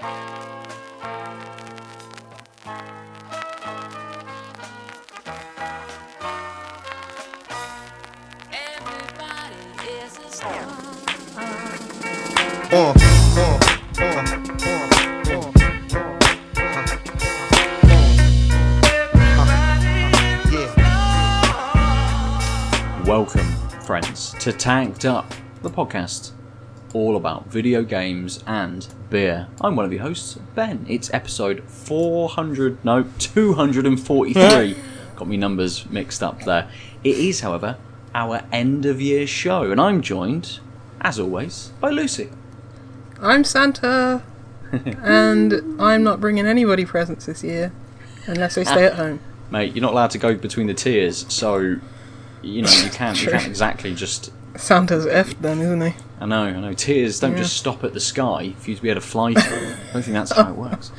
Uh, uh, uh, uh, uh. Welcome, friends, to Tanked Up, the podcast all about video games and beer. I'm one of your hosts, Ben. It's episode 400, no, 243. Got me numbers mixed up there. It is, however, our end of year show, and I'm joined, as always, by Lucy. I'm Santa, and I'm not bringing anybody presents this year unless they stay at ah, home. Mate, you're not allowed to go between the tiers, so you know you can't you can't exactly just Santa's effed then, isn't he? I know, I know. Tiers don't Yeah. just stop at the sky for you to be able to fly through. I don't think that's how it works.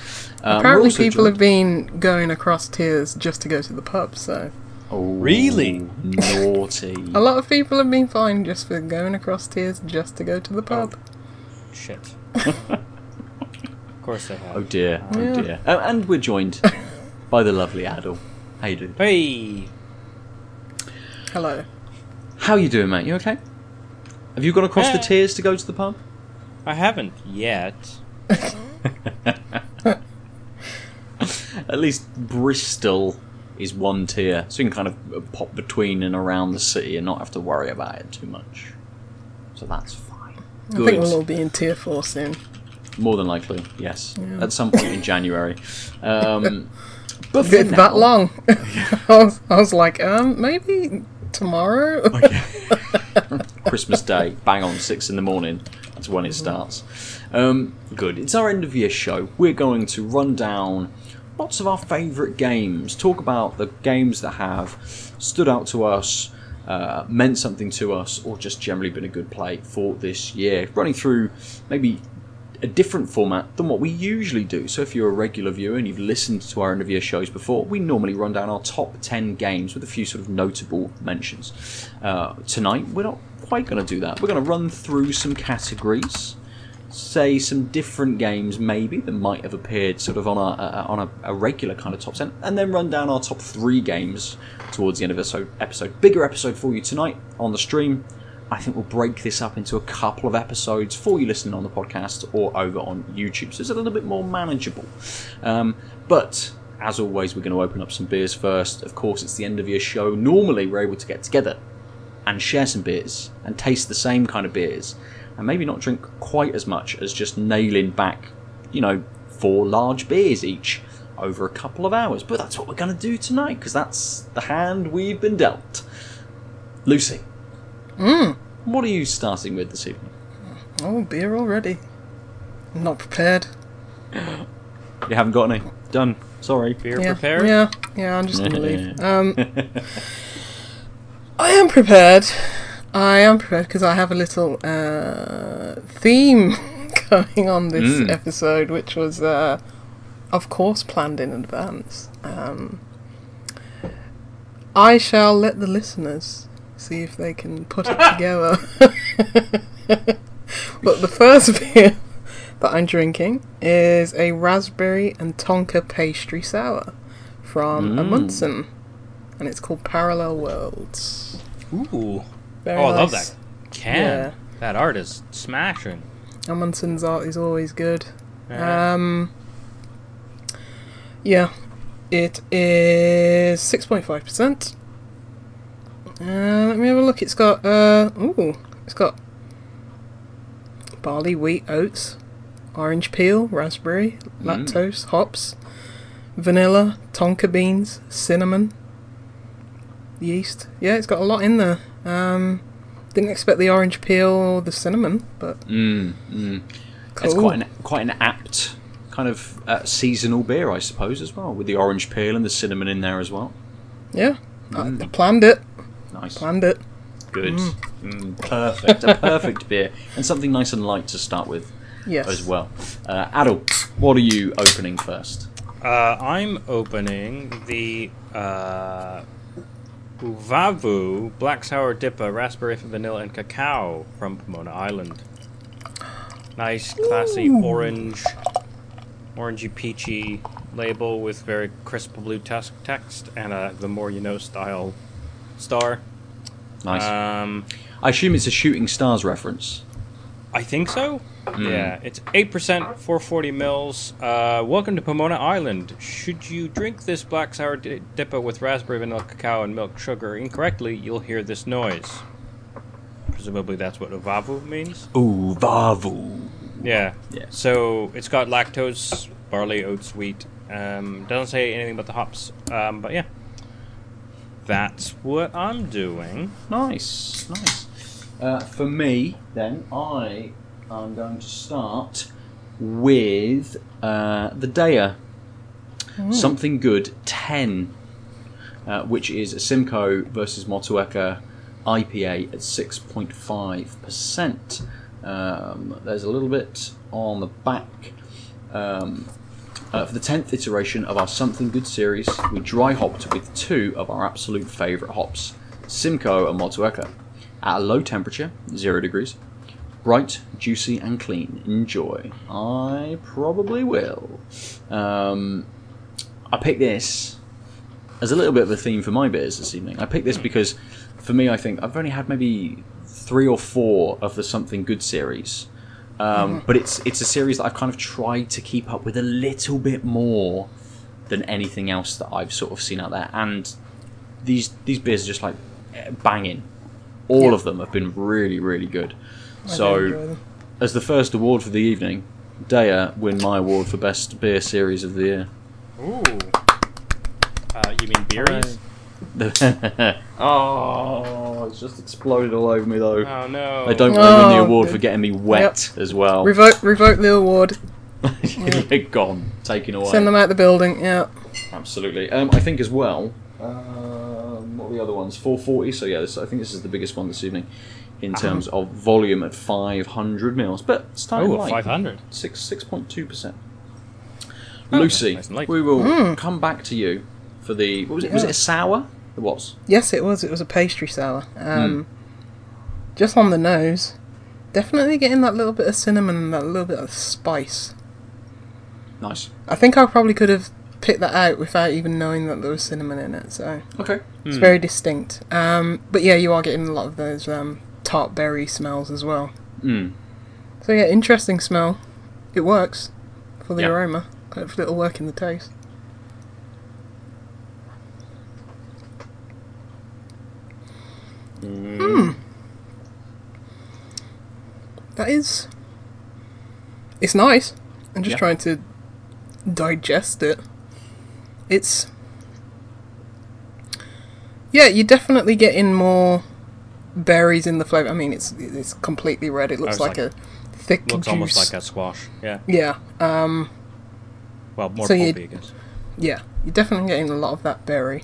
Um, Apparently, people joined- have been going across tiers just to go to the pub. So Oh, Really? naughty. a lot of people have been fined just for going across tiers just to go to the pub. Shit. of course they have. oh dear, oh Yeah. dear. Oh, and we're joined by the lovely Adel. How you doing? Hey! Hello. How you doing, mate? You okay? Have you gone across the Yeah. tiers to go to the pub? I haven't yet. At least Bristol is one tier, so you can kind of uh, pop between and around the city and not have to worry about it too much. So that's fine. I think we'll all be in tier four soon. More than likely, yes. Yeah. At some point in January. Um, but for now, that long. I, was, I was like, um, maybe tomorrow. Christmas Day, bang on six in the morning. That's when it starts. Um, good. It's our end of year show. We're going to run down lots of our favourite games, talk about the games that have stood out to us, uh, meant something to us, or just generally been a good play for this year. Running through maybe a different format than what we usually do. So, if you're a regular viewer and you've listened to our end of year shows before, we normally run down our top 10 games with a few sort of notable mentions. Uh, tonight, we're not quite going to do that. We're going to run through some categories. Say some different games, maybe that might have appeared sort of on a, a on a, a regular kind of top ten, and then run down our top three games towards the end of episode. episode. Bigger episode for you tonight on the stream. I think we'll break this up into a couple of episodes for you listening on the podcast or over on YouTube, so it's a little bit more manageable. Um, but as always, we're going to open up some beers first. Of course, it's the end of your show. Normally, we're able to get together and share some beers and taste the same kind of beers and maybe not drink quite as much as just nailing back, you know, four large beers each over a couple of hours. But that's what we're going to do tonight because that's the hand we've been dealt. Lucy, what are you starting with this evening? oh, beer already. I'm not prepared. You haven't got any? Done. Sorry. Beer yeah, prepared? Yeah, yeah, I'm just gonna leave. Um, I am prepared. I am prepared because I have a little uh, theme going on this Mm. episode, which was, uh, of course, planned in advance. Um, I shall let the listeners see if they can put it together. but the first beer that I'm drinking is a raspberry and tonka pastry sour from Mm. Amundsen, and it's called Parallel Worlds. Ooh. Very oh, I love that can. Yeah. That art is smashing. Amundsen's art is always good. Yeah. Um, yeah, it is six point five percent. Uh, let me have a look. It's got uh, ooh, it's got barley, wheat, oats, orange peel, raspberry, lactose, hops, vanilla, tonka beans, cinnamon, yeast. Yeah, it's got a lot in there. Um, didn't expect the orange peel or the cinnamon, but Mm, mm. It's quite an quite an apt kind of uh, seasonal beer, I suppose, as well, with the orange peel and the cinnamon in there as well. yeah, I I planned it. Nice. Planned it. Good. Mm, perfect. A perfect beer. And something nice and light to start with Yes. as well. Uh, Adel, what are you opening first? Uh, I'm opening the uh, Uvavu Black Sour dipper, Raspberry Vanilla and Cacao from Pomona Island. Nice, classy orange orangey peachy label with very crisp blue tes- text and a the more you know style star. Nice. Um, I assume it's a Shooting Stars reference. I think so. Yeah, it's eight percent, four forty mils. Uh, welcome to Pomona Island. Should you drink this black sour di- dipper with raspberry, vanilla, cacao, and milk sugar incorrectly, you'll hear this noise. Presumably, that's what uvavu means. Ooh, Vavu. Yeah. Yeah. So it's got lactose, barley, oats, wheat. Um, doesn't say anything about the hops. Um, but yeah, that's what I'm doing. Nice, nice. Uh, for me, then, I am going to start with uh, the DEYA. Something Good 10, uh, which is a Simcoe versus Motueka IPA at 6.5%. Um, there's a little bit on the back. Um, uh, for the 10th iteration of our Something Good series, we dry hopped with two of our absolute favourite hops, Simcoe and Motueka, at a low temperature, 0 degrees. Bright, juicy, and clean. Enjoy. I probably will. Um, I picked this as a little bit of a theme for my beers this evening. I picked this because, for me, I think I've only had maybe three or four of the Something Good series. Um, but it's it's a series that I've kind of tried to keep up with a little bit more than anything else that I've sort of seen out there. And these these beers are just like banging. All Yeah. of them have been really really good. I So as the first award for the evening, DEYA win my award for best beer series of the year. Ooh. Uh, you mean beeries? oh, it's just exploded all over me though. Oh no. They don't they win the Oh, award good. for getting me wet as well. Revoke, revoke the award. They're gone, taken away. Send them out the building. Yeah. Absolutely. Um, I think as well. Um, what were the other ones? 440. So yeah, this, I think this is the biggest one this evening in uh-huh. terms of volume at 500 mils. But starting Oh, light, 500. six six point two percent. Oh, Lucy, nice we will mm. come back to you for the. What was it? Was it a sour? It was. Yes, it was. It was a pastry sour. Um, hmm. Just on the nose, definitely getting that little bit of cinnamon and that little bit of spice. Nice. I think I probably could have picked that out without even knowing that there was cinnamon in it. So Okay. it's very distinct. Um, but yeah, you are getting a lot of those um, tart berry smells as well. Mm. So yeah, interesting smell. It works for the Yeah. aroma. Hopefully, it'll work in the taste. Hmm. That is. It's nice. I'm just Yeah. trying to digest it. It's. Yeah, you're definitely getting more berries in the flavour. I mean, it's it's completely red. It looks like, like- a thick Looks juice. almost like a squash. Yeah. Yeah, um, Well, more So you- pulpy, I guess. yeah, you're definitely getting a lot of that berry.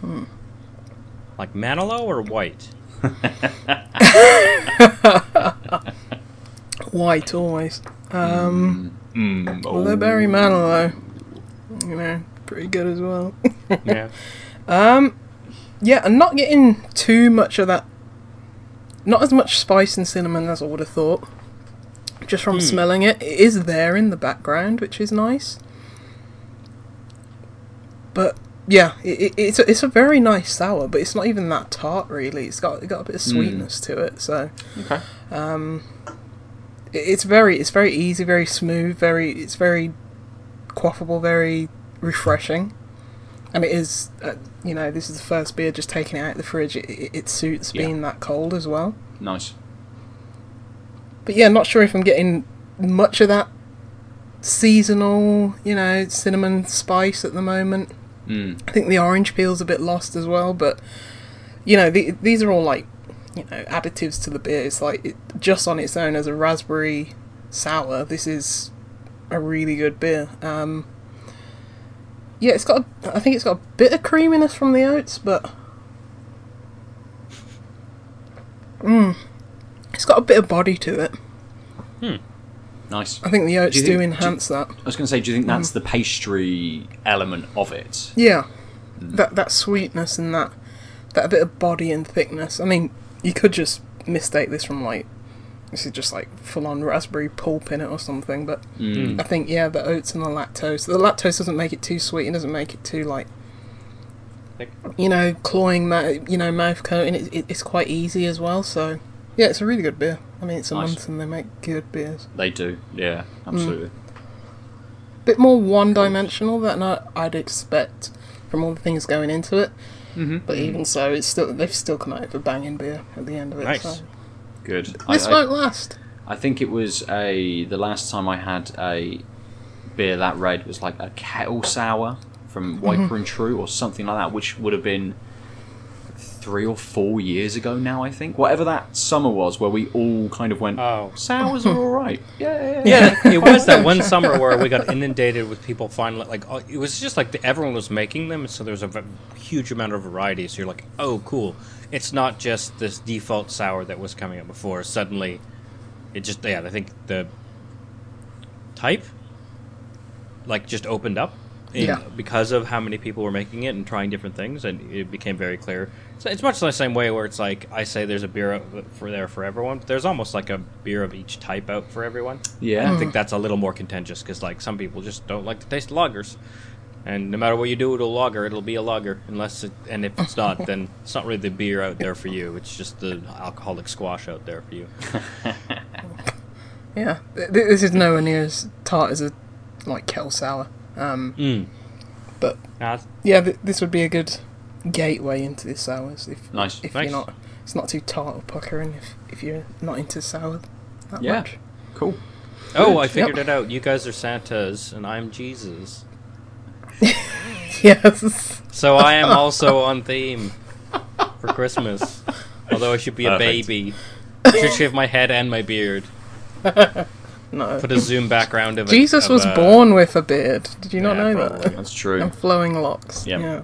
Hmm. Like Manilow or white? White always. Um, Mm. although berry manilow, you know, pretty good as well. yeah. um, yeah, and not getting too much of that. Not as much spice and cinnamon as I would have thought. Just from hmm. smelling it, it is there in the background, which is nice. But yeah, it, it, it's a, it's a very nice sour, but it's not even that tart really. It's got it got a bit of hmm. sweetness to it, so Okay. Um, it- it's very it's very easy, very smooth, very it's very quaffable, very refreshing, and it is. Uh, you know, this is the first beer just taking it out of the fridge. It, it, it suits Yeah. being that cold as well. Nice. But yeah, not sure if I'm getting much of that seasonal, you know, cinnamon spice at the moment. Mm. I think the orange peel's a bit lost as well, but you know, the, these are all like, you know, additives to the beer. It's like it, just on its own as a raspberry sour, this is a really good beer. Um, yeah, it's got. A, I think it's got a bit of creaminess from the oats, but mm, it's got a bit of body to it. Hmm. Nice. I think the oats Do do, think- enhance that. I was going to say, do you think that's the pastry element of it? Yeah, that that sweetness and that that bit of body and thickness. I mean, you could just mistake this from like this is just like full on raspberry pulp in it or something. But Mm. I think yeah, the oats and the lactose. The lactose doesn't make it too sweet. It doesn't make it too like you know cloying, ma- you know, mouth coating. It, it, it's quite easy as well. So yeah, it's a really good beer. I mean, it's a Nice. month and they make good beers. They do, yeah, absolutely. bit more one dimensional than I, I'd expect from all the things going into it. Mm-hmm. But even so, it's still they've still come out with a banging beer at the end of it. Nice. So. Good. This I, I, won't last. I think it was a the last time I had a beer that red was like a kettle sour from mm-hmm. Wiper and True or something like that, which would have been three or four years ago now. I think whatever that summer was, where we all kind of went, Oh. sours are all right." Yeah, Yeah, it was that one summer where we got inundated with people finally like oh, it was just like the, everyone was making them, so there's a v- huge amount of variety. So you're like, oh, cool. It's not just this default sour that was coming up before. Suddenly, it just yeah, I think the type like just opened up. in- Yeah. Because of how many people were making it and trying different things, and it became very clear. So it's much the same way where it's like I say there's a beer out for there for everyone. There's almost like a beer of each type out for everyone. yeah. I think that's a little more contentious because like some people just don't like the taste of lagers, and no matter what you do with a lager, it'll be a lager unless it, and if it's not, then it's not really the beer out there for you. It's just the alcoholic squash out there for you. Yeah, Th- th- this is nowhere near as tart as a like kettle sour. Um, Mm. but Nah, yeah, th- this would be a good gateway into the sours if Nice. if Nice. you're not. It's not too tart or puckering if if you're not into sour that Yeah. much. Cool. oh, I Yep. figured it out. You guys are Santas, and I'm Jesus. Yes. So I am also on theme for Christmas. Although I should be a baby. I should shave my head and my beard. No. Put a zoom background of a, Jesus of was a- born with a beard. Did you not know probably. that? That's true. And flowing locks. Yep. Yeah.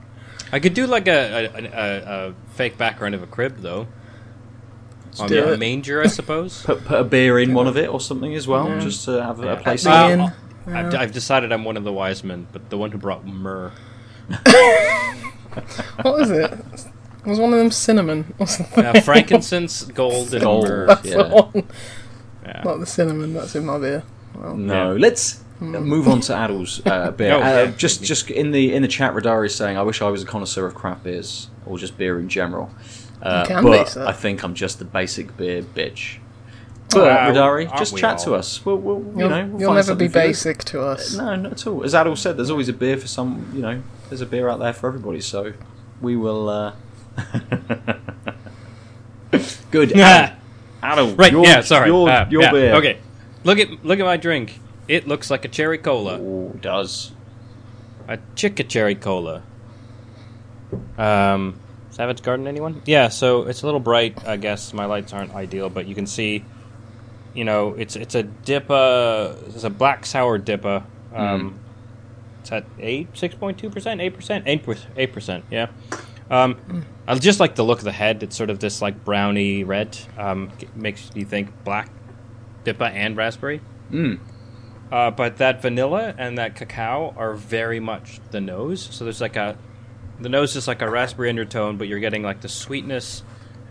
I could do like a a, a, a fake background of a crib though. On do a it. manger, I suppose. Put, put a beer in one of it or something as well, Yeah. just to have a, a place. The Uh, inn. I've, I've decided I'm one of the wise men, but the one who brought myrrh. What was it? Was one of them cinnamon or something? Uh, frankincense, gold, and Gold. myrrh. That's yeah. the one. Yeah. Not the cinnamon. That's in my beer. Well, No, let's move on to Adel's uh, beer. Oh, uh, yeah. just, just in the in the chat, Radari is saying, "I wish I was a connoisseur of craft beers or just beer in general." Uh, You can be, but. I think I'm just the basic beer bitch. But Wow, Radari, just chat all? to us. We'll, we'll you You'll, know, we'll you'll never be something for you. basic to us. No, not at all. As Adel said, there's always a beer for some. You know, there's a beer out there for everybody. So we will. Uh... Good. Adel, Adel, Right. your- yeah. Sorry. Your, uh, your yeah, beer. Okay. Look at look at my drink. It looks like a cherry cola. Ooh, does. A chicka cherry cola. Um, Savage Garden, anyone? Yeah, so it's a little bright. I guess my lights aren't ideal, but you can see, you know, it's it's a dippa. It's a black sour dippa. Um, It's at eight, six point two percent, eight percent, 8%, eight percent. Yeah. Um, I just like the look of the head. It's sort of this like browny red. Um, makes you think black dippa and raspberry. Mm. Uh, but that vanilla and that cacao are very much the nose. So there's like a, the nose is like a raspberry undertone, but you're getting like the sweetness,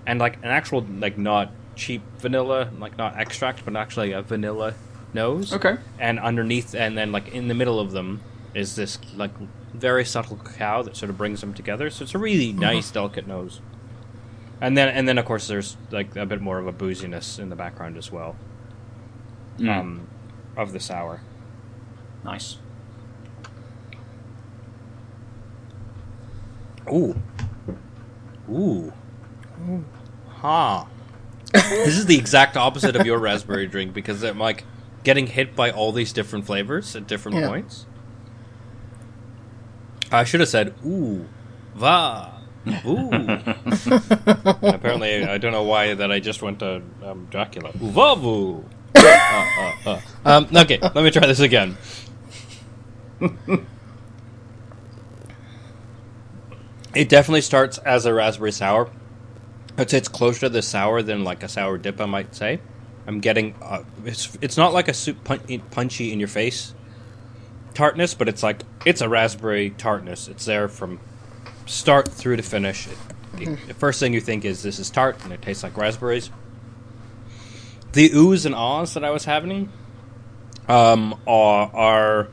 and like an actual like not cheap vanilla, like not extract, but actually a vanilla nose. Okay. And underneath, and then like in the middle of them is this like very subtle cacao that sort of brings them together. So it's a really nice, delicate nose. And then, and then of course, there's like a bit more of a booziness in the background as well Mm. um, of the sour. Nice. Ooh. Ooh. Ha. this is the exact opposite of your raspberry drink because I'm like getting hit by all these different flavors at different Yeah. points. I should have said ooh, va, ooh. Apparently, I don't know why that I just went to um, Dracula. Ooh, va, voo. Uh, uh, uh. Um, okay, let me try this again. It definitely starts as a raspberry sour. I'd say it's closer to the sour than like a sour dip. I might say. I'm getting uh, it's it's not like a soup pun- punchy in your face tartness, but it's like it's a raspberry tartness. It's there from start through to finish. It, the, the first thing you think is this is tart, and it tastes like raspberries. The oohs and ahs that I was having um, are are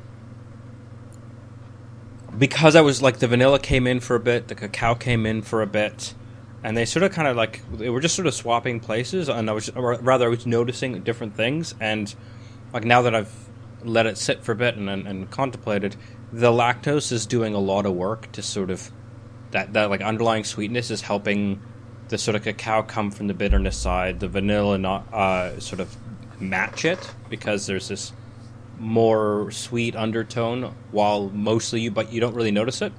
because I was like the vanilla came in for a bit, the cacao came in for a bit, and they sort of kind of like they were just sort of swapping places, and I was or rather I was noticing different things, and like now that I've let it sit for a bit and and, and contemplated, the lactose is doing a lot of work to sort of that that like underlying sweetness is helping the sort of cacao come from the bitterness side, the vanilla not uh, sort of match it because there's this more sweet undertone while mostly you but you don't really notice it.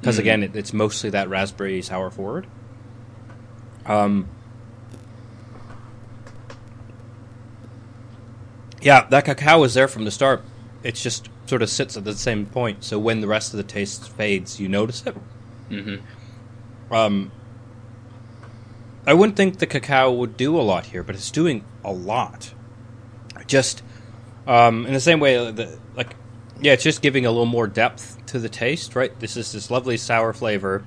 Because again it, it's mostly that raspberry sour forward. Um yeah that cacao is there from the start. It just sort of sits at the same point. So when the rest of the taste fades you notice it. Mm-hmm. um i wouldn't think the cacao would do a lot here but it's doing a lot just um, in the same way, the, like, yeah, it's just giving a little more depth to the taste, right? This is this lovely sour flavor.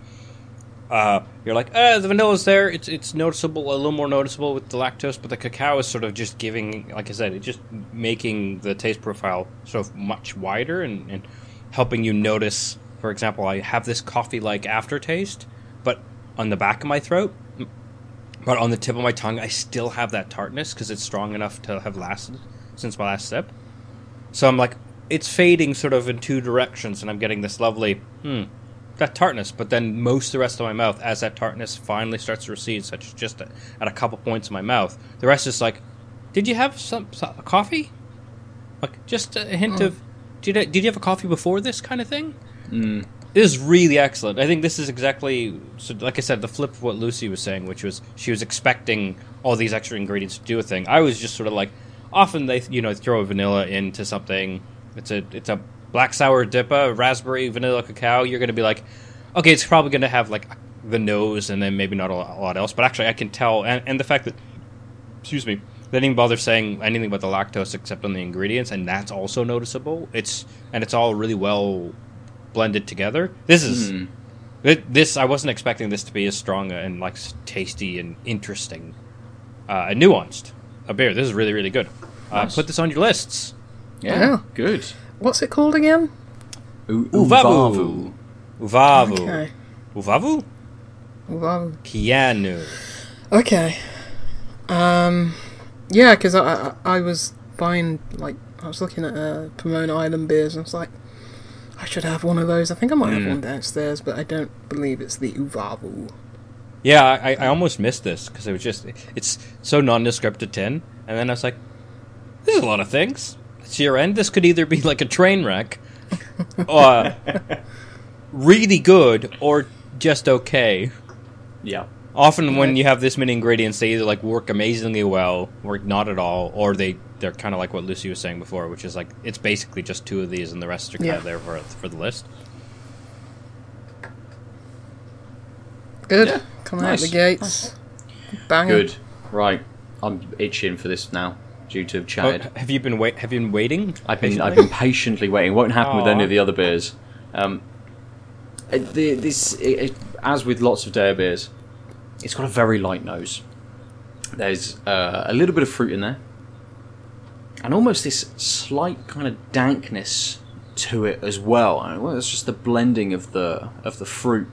Uh, you're like, uh, the vanilla's there. It's it's noticeable, a little more noticeable with the lactose, but the cacao is sort of just giving, like I said, it's just making the taste profile sort of much wider and, and helping you notice. For example, I have this coffee-like aftertaste, but on the back of my throat, but on the tip of my tongue, I still have that tartness because it's strong enough to have lasted since my last sip. So I'm like, it's fading sort of in two directions, and I'm getting this lovely, hmm, that tartness. But then most of the rest of my mouth, as that tartness finally starts to recede, such as just at, a couple points in my mouth, the rest is like, did you have some, some coffee? Like just a hint of, did I, did you have a coffee before this kind of thing? Mm. This is really excellent. I think this is exactly, so like I said, the flip of what Lucy was saying, which was she was expecting all these extra ingredients to do a thing. I was just sort of like, often they you know throw vanilla into something. It's a it's a black sour dipper, raspberry, vanilla cacao. You're going to be like, okay, it's probably going to have like the nose and then maybe not a lot, else. But actually, I can tell, and, and the fact that, excuse me, they didn't bother saying anything about the lactose except on the ingredients, and that's also noticeable. It's and it's all really well blended together. This is. Mm. This I wasn't expecting this to be as strong and like tasty and interesting, uh, and nuanced a beer. This is really really good. Uh, Nice. Put this on your lists. Yeah, Yeah. good. What's it called again? U- Uvavu. Uvavu. Okay. Uvavu. Well, Keanu. okay. Um, yeah, because I, I I was buying like I was looking at uh, Pomona Island beers and I was like, I should have one of those. I think I might have Mm. one downstairs, but I don't believe it's the Uvavu. Yeah, I, I almost missed this because it was just it's so nondescript to tin, and then I was like, "There's a lot of things." It's year end. This could either be like a train wreck, or really good, or just okay. Yeah. Often when you have this many ingredients, they either like work amazingly well, work not at all, or they they're kind of like what Lucy was saying before, which is like it's basically just two of these, and the rest are kind Yeah. of there for for the list. Good. Yeah, Coming nice. out the gates. Bang. Good. Right. I'm itching for this now due to Oh, chatted. have you been wait? Have you been waiting? I've been patiently? I've been patiently waiting. Won't happen with any of the other beers. Um, the, this, it, it- as with lots of DEYA beers, it's got a very light nose. There's uh, a little bit of fruit in there, and almost this slight kind of dankness to it as well. And, well, it's just the blending of the of the fruit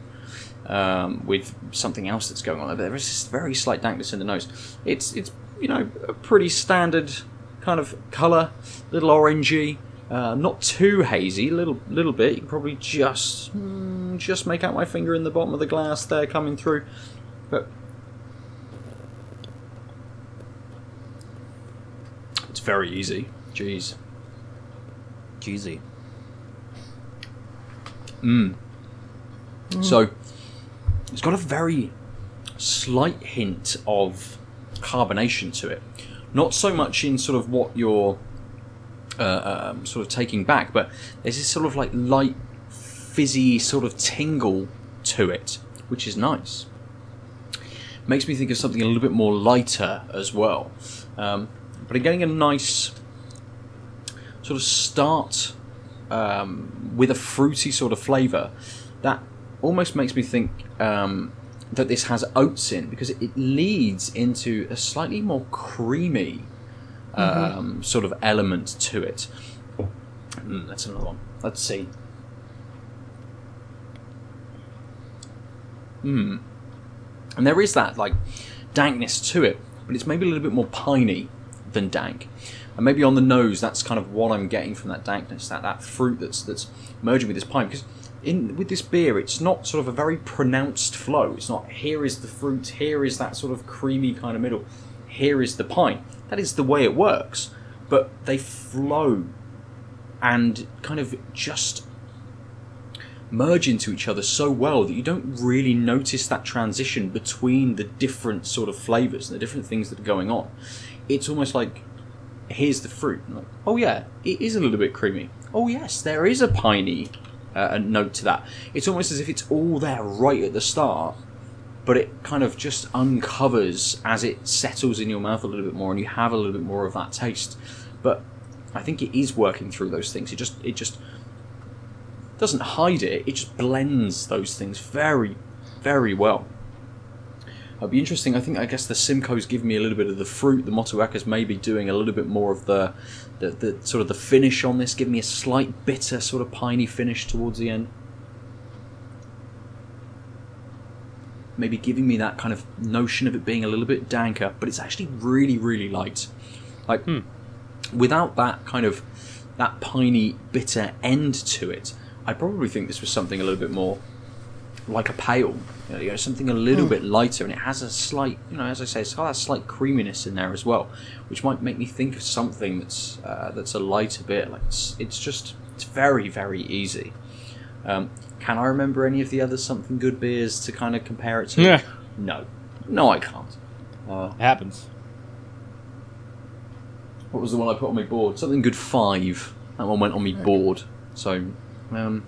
um, with something else that's going on. There is this very slight dankness in the nose. It's it's you know a pretty standard kind of colour, little orangey, uh, not too hazy, little little bit. You can probably just mm, just make out my finger in the bottom of the glass there coming through, but it's very easy. Jeez. Jeezy. Mm. So it's got a very slight hint of carbonation to it. Not so much in sort of what you're uh, um, sort of taking back, but there's this sort of like light, fizzy sort of tingle to it, which is nice. Makes me think of something a little bit more lighter as well. Um, but I'm getting a nice sort of start um, with a fruity sort of flavour that almost makes me think um, that this has oats in because it leads into a slightly more creamy um, sort of element to it. Mm, that's another one. Let's see. Hmm. And there is that like dankness to it, but it's maybe a little bit more piney than dank. And maybe on the nose, that's kind of what I'm getting from that dankness, that, that fruit that's that's merging with this pine. Because in with this beer, it's not sort of a very pronounced flow. It's not here is the fruit, here is that sort of creamy kind of middle, here is the pine. That is the way it works. But they flow and kind of just merge into each other so well that you don't really notice that transition between the different sort of flavors and the different things that are going on. It's almost like here's the fruit. Like, oh yeah, it is a little bit creamy. Oh yes, there is a piney uh, note to that. It's almost as if it's all there right at the start, but it kind of just uncovers as it settles in your mouth a little bit more, and you have a little bit more of that taste. But I think it is working through those things. It just it just doesn't hide it. It just blends those things very, very well. It'll be interesting. I think I guess the Simcoe's give me a little bit of the fruit. The Motueka's maybe doing a little bit more of the, the, the sort of the finish on this, giving me a slight bitter sort of piney finish towards the end. Maybe giving me that kind of notion of it being a little bit danker, but it's actually really, really light. Like hmm. without that kind of that piney bitter end to it, I probably think this was something a little bit more like a pale, you know, you know, something a little bit lighter, and it has a slight, you know, as I say, it's got that slight creaminess in there as well, which might make me think of something that's uh, that's a lighter bit. Like it's, it's just it's very very easy. Um, can I remember any of the other something good beers to kind of compare it to? Yeah. No, no, I can't. Uh, It happens. what was the one I put on my board? Something good five. That one went on my board. So, um,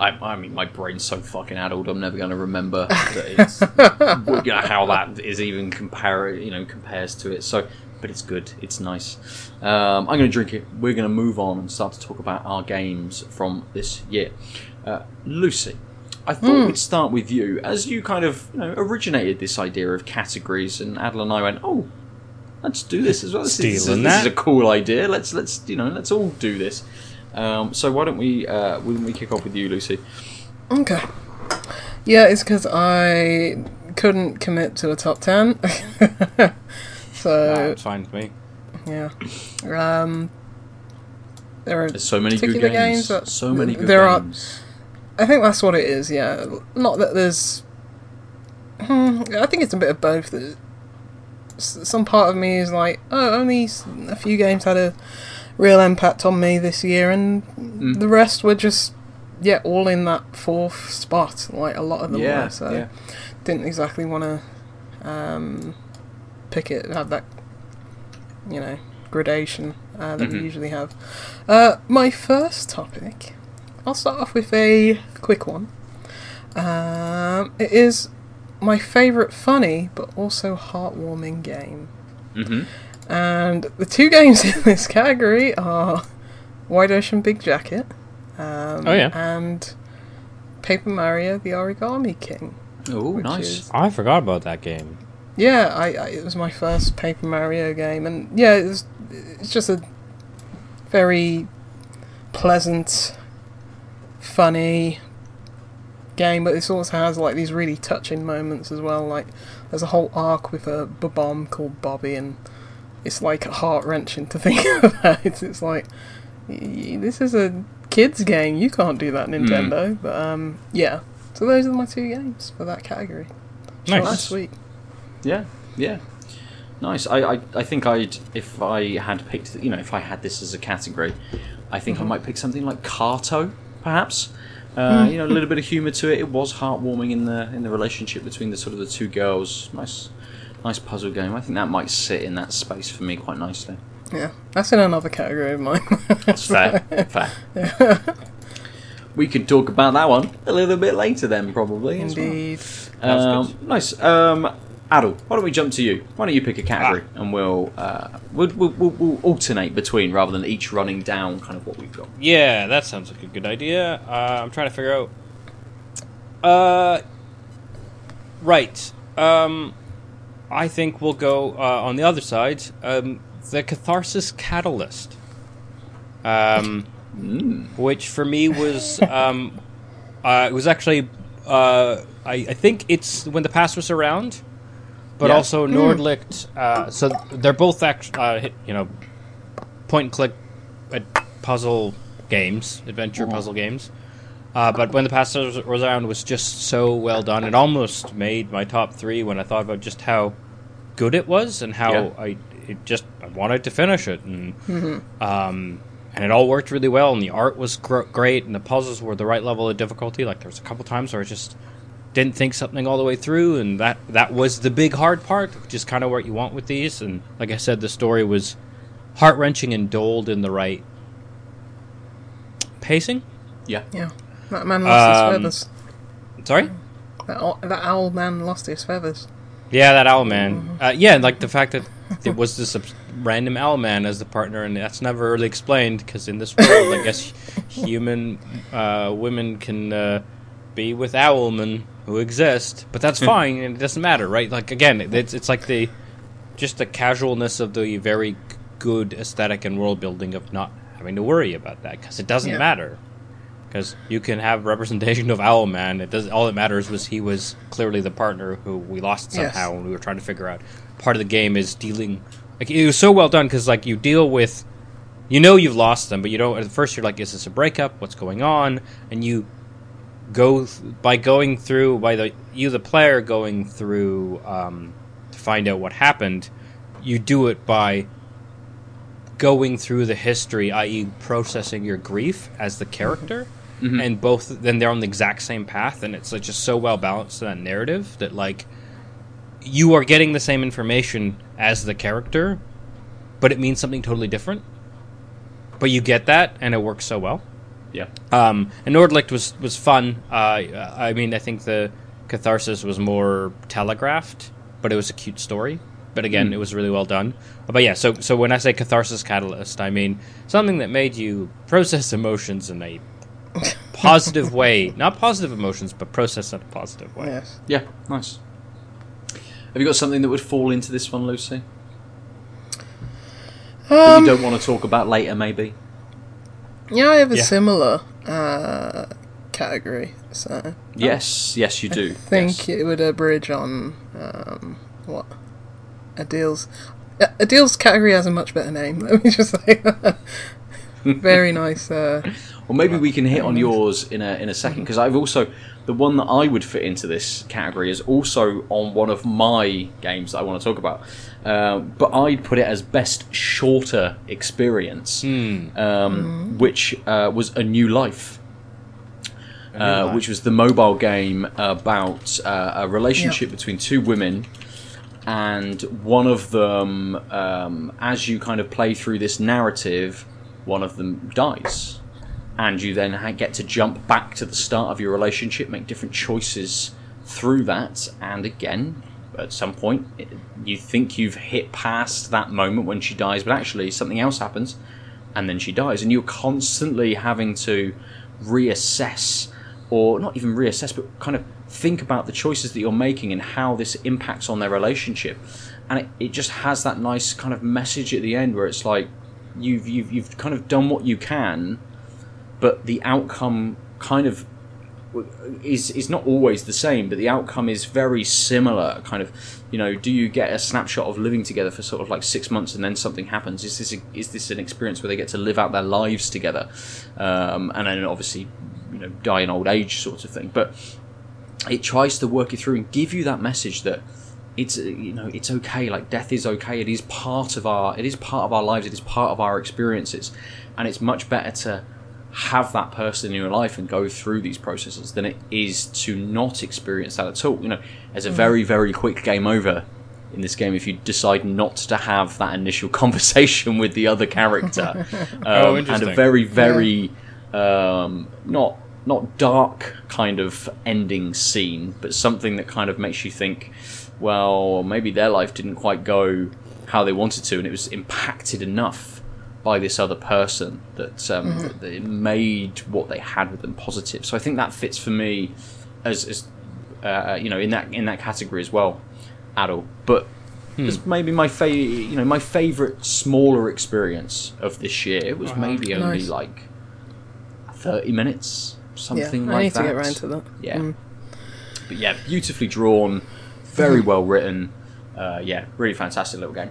I, I mean, my brain's so fucking addled. I'm never going to remember that it's, you know, how that is even compare. You know, compares to it. So, but it's good. It's nice. Um, I'm going to drink it. We're going to move on and start to talk about our games from this year. Uh, Lucy. I thought we'd start with you, as you kind of you know, originated this idea of categories, and Adel and I went, "Oh, let's do this as well. This, is, this, is, this is a cool idea. Let's let's you know let's all do this. Um, so why don't we uh, why don't we kick off with you, Lucy? Okay. Yeah, it's because I couldn't commit to a top ten. so That's fine with me. yeah, um, there are There's so many good particular games. so many good there are. I think that's what it is. Yeah, not that there's. Hmm, I think it's a bit of both. Some part of me is like, oh, only a few games had a real impact on me this year, and Mm. the rest were just, yeah, all in that fourth spot. Like a lot of them Yeah, were. So yeah. didn't exactly want to um, pick it, have that, you know, gradation uh, that we Mhm. usually have. Uh, my first topic, I'll start off with a quick one. Um, it is my favourite funny but also heartwarming game. hmm And the two games in this category are Wide Ocean Big Jacket um, Oh, yeah. and Paper Mario the Origami King. Oh, nice. is- I forgot about that game. Yeah, I, I it was my first Paper Mario game, and yeah, it was, it's just a very pleasant, funny game, but it also has like these really touching moments as well. Like there's a whole arc with a bomb called Bobby, and it's like heart wrenching to think about. It's, it's like y- this is a kids game. You can't do that, Nintendo. But um, yeah. So those are my two games for that category. Nice. sweet. Yeah, yeah. Nice. I, I, I think I'd if I had picked you know if I had this as a category, I think Mm-hmm. I might pick something like Carto, perhaps. Uh, Mm. You know, a little bit of humour to it. It was heartwarming in the in the relationship between the sort of the two girls. Nice, nice puzzle game. I think that might sit in that space for me quite nicely. Yeah, that's in another category of mine. That's fair. fair. We could talk about that one a little bit later, then probably. as well. Indeed. Sounds Um, nice. Um, Adel, why don't we jump to you? Why don't you pick a category and we'll, uh, we'll, we'll, we'll, we'll alternate between rather than each running down kind of what we've got. Yeah, that sounds like a good idea. Uh, I'm trying to figure out. Uh, right. Um, I think we'll go uh, on the other side. Um, the Catharsis Catalyst, um, which for me was um, uh, it was actually uh, I, I think it's when the past was around, but Yeah. also Nordlicht. Uh, so they're both actually uh, you know point and click uh, puzzle games, adventure puzzle games. Uh, but when the past was was around, was just so well done. It almost made my top three when I thought about just how good it was and how Yeah. I it just I wanted to finish it and um, and it all worked really well and the art was gr- great and the puzzles were the right level of difficulty. Like there was a couple times where I just didn't think something all the way through and that that was the big hard part, which is kind of what you want with these. And like I said, the story was heart wrenching and doled in the right pacing. Yeah. Yeah. That man lost Um, his feathers. Sorry. That, o- that owl man lost his feathers. Yeah, that owl man. Uh, yeah, like the fact that it was this random owl man as the partner, and that's never really explained because in this world, I guess human uh, women can uh, be with owlmen who exist, but that's fine, and it doesn't matter, right? Like again, it's it's like the just the casualness of the very good aesthetic and world building of not having to worry about that because it doesn't Yeah. matter. Because you can have representation of Owlman. It does. All that matters was he was clearly the partner who we lost Yes. somehow, and we were trying to figure out. Part of the game is dealing. Like it was so well done because like you deal with, you know you've lost them, but you don't. At first you're like, is this a breakup? What's going on? And you go th- by going through by the you the player going through um, to find out what happened. You do it by going through the history, i.e., processing your grief as the character, and both then they're on the exact same path, and it's like just so well balanced in that narrative that like you are getting the same information as the character, but it means something totally different. But you get that, and it works so well. Yeah. Um, and Nordlicht was was fun. Uh, I mean, I think the catharsis was more telegraphed, but it was a cute story. But again, it was really well done. But yeah, so so when I say catharsis catalyst, I mean something that made you process emotions in a positive way, not positive emotions, but process in a positive way. Yes. Yeah. Nice. Have you got something that would fall into this one, Lucy? that Um, you don't want to talk about later, maybe? yeah, I have a Yeah. similar uh, category. So Yes. Yes, you do. I think Yes. it would abridge on um, what Adel's. Uh, Adel's category has a much better name. Let me just say. that. Very nice. Uh, Well, maybe we can hit on yours in a in a second because I've also the one that I would fit into this category is also on one of my games that I want to talk about. Uh, but I'd put it as best shorter experience, um, which uh, was a new life. Uh, Life. which was the mobile game about uh, a relationship between two women, and one of them, um, as you kind of play through this narrative, one of them dies, and you then get to jump back to the start of your relationship, make different choices through that, and again, at some point, you think you've hit past that moment when she dies, but actually something else happens, and then she dies, and you're constantly having to reassess, or not even reassess, but kind of think about the choices that you're making and how this impacts on their relationship. And it, it just has that nice kind of message at the end where it's like you've you've you've kind of done what you can, but the outcome kind of is is not always the same, but the outcome is very similar. Kind of, you know, do you get a snapshot of living together for sort of like six months and then something happens? Is this a, is this an experience where they get to live out their lives together, um, and then obviously, you know, die in old age, sort of thing. But it tries to work it through and give you that message that it's you know it's okay like death is okay it is part of our it is part of our lives it is part of our experiences and it's much better to have that person in your life and go through these processes than it is to not experience that at all. You know there's a very very quick game over in this game if you decide not to have that initial conversation with the other character. Um, Oh, and a interesting. very very um, not not dark kind of ending scene, but something that kind of makes you think, well, maybe their life didn't quite go how they wanted to, and it was impacted enough by this other person that, um, that it made what they had with them positive. So I think that fits for me as, as uh, you know in that in that category as well, at all. But was maybe my fa- you know my favorite smaller experience of this year. It was maybe only Nice. like thirty minutes, something Yeah, something I like need that. to get around to that. Yeah, Mm. but yeah, beautifully drawn, very well written. Uh, yeah, really fantastic little game.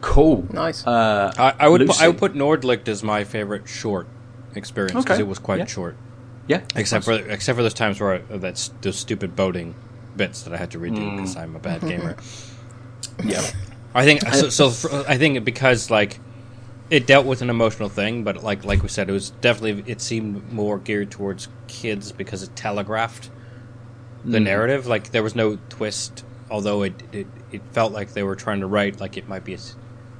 Cool. Nice. Uh, I, I would put, I would put Nordlicht as my favorite short experience because Okay. it was quite Yeah. short. yeah, Except for except for those times where I, that's those stupid boating bits that I had to redo because I'm a bad gamer. yeah, I think so, so. For, I think because like it dealt with an emotional thing, but like like we said, it was definitely it seemed more geared towards kids because it telegraphed the narrative. Like there was no twist, although it it, it felt like they were trying to write like it might be s-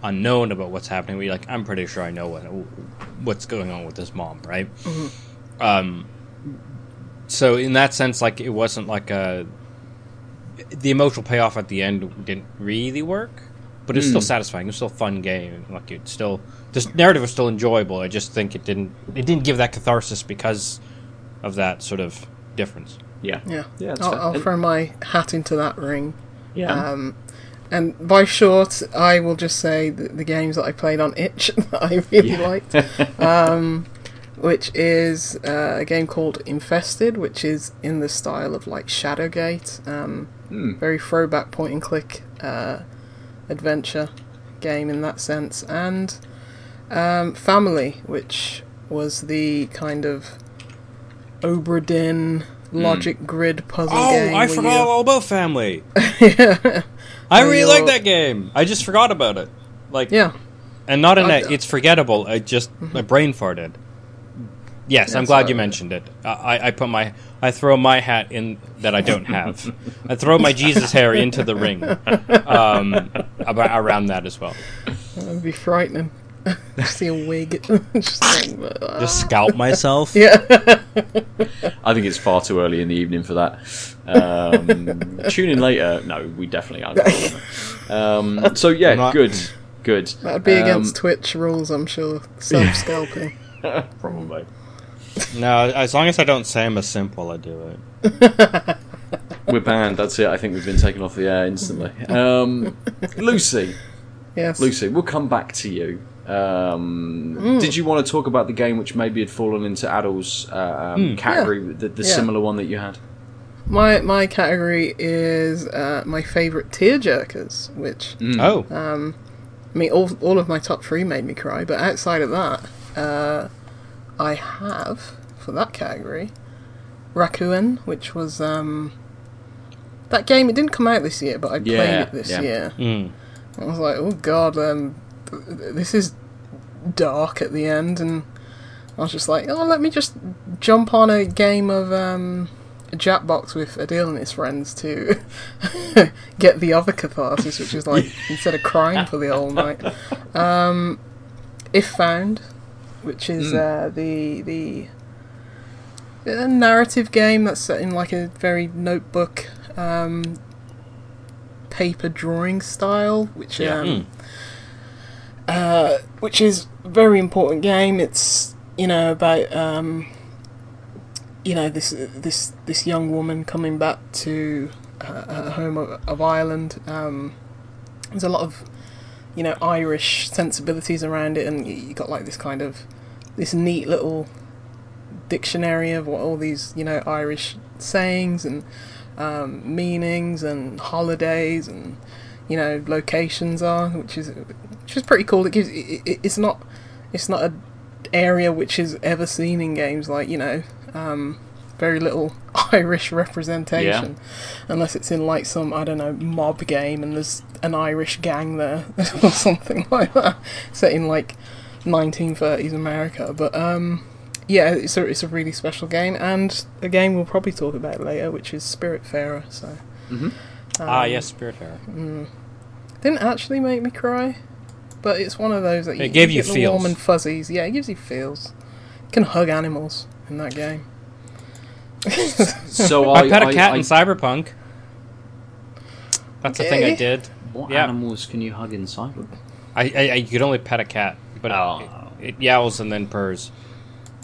unknown about what's happening. We like I'm pretty sure I know what what's going on with this mom, right? Um. So in that sense, like it wasn't like a the emotional payoff at the end didn't really work, but it's still satisfying. It's still a fun game. Like it's still this narrative was still enjoyable. I just think it didn't it didn't give that catharsis because of that sort of difference. yeah, yeah. yeah. I'll. I'll throw my hat into that ring. yeah. Um, and by short, I will just say the, the games that I played on itch that I really Yeah. liked, um, which is uh, a game called Infested, which is in the style of like Shadowgate, um, Hmm. very throwback point and click uh, adventure game in that sense, and um, Family, which was the kind of Obra Dinn logic grid puzzle game. Oh, I forgot all about Family. I really you're- like that game. I just forgot about it. Like Yeah. and not in I- that it's forgettable. I just my brain farted. Yes, I'm glad all you right. mentioned it. I, I- I put my I throw my hat in that I don't have. I throw my Jesus hair into the ring. Um, about, around that as well. That would be frightening. See a wig. Just like, Just scalp myself. yeah. I think it's far too early in the evening for that. Um, tune in later. No, we definitely aren't. Um, so yeah, not- good, good. That'd be Um, against Twitch rules, I'm sure. Self scalping. probably. No, as long as I don't say I'm a simp while I do it. We're banned. That's it. I think we've been taken off the air instantly. Um, Lucy, Yes. Lucy, we'll come back to you. Um, Hmm. Did you want to talk about the game which maybe had fallen into Adel's uh, um, category, the, the Hmm. Yeah. similar one that you had? My my category is uh, my favourite tearjerkers, which Hmm. Oh, I mean, all all of my top three made me cry. But outside of that, uh, I have for that category, Rakuen, which was um, that game. It didn't come out this year, but I played it this yeah. year. mm. I was like, oh god, um, th- th- this is dark at the end, and I was just like, oh, let me just jump on a game of um, A jackbox with Adel and his friends to get the other catharsis, which is like instead of crying for the whole night. Um, if found, which is uh, the the a narrative game that's set in like a very notebook um, paper drawing style, which Yeah. um, Mm. uh, which is very important game. It's you know about um, you know this this this young woman coming back to uh, her home of, Ireland. Um, there's a lot of you know Irish sensibilities around it, and you got like this kind of this neat little dictionary of what all these you know Irish sayings and um, meanings and holidays and you know locations are, which is which is pretty cool. It gives it, it, it's not it's not a area which is ever seen in games like you know um, very little Irish representation unless it's in like some I don't know mob game and there's an Irish gang there or something like that set in like 1930s America. But um, yeah, it's a it's a really special game and a game we'll probably talk about later, which is Spiritfarer. So ah, um, yes, Spiritfarer. didn't actually make me cry, but it's one of those that you, It gave you get the warm feels. and fuzzies. Yeah, it gives you feels. You can hug animals in that game. So I, I, pet a cat I- in Cyberpunk. That's the thing I did. What Yeah. animals can you hug in Cyberpunk? I, I, I you could only pet a cat, but Oh. it, it yowls and then purrs.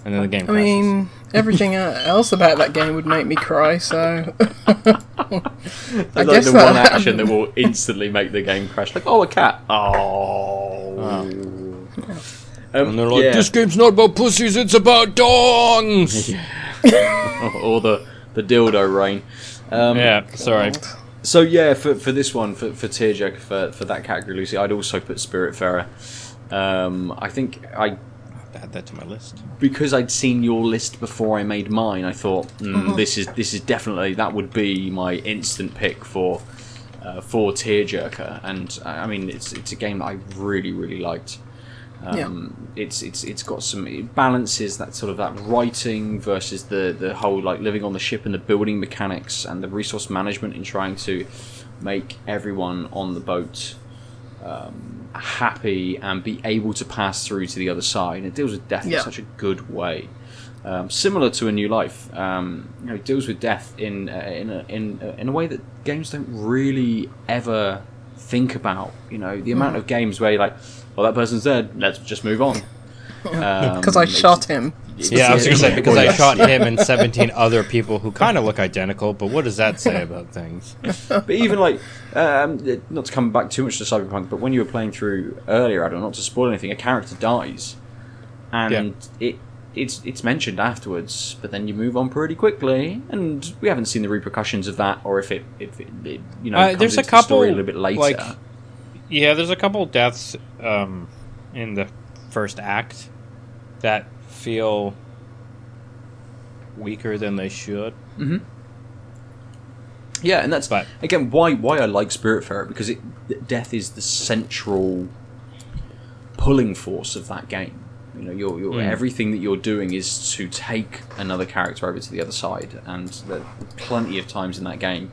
and then the game. I Crashes. mean, everything uh, else about that game would make me cry. So I like guess the that- one action that will instantly make the game crash. Like, oh, a cat. Oh. Um, and they're like, yeah. "This game's not about pussies; it's about dongs." or the the dildo rain. Um, yeah, sorry. So yeah, for, for this one, for for Tearjerker, for for that category, Lucy, I'd also put Spiritfarer. Um, I think I Add that to my list. because I'd seen your list before I made mine. I thought mm, Uh-huh. this is this is definitely that would be my instant pick for uh, for Tearjerker, and I mean it's it's a game that I really really liked. Um, It's it's it's got some it balances that sort of that writing versus the the whole like living on the ship and the building mechanics and the resource management in trying to make everyone on the boat um, happy and be able to pass through to the other side. And it deals with death Yeah. in such a good way. Um, similar to a new life, um, you know, it deals with death in uh, in a, in a, in a way that games don't really ever think about. You know, the amount of games where you're like, "Well, that person's dead. Let's just move on." because I shot him. Yeah, I was going to say because I shot him and 17 other people who kind of look identical. But what does that say about things? but even like um, not to come back too much to cyberpunk but when you were playing through earlier I don't know, not to spoil anything a character dies and it it's it's mentioned afterwards but then you move on pretty quickly and we haven't seen the repercussions of that or if it if it, it you know Uh, comes there's a into the story a couple, little bit later like, Yeah, there's a couple deaths um, in the first act that feel weaker than they should. Yeah, and that's But- again why why I like Spiritfarer because it death is the central pulling force of that game. You know, you're, you're, Mm. everything that you're doing is to take another character over to the other side, and there are plenty of times in that game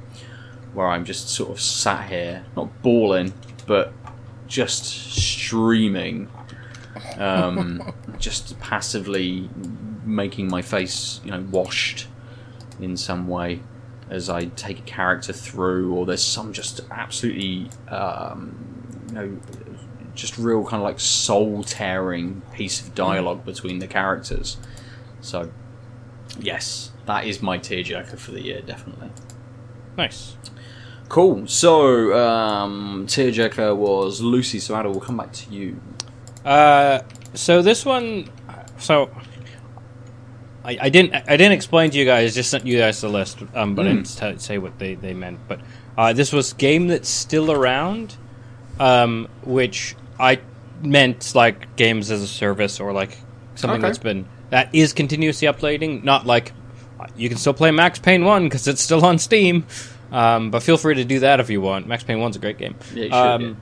where I'm just sort of sat here, not bawling, but just streaming, um, just passively making my face, you know, washed in some way as I take a character through, or there's some just absolutely, um, you know, just real kind of like soul tearing piece of dialogue between the characters. So, yes, that is my tearjerker for the year, definitely. Nice. Cool. So, um, tearjerker was Lucy. So, Adel, we'll come back to you. Uh, so this one, so I, I didn't I didn't explain to you guys. Just sent you guys the list, um, but I didn't t- say what they, they meant. But uh, this was game that's still around, um, which I meant like games as a service or like something Okay. that's been that is continuously updating. Not like you can still play Max Payne one because it's still on Steam. Um, but feel free to do that if you want. Max Payne one's a great game. Yeah, should, um,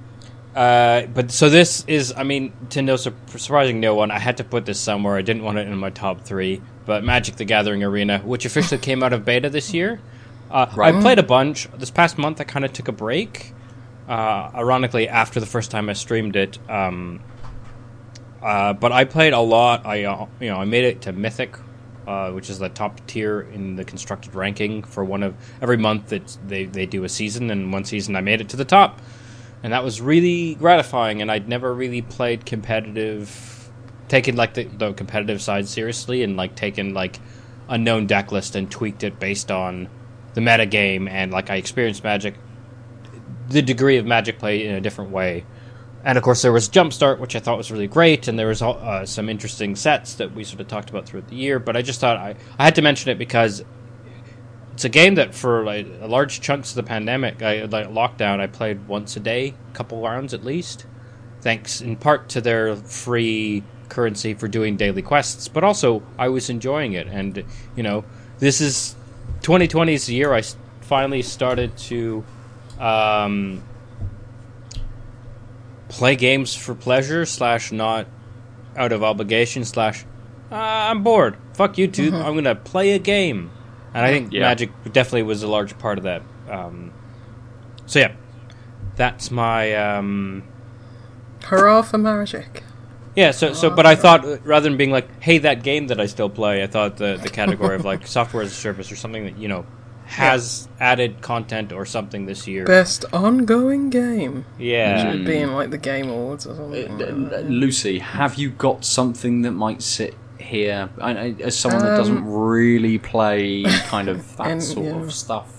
uh, but so this is, I mean, to no sur- surprising no one, I had to put this somewhere. I didn't want it in my top three, but Magic: The Gathering Arena, which officially came out of beta this year. Uh, Right. I played a bunch this past month. I kind of took a break. Uh, ironically, after the first time I streamed it, um, uh, but I played a lot. I uh, you know I made it to Mythic, uh, which is the top tier in the constructed ranking for one of every month that they they do a season, and one season I made it to the top, and that was really gratifying. And I'd never really played competitive, taken like the, the competitive side seriously, and like taken like a known deck list and tweaked it based on the meta game, and like I experienced Magic, the degree of Magic play in a different way. And of course, there was Jumpstart, which I thought was really great, and there was uh, some interesting sets that we sort of talked about throughout the year. But I just thought I, I had to mention it because it's a game that for like large chunks of the pandemic, I, like lockdown, I played once a day, a couple rounds at least, thanks in part to their free currency for doing daily quests. But also, I was enjoying it, and you know, this is 2020's the year I finally started to. Um, play games for pleasure slash not out of obligation slash uh, I'm bored. Fuck YouTube. I'm gonna play a game, and I think Yeah. Magic definitely was a large part of that. Um, so yeah, that's my um, Hurrah for Magic. yeah. So so, but I thought uh, rather than being like, hey, that game that I still play, I thought the the category of like software as a service or something that you know has added content or something this year. Best ongoing game. yeah. Should be in like the Game Awards or something. Uh, uh, Lucy, have you got something that might sit here? I, I, as someone that doesn't really play kind of that Um, And, sort yeah. of stuff.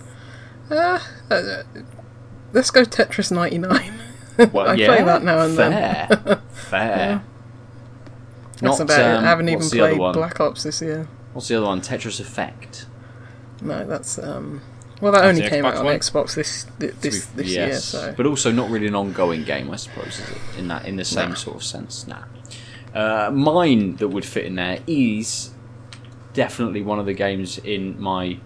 Let's go Tetris 99. Well, I yeah, play that now and fair, then. fair. That's Not, about it. um, I haven't even what's the other played one? Black Ops this year. What's the other one? Tetris Effect. No, that's um. Well, that only came Xbox out on one? Xbox this thi- this this year. So but also not really an ongoing game, I suppose, is it? In that, in the same Nah. sort of sense. Nah. Uh, mine that would fit in there is definitely one of the games in my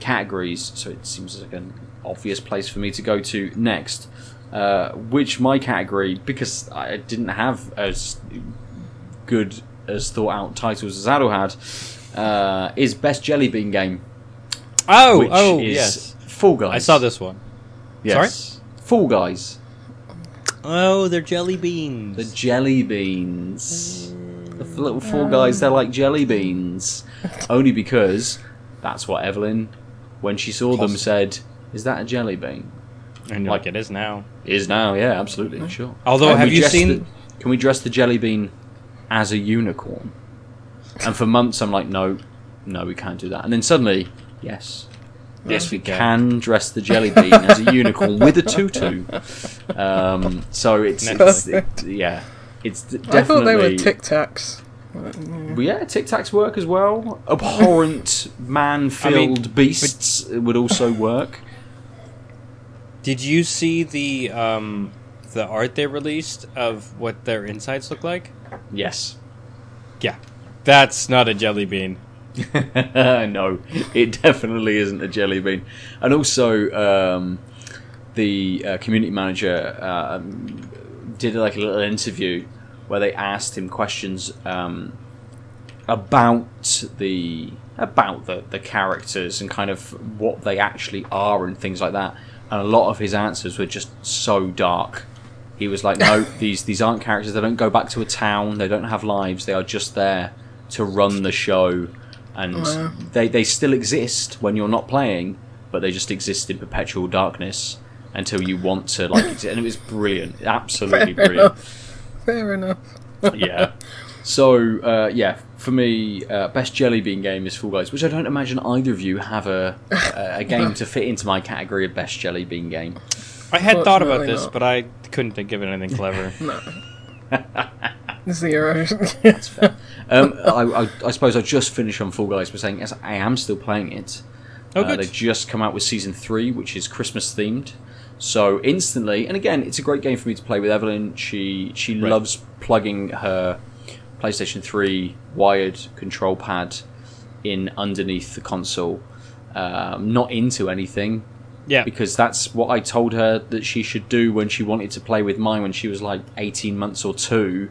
categories. So it seems like an obvious place for me to go to next. Uh, which my category, because I didn't have as good as thought out titles as Adel had, uh, is best jelly bean game. Oh, Which oh, is yes. Fall Guys. I saw this one. Yes. Fall Guys. Oh, they're jelly beans. The jelly beans. The little four oh. guys, they're like jelly beans. Only because that's what Evelyn, when she saw them, said, Is that a jelly bean? and like- like it is now. Is now, yeah, absolutely, sure. Although, Can have we you dress seen- The, can we dress the jelly bean as a unicorn? And for months, I'm like, no, no, we can't do that. And then suddenly, yes. Yes, we Okay. can dress the jelly bean as a unicorn with a tutu. Um, so it's, it's it, yeah, it's definitely. I thought they were Tic Tacs. Yeah, Tic Tacs work as well. Abhorrent man-filled I mean, beasts would also work. Did you see the um, the art they released of what their insides look like? Yes. Yeah, that's not a jelly bean. no, it definitely isn't a jelly bean. And also, um, the uh, community manager uh, um, did like a little interview where they asked him questions um, about the about the, the characters and kind of what they actually are and things like that. And a lot of his answers were just so dark. He was like, "No, these these aren't characters. They don't go back to a town. They don't have lives. They are just there to run the show, and Wow. they they still exist when you're not playing, but they just exist in perpetual darkness until you want to like." exist. And it was brilliant, absolutely Fair brilliant Fair enough. yeah. So uh, yeah, for me, uh, best jelly bean game is Fall Guys, which I don't imagine either of you have a a, a game to fit into my category of best jelly bean game. I had thought about this, not. but I couldn't think of anything clever. Zero. Um, I, I, I suppose I just finished on Fall Guys by saying yes, I am still playing it. Oh, Uh, good. they just come out with season three, which is Christmas themed. So instantly, and again, it's a great game for me to play with Evelyn. She she Right. loves plugging her PlayStation Three wired control pad in underneath the console. Um, not into anything yeah, because that's what I told her that she should do when she wanted to play with mine when she was like 18 months or two,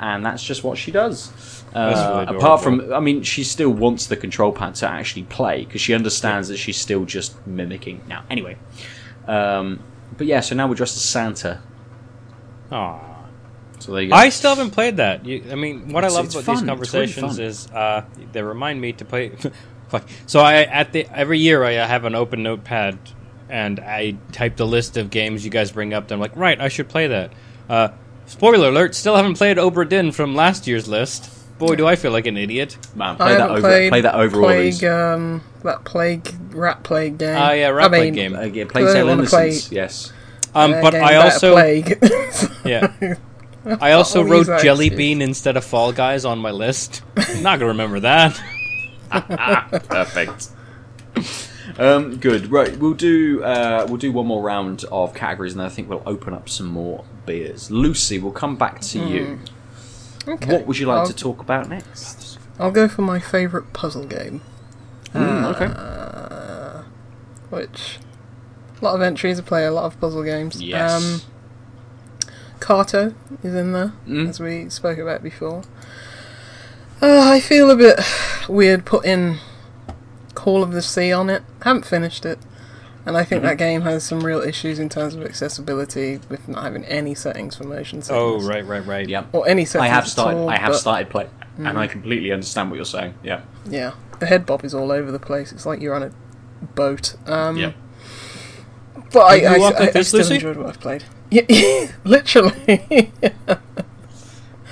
and that's just what she does. Uh, really apart from, I mean, she still wants the control pad to actually play because she understands that she's still just mimicking. Now, anyway, um, but yeah, so now we're dressed as Santa. Aw. So there you go. I still haven't played that. You, I mean, what It's- I love about fun. these It's really conversations is uh, they remind me to play. So I at the every year I have an open notepad and I type the list of games you guys bring up. And I'm like, right, I should play that. Uh, spoiler alert: still haven't played Obra Dinn from last year's list. Boy, do I feel like an idiot. Man, I play that haven't over. played play that over all these. plague, um, that plague rat plague game. Ah, yeah, Rat I mean, Plague game. Uh, yeah, play I Tale wanna Innocence. play- Yes. Um, uh, but game I about also plague. yeah. I also I'll wrote that Jelly excuse. Bean instead of Fall Guys on my list. Not gonna remember that. Perfect. Um, good. Right, we'll do uh, we'll do one more round of categories, and then I think we'll open up some more beers. Lucy, we'll come back to you. okay. What would you like I'll, to talk about next? I'll go for my favourite puzzle game, Mm, Uh, okay. which a lot of entries. I play a lot of puzzle games. Yes. Um, Cato is in there, Mm. as we spoke about before. Uh, I feel a bit weird putting Call of the Sea on it. haven't finished it. And I Mm-hmm. think that game has some real issues in terms of accessibility with not having any settings for motion Oh, sickness. right, right, right. yeah. Or any settings I have at started. all, I have but- started playing, and I completely understand what you're saying. Yeah. Yeah, the head bob is all over the place. It's like you're on a boat. Um, Yeah. But I, I, I, like I still Lucy? enjoyed what I've played. Yeah, literally.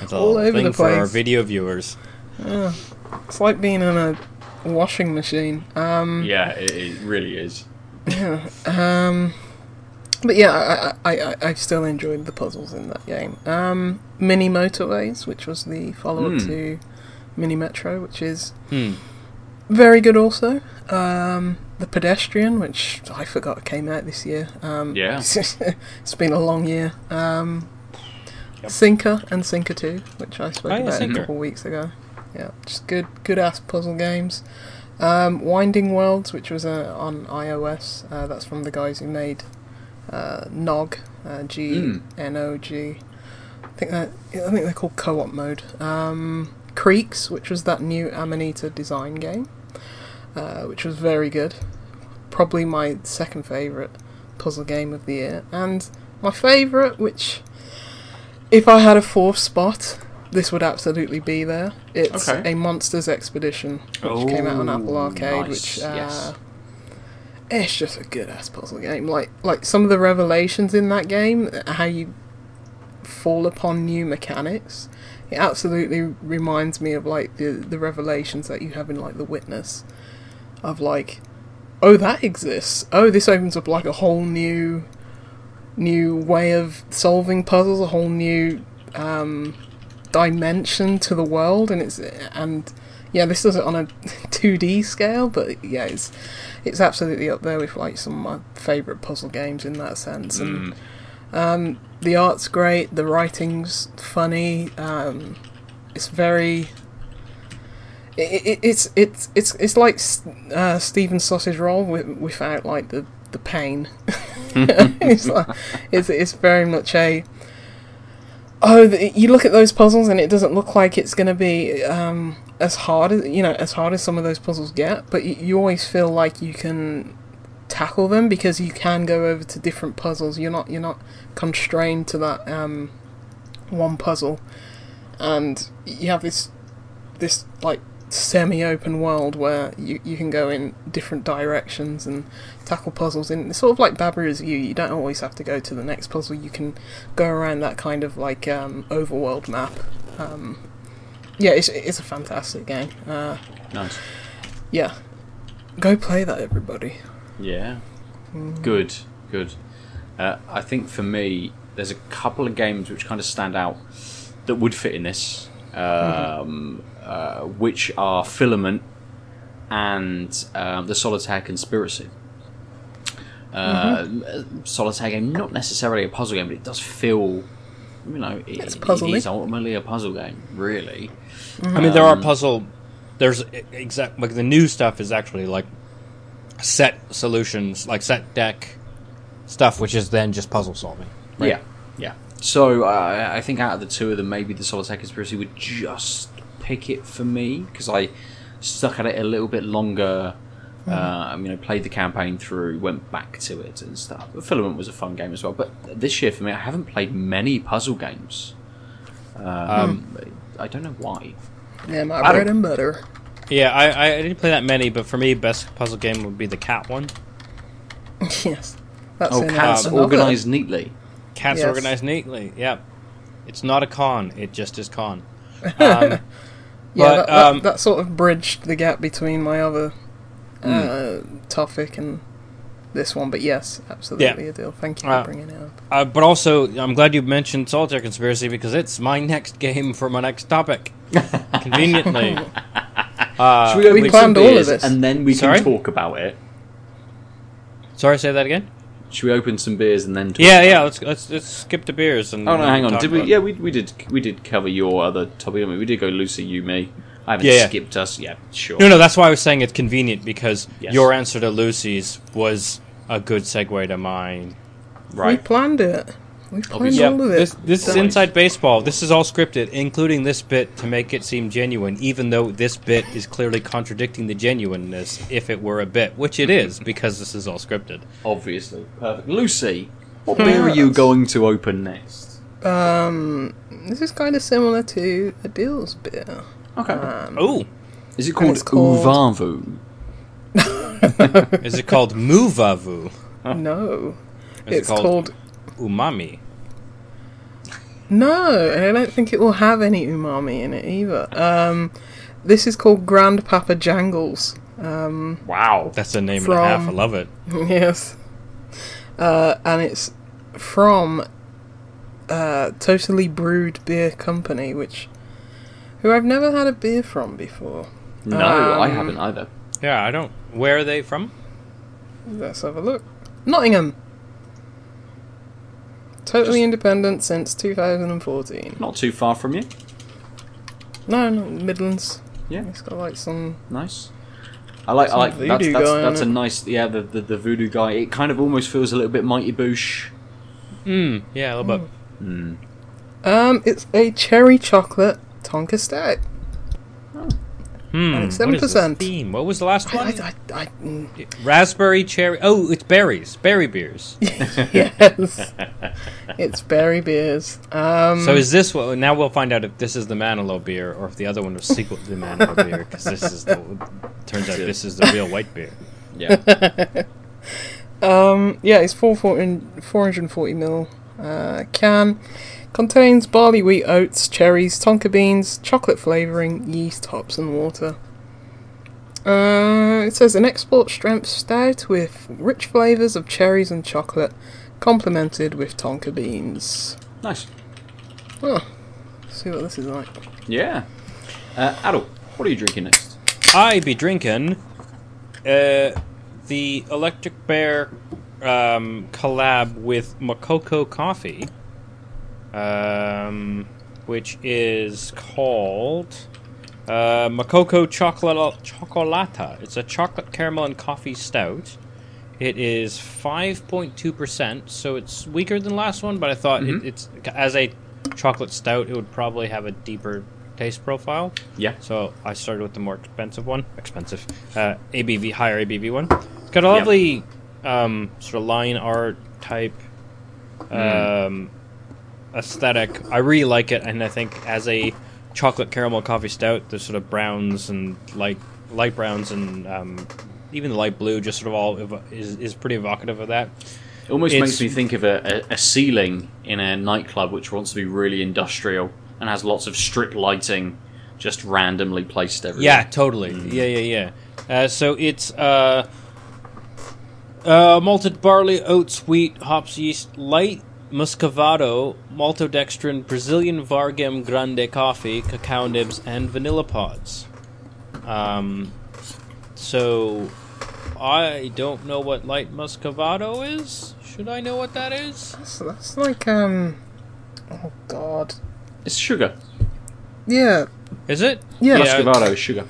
That's a all over thing the for our video viewers. Yeah. It's like being in a washing machine. Um, Yeah, it, it really is. um, but yeah, I, I, I, I still enjoyed the puzzles in that game. Um, Mini Motorways, which was the follow up Hmm. to Mini Metro, which is Hmm. very good also. Um, the Pedestrian, which I forgot came out this year. Um, Yeah. it's been a long year. Um, Yep. Sinkr and Sinkr 2, which I spoke Oh, yeah, about a couple of weeks ago. Yeah, just good, good ass puzzle games. Um, Winding Worlds, which was uh, on iOS. Uh, that's from the guys who made uh, GNOG, uh, G N O G. I think that I think they're called co-op mode. Um, Creaks, which was that new Amanita design game, uh, which was very good. Probably my second favorite puzzle game of the year, and my favorite, which if I had a fourth spot, this would absolutely be there. It's Okay. a Monsters Expedition, which came out on Apple Oh, Arcade, nice, which uh, yes. it's just a good ass puzzle game. Like like some of the revelations in that game, how you fall upon new mechanics. It absolutely reminds me of like the the revelations that you have in like The Witness, of like, oh that exists. Oh, this opens up like a whole new, new way of solving puzzles. A whole new um, dimension to the world, and it's and yeah, this does it on a 2D scale, but yeah, it's it's absolutely up there with like some of my favourite puzzle games in that sense. And um, the art's great, the writing's funny. Um, it's very. It, it, it's it's it's it's like uh, Stephen Sausage Roll with, without like the the pain. it's like it's it's very much a. Oh, you look at those puzzles and it doesn't look like it's going to be um, as hard as you know as hard as some of those puzzles get, but you, you always feel like you can tackle them because you can go over to different puzzles. You're not you're not constrained to that um, one puzzle, and you have this this like semi-open world where you, you can go in different directions and tackle puzzles in it's sort of like Baba Is You you don't always have to go to the next puzzle you can go around that kind of like um, overworld map um, yeah it's, it's a fantastic game uh, Nice. yeah go play that everybody Yeah. Mm. Good. Good. Uh, I think for me, there's a couple of games which kind of stand out that would fit in this, um, uh, which are Filament and um, the Solitaire Conspiracy. Uh, Mm-hmm. Solitaire game, not necessarily a puzzle game, but it does feel, you know, it, It's it puzzly. is ultimately a puzzle game, really. I mean, there are Um, puzzle. There's exact like the new stuff is actually like set solutions, like set deck stuff, which is then just puzzle solving. Right. Yeah, yeah. So uh, I think out of the two of them, maybe the Solitaire Conspiracy would just pick it for me because I stuck at it a little bit longer. Uh, you know, played the campaign through, went back to it and stuff. But Filament was a fun game as well. But this year for me, I haven't played many puzzle games. Um, I don't know why. yeah my I don't- bread and butter Yeah, I, I didn't play that many, but for me, best puzzle game would be the cat one. yes that's Oh, in, uh, cats organised neatly. Cats Yes. organized neatly. Yeah, it's not a con; it just is con. Um, yeah But, that, that, um, that sort of bridged the gap between my other uh, topic and this one but yes absolutely a deal thank you for Uh, bringing it up uh, but also, I'm glad you mentioned Solitaire Conspiracy because it's my next game for my next topic. Conveniently, uh, Should we open we planned all of beers this. and then we Sorry? can talk about it? sorry, say that again. Should we open some beers and then talk Yeah, about yeah. Let's let's let's skip the beers and. Oh no, hang on. Did we? Yeah, we, we did. We did cover your other topic. didn't we? we did go Lucy, you, me. I haven't Yeah, yeah. skipped us. Yeah, sure. No, no. That's why I was saying it's convenient because Yes. your answer to Lucy's was a good segue to mine. Right. We planned it we planned Yeah, all of it this this is inside baseball. This is all scripted, including this bit to make it seem genuine, even though this bit is clearly contradicting the genuineness if it were a bit, which it is because this is all scripted. Obviously, perfect. Lucy, what beer are you going to open next? Um, this is kind of similar to a Deals beer. Okay. Um, Oh, is it called, it's called- Uvavu? is it called Muvavu? no, Is it's it called... Umami? no, and I don't think it will have any umami in it either. Um, this is called Grandpapa Jangles. Um, Wow. That's a name and a half. I love it. yes. Uh, and it's from uh, Totally Brewed Beer Company, which who I've never had a beer from before. No, I Um, haven't either. Yeah, I don't. Where are they from? Let's have a look. Nottingham. Totally Just- independent since 2014. Not too far from you. No, not Midlands. Yeah. It's got like some. Nice. I like. I like. That's that's, that's a nice. Yeah, the, the the voodoo guy. It kind of almost feels a little bit Mighty Boosh. Mm, yeah, a little bit. Mm. Um, it's a cherry chocolate Tonka Stout. Hmm. And it's what is this 7%. theme? What was the last one? I, I, I, mm, Raspberry cherry. Oh, it's berries. Berry beers. yes, it's berry beers. Um, So is this what? Now we'll find out if this is the Manilow beer or if the other one was sequel to the Manilow beer because this is the. Turns out this is the real white beer. Yeah. Um, yeah, it's 440, 440 ml uh, can. Contains barley, wheat, oats, cherries, tonka beans, chocolate flavouring, yeast, hops, and water. Uh, it says an export strength stout with rich flavours of cherries and chocolate, complemented with tonka beans. nice. Oh, see what this is like. Yeah. Uh, Adel, what are you drinking next? I be drinking uh, the Electric Bear um, collab with Mokoko Coffee, um, which is called uh, Mokoko Chocolate Chocolata. It's a chocolate caramel and coffee stout. It is 5.2%, so it's weaker than the last one, but I thought it, it's as a chocolate stout, it would probably have a deeper taste profile. Yeah. So I started with the more expensive one, expensive, uh, ABV, higher ABV one. It's got a Yep. lovely um, sort of line art type um, aesthetic. I really like it, and I think as a chocolate caramel coffee stout, the sort of browns and light light browns and um, even the light blue, just sort of all evo- is is pretty evocative of that. It almost It's- makes me think of a, a, a ceiling in a nightclub which wants to be really industrial and has lots of strip lighting just randomly placed everywhere. Yeah, totally. Yeah, yeah, yeah. Uh, so it's uh, uh, malted barley, oats, wheat, hops, yeast, light muscovado, maltodextrin, Brazilian Vargem Grande coffee, cacao nibs, and vanilla pods. Um, so I don't know what light muscovado is. Should I know what that is? That's, that's like, um. Oh, God. It's sugar. Yeah, Is it? Yeah. Muscovado is sugar.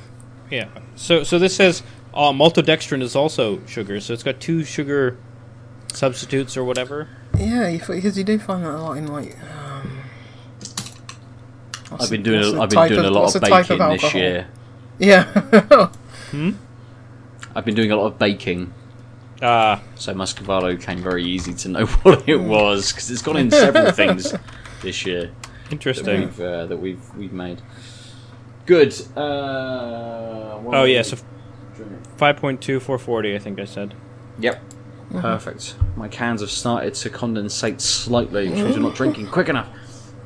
Yeah. So so this says uh, maltodextrin is also sugar. So it's got two sugar substitutes or whatever. Yeah, because you do find that a lot in, like. Um, I've been doing what's a, the I've been type doing a lot of the type baking this year. Yeah. hmm. I've been doing a lot of baking, Uh, so Muscovado came very easy to know what it was because it's gone in several things this year that interesting. we've uh, that we've we've made. Good. Uh, Oh are yeah, we so drinking? 5.2, 440, I think I said. Yep. Perfect. My cans have started to condensate slightly, which means we're not drinking quick enough.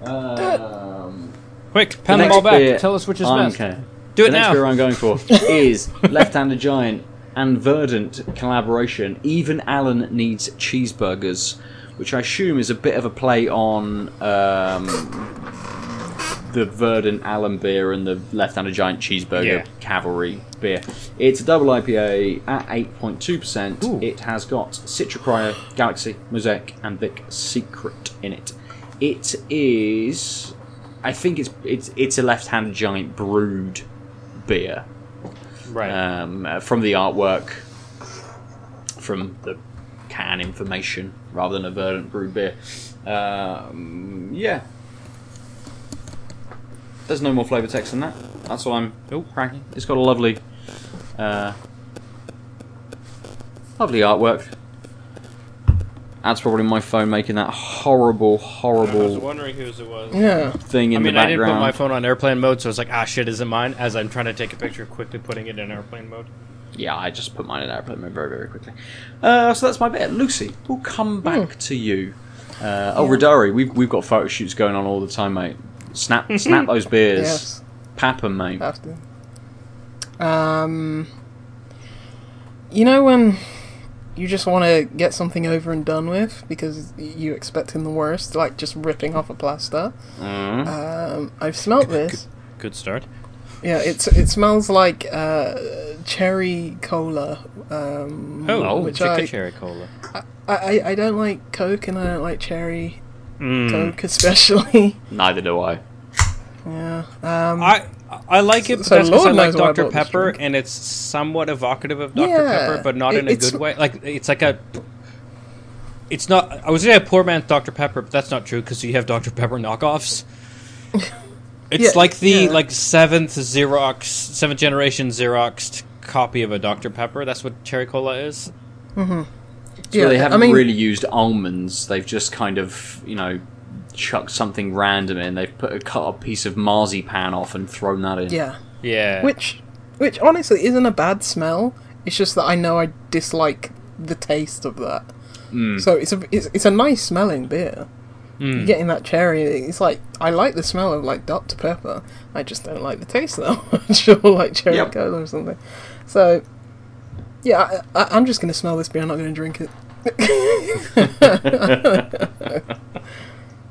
Um, Quick, the pan them next all back. beer Tell us which is I'm best. ca- Do it the next now. beer I'm going for is Left-Handed Giant and Verdant collaboration. Even Alan needs cheeseburgers, which I assume is a bit of a play on um, the Verdant Allen beer and the Left-Handed Giant cheeseburger Yeah. cavalry beer. It's a double IPA at 8.2%. Ooh. It has got Citra Cryo, Galaxy, Mosaic, and Vic Secret in it. It is, I think it's it's it's a Left-Handed Giant brewed beer Right. um, uh, from the artwork, from the can information, rather than a Verdant brewed beer. Um, yeah. There's no more flavour text than that. That's what I'm Nope. cracking. It's got a lovely, uh, lovely artwork. That's probably my phone making that horrible, horrible. I was horrible wondering whose it was. yeah. thing in I mean, the I didn't put my phone on airplane mode, so it's like, ah, shit, is it mine? As I'm trying to take a picture, quickly putting it in airplane mode. Yeah, I just put mine in airplane mode very, very quickly. Uh, so that's my bit. Lucy, we'll come back to you. Uh, oh, Radari, we've we've got photo shoots going on all the time, mate. Snap, snap those beers. Yes. Pap 'em, mate. Have to. Um, you know when you just want to get something over and done with because you're expecting the worst, like just ripping off a plaster. Mm. Um, I've smelt this. Good start. Yeah, it's it smells like uh, cherry cola. Um, Oh, which Chica I, cherry cola. I, I I don't like Coke and I don't like cherry Mm. Coke especially. Neither do I. yeah. Um, I I like it, So that's because I Lord like knows I Dr bought this Pepper, and it's somewhat evocative of Dr Yeah, Pepper, but not it- in a good way. Like it's like a. It's not. I was gonna say a poor man's Dr Pepper, but that's not true because you have Dr Pepper knockoffs. It's Yeah, like the yeah. like seventh Xerox, seventh generation Xeroxed copy of a Dr Pepper. That's what cherry cola is. So Yeah, they haven't mean- really used almonds. They've just kind of, you know, chucked something random in. They've put a cut a piece of marzipan off and thrown that in. yeah. Yeah. Which, which honestly isn't a bad smell. It's just that I know I dislike the taste of that. Hmm. So it's a it's, it's a nice smelling beer. Hmm. You're getting that cherry. It's like I like the smell of like Dr Pepper. I just don't like the taste that much, or like cherry Yep. cola or something. So yeah, I, I, I'm just gonna smell this beer. I'm not gonna drink it.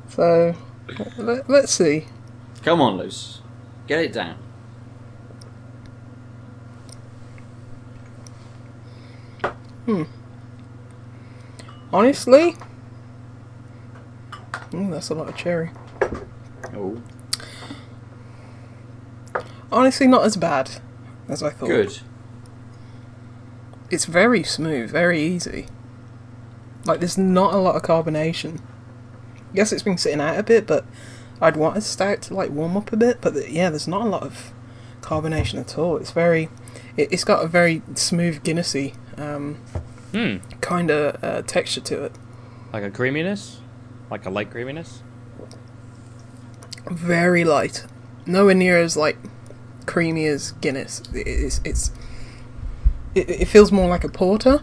so let, let's see. Come on, Luce. Get it down. Hmm. Honestly, mm, that's a lot of cherry. Oh, Honestly, not as bad as I thought. good. It's very smooth, very easy. Like, there's not a lot of carbonation. Yes, it's been sitting out a bit, but I'd want a stout to like warm up a bit. But th- yeah, there's not a lot of carbonation at all. It's very, it, it's got a very smooth Guinnessy um, Hmm. kind of uh, texture to it. Like a creaminess, like a light creaminess. Very light, nowhere near as like creamy as Guinness. It, it's it's it, it feels more like a porter.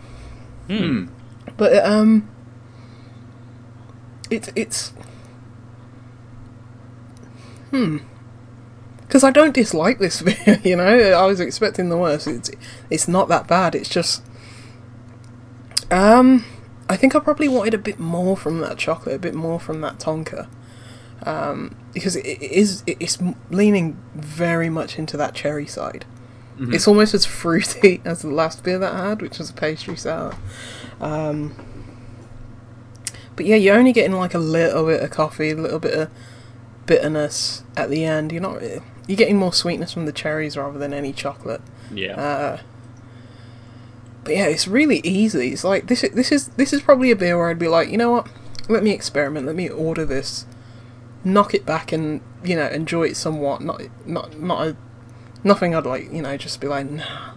Hmm. But um, it's it's hmm. Because I don't dislike this beer, you know. I was expecting the worst. It's it's not that bad. It's just um, I think I probably wanted a bit more from that chocolate, a bit more from that tonka. Um, because it, it is it's leaning very much into that cherry side. It's almost as fruity as the last beer that I had, which was a pastry sour. Um, but yeah, you're only getting like a little bit of coffee, a little bit of bitterness at the end. You're not really, you're getting more sweetness from the cherries rather than any chocolate. Yeah. Uh, but yeah, it's really easy. It's like this. Is, this is this is probably a beer where I'd be like, you know what? Let me experiment. Let me order this, knock it back, and you know enjoy it somewhat. Not not not a nothing. I'd like you know just be like, nah,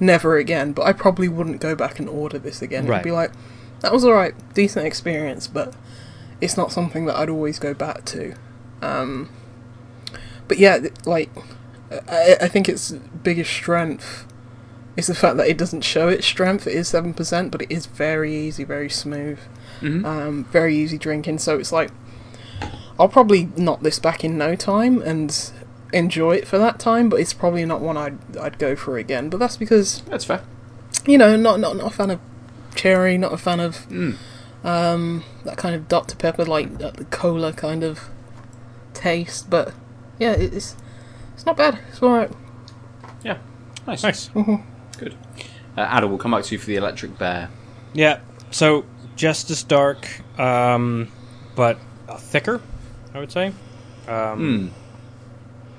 never again. But I probably wouldn't go back and order this again. Right. I'd be like, that was alright, decent experience, but it's not something that I'd always go back to. Um, but yeah, like I, I think its biggest strength is the fact that it doesn't show its strength. It is seven percent, but it is very easy, very smooth, Mhm. um, very easy drinking. So it's like I'll probably knock this back in no time and enjoy it for that time. But it's probably not one I'd I'd go for again. But that's because That's fair. you know not not not a fan of cherry, not a fan of Mm. um, that kind of Dr Pepper like uh, the cola kind of taste. But yeah, it's it's not bad. It's alright. Yeah. Nice. Nice. Good. Uh, Adel, we'll come back to you for the electric bear. Yeah. So just as dark, um, but uh, thicker, I would say. Um, Hmm.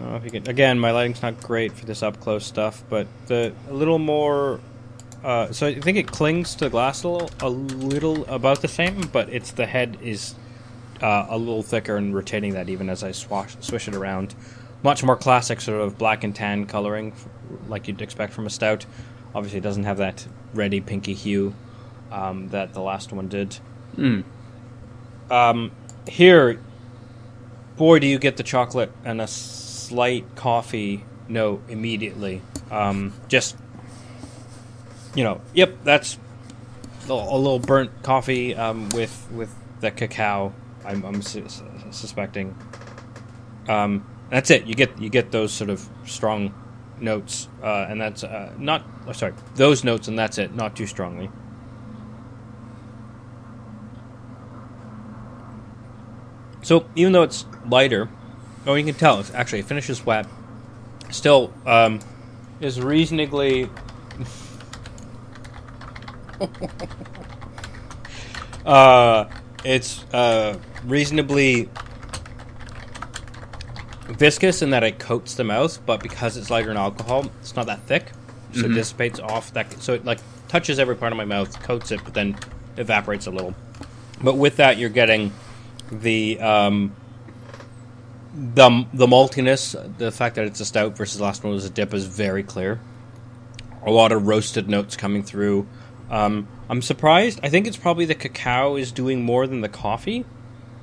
I don't know if you can. Again, my lighting's not great for this up close stuff, but the a little more. Uh, so I think it clings to the glass a little, a little about the same, but it's the head is uh, a little thicker and retaining that even as I swash, swish it around. Much more classic sort of black and tan coloring, like you'd expect from a stout. Obviously, it doesn't have that reddy pinky hue um, that the last one did. Mm. Um, here, boy, do you get the chocolate and a slight coffee note immediately. Um, just, you know, yep, that's a, little burnt coffee um, with with the cacao. I'm, I'm su- suspecting. Um, that's it. You get you get those sort of strong notes, uh, and that's uh, not. Oh, sorry, those notes, and that's it. Not too strongly. So even though it's lighter, oh, you can tell it's actually it finishes wet. Still, um, is reasonably. uh, it's uh, reasonably viscous in that it coats the mouth, but because it's lighter in alcohol, it's not that thick, so it dissipates off that. So it like touches every part of my mouth, coats it, but then evaporates a little. But with that, you're getting the um, the the maltiness, the fact that it's a stout versus the last one was a dip is very clear. A lot of roasted notes coming through. Um, I'm surprised. I think it's probably the cacao is doing more than the coffee,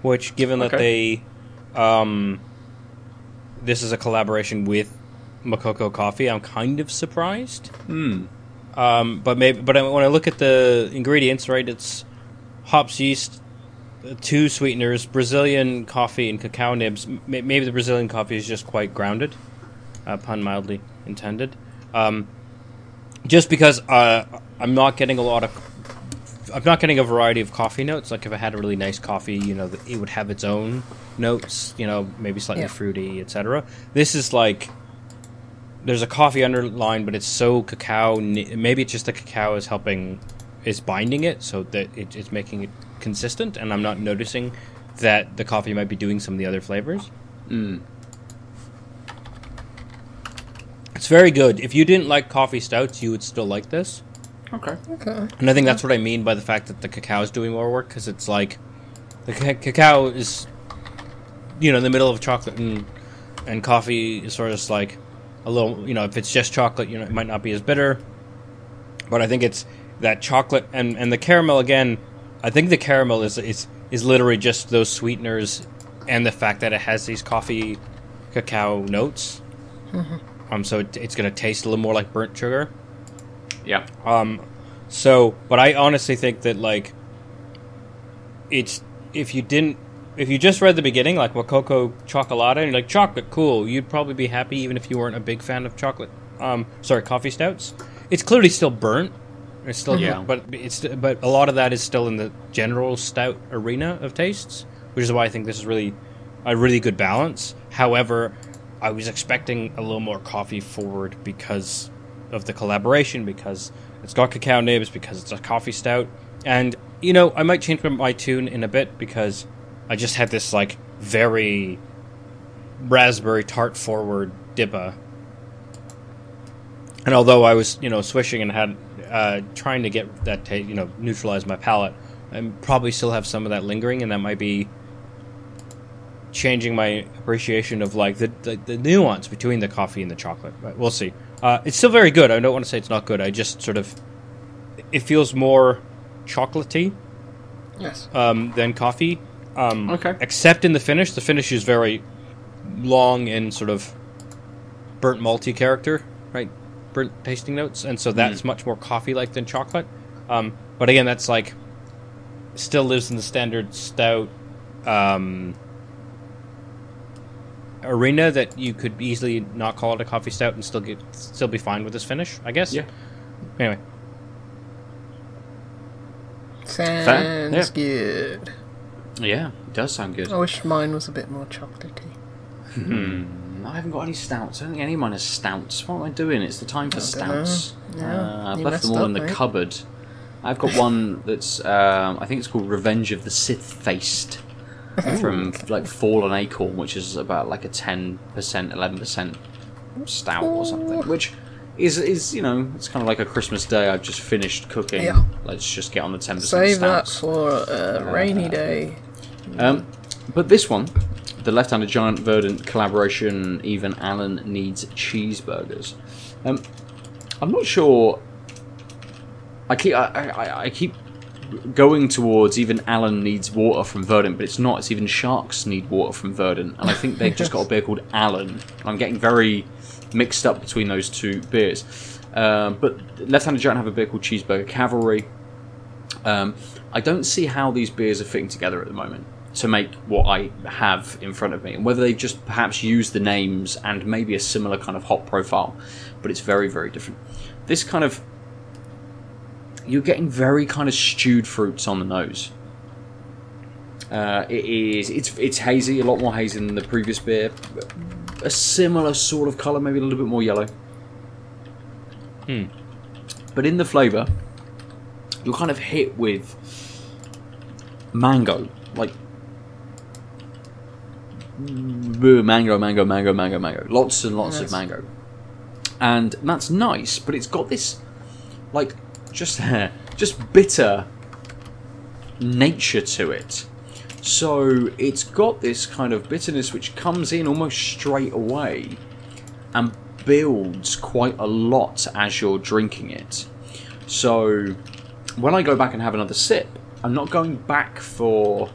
which, given that Okay. they, um, this is a collaboration with Mokoko Coffee, I'm kind of surprised. Hmm. Um, but maybe, but when I look at the ingredients, right, it's hops, yeast, two sweeteners, Brazilian coffee, and cacao nibs. Maybe the Brazilian coffee is just quite grounded, uh, pun mildly intended. Um, just because uh, I'm not getting a lot of, I'm not getting a variety of coffee notes. Like if I had a really nice coffee, you know, it would have its own notes. You know, maybe slightly Yeah. fruity, etc. This is like there's a coffee underline, but it's so cacao. Maybe it's just the cacao is helping, is binding it, so that it, it's making it consistent. And I'm not noticing that the coffee might be doing some of the other flavors. Mm. It's very good. If you didn't like coffee stouts, you would still like this. Okay. Okay. And I think that's what I mean by the fact that the cacao is doing more work because it's like the ca- cacao is, you know, in the middle of chocolate and and coffee is sort of just like a little, you know, if it's just chocolate, you know, it might not be as bitter. But I think it's that chocolate and and the caramel again. I think the caramel is is is literally just those sweeteners and the fact that it has these coffee cacao notes. Um, so it, it's going to taste a little more like burnt sugar. Yeah. Um, so, but I honestly think that like, it's if you didn't, if you just read the beginning, like Wakoko Chocolata, and you're like chocolate, cool, you'd probably be happy even if you weren't a big fan of chocolate. Um, sorry, coffee stouts. It's clearly still burnt. It's still, Yeah. but it's but a lot of that is still in the general stout arena of tastes, which is why I think this is really a really good balance. However, I was expecting a little more coffee forward because of the collaboration, because it's got cacao nibs, because it's a coffee stout, and you know I might change my- my tune in a bit because I just had this like very raspberry tart forward dippa, and although I was you know swishing and had uh, trying to get that ta- you know neutralize my palate, I probably still have some of that lingering, and that might be changing my appreciation of like the, the, the nuance between the coffee and the chocolate. But we'll see. Uh, it's still very good. I don't want to say it's not good. I just sort of it feels more chocolatey Yes. um, than coffee. Um, Okay. Except in the finish, the finish is very long and sort of burnt malty character, right? Burnt tasting notes, and so that's much more coffee-like than chocolate. Um, but again, that's like still lives in the standard stout um, arena that you could easily not call it a coffee stout and still get still be fine with this finish. I guess. Yeah. Anyway, Sounds yeah. good. Yeah, it does sound good. I wish mine was a bit more chocolatey. I haven't got any stouts. I don't think any of mine is stouts. What am I doing? It's the time for stouts. Uh, I've you left them all up, in the mate. cupboard. I've got one that's um, I think it's called Revenge of the Sith Faced from like Fallen Acorn, which is about like a ten percent, eleven percent stout or something. Which is is you know it's kind of like a Christmas day. I've just finished cooking. Yeah. Let's just get on the ten percent Save that stouts. for a rainy day. Um, but this one, the Left-Handed Giant Verdant collaboration, even Alan needs cheeseburgers. Um, I'm not sure. I keep I, I, I keep going towards even Alan needs water from Verdant, but it's not. It's even sharks need water from Verdant, and I think they've just got a beer called Alan. I'm getting very mixed up between those two beers. Um, but Left-Handed Giant have a beer called Cheeseburger Cavalry. Um, I don't see how these beers are fitting together at the moment. To make what I have in front of me, and whether they just perhaps use the names and maybe a similar kind of hop profile, but it's very very different. This kind of you're getting very kind of stewed fruits on the nose. Uh, it is it's it's hazy, a lot more hazy than the previous beer. A similar sort of color, maybe a little bit more yellow. Hmm. But in the flavor, you're kind of hit with mango, like mango, mango, mango, mango, mango. Lots and lots of mango, and that's nice. But it's got this, like, just just bitter nature to it. So it's got this kind of bitterness which comes in almost straight away and builds quite a lot as you're drinking it. So when I go back and have another sip, I'm not going back for.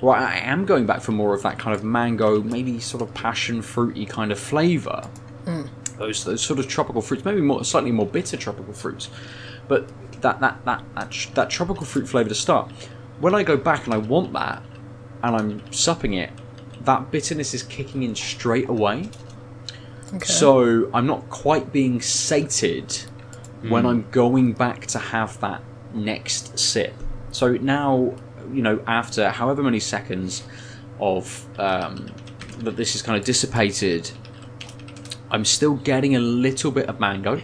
Well, I am going back for more of that kind of mango, maybe sort of passion fruity kind of flavour. Hmm. Those those sort of tropical fruits, maybe more slightly more bitter tropical fruits, but that that that that, that tropical fruit flavour to start. When I go back and I want that, and I'm supping it, that bitterness is kicking in straight away. Okay. So I'm not quite being sated when hmm. I'm going back to have that next sip. So now, you know, after however many seconds of um, that this is kind of dissipated, I'm still getting a little bit of mango,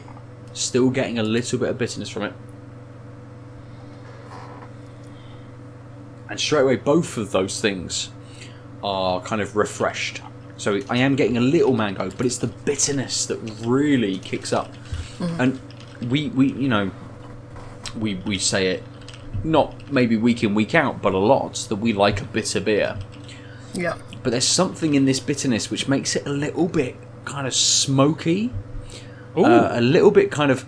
still getting a little bit of bitterness from it. And straight away, both of those things are kind of refreshed. So I am getting a little mango, but it's the bitterness that really kicks up. And we, we, you know, we we say it not maybe week in week out, but a lot that we like a bitter beer. yeah. But there's something in this bitterness which makes it a little bit kind of smoky, Ooh. uh, a little bit kind of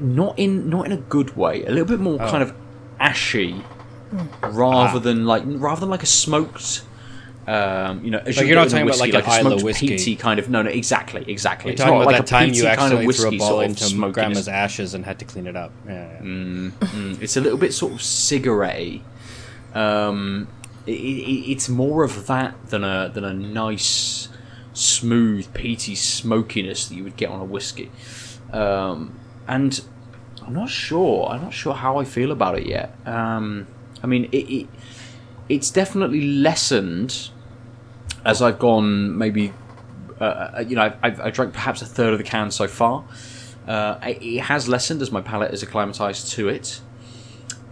not in not in a good way, a little bit more kind of ashy, rather Ah. than like rather than like a smoked. Um, you know, Like you're not get in a talking about whiskey, like a smoked whiskey. peaty kind of. No, no, exactly, exactly. You're It's talking about like that a time you kind of threw a ball sort of into smokiness. grandma's ashes and had to clean it up. Yeah, yeah. Mm, it's a little bit sort of cigarette. Um, it, it, it's more of that than a than a nice, smooth, peaty smokiness that you would get on a whiskey. Um, and I'm not sure. I'm not sure how I feel about it yet. Um, I mean, it, it it's definitely lessened as I've gone maybe uh, you know, I've, I've, I drank perhaps a third of the can so far. Uh, it, has lessened as my palate is acclimatized to it,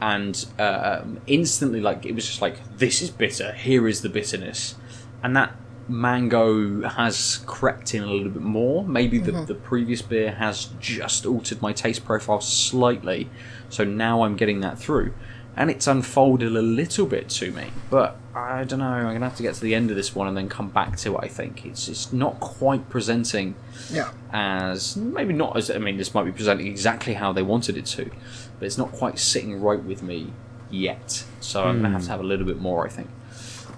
and uh, instantly, like it was just like this is bitter. Here is the bitterness, and that mango has crept in a little bit more. Maybe the, the previous beer has just altered my taste profile slightly, so now I'm getting that through, and it's unfolded a little bit to me. But I don't know. I'm gonna have to get to the end of this one and then come back to it. I think it's it's not quite presenting Yeah. as maybe not as I mean this might be presenting exactly how they wanted it to, but it's not quite sitting right with me yet. So I'm gonna have to have a little bit more, I think.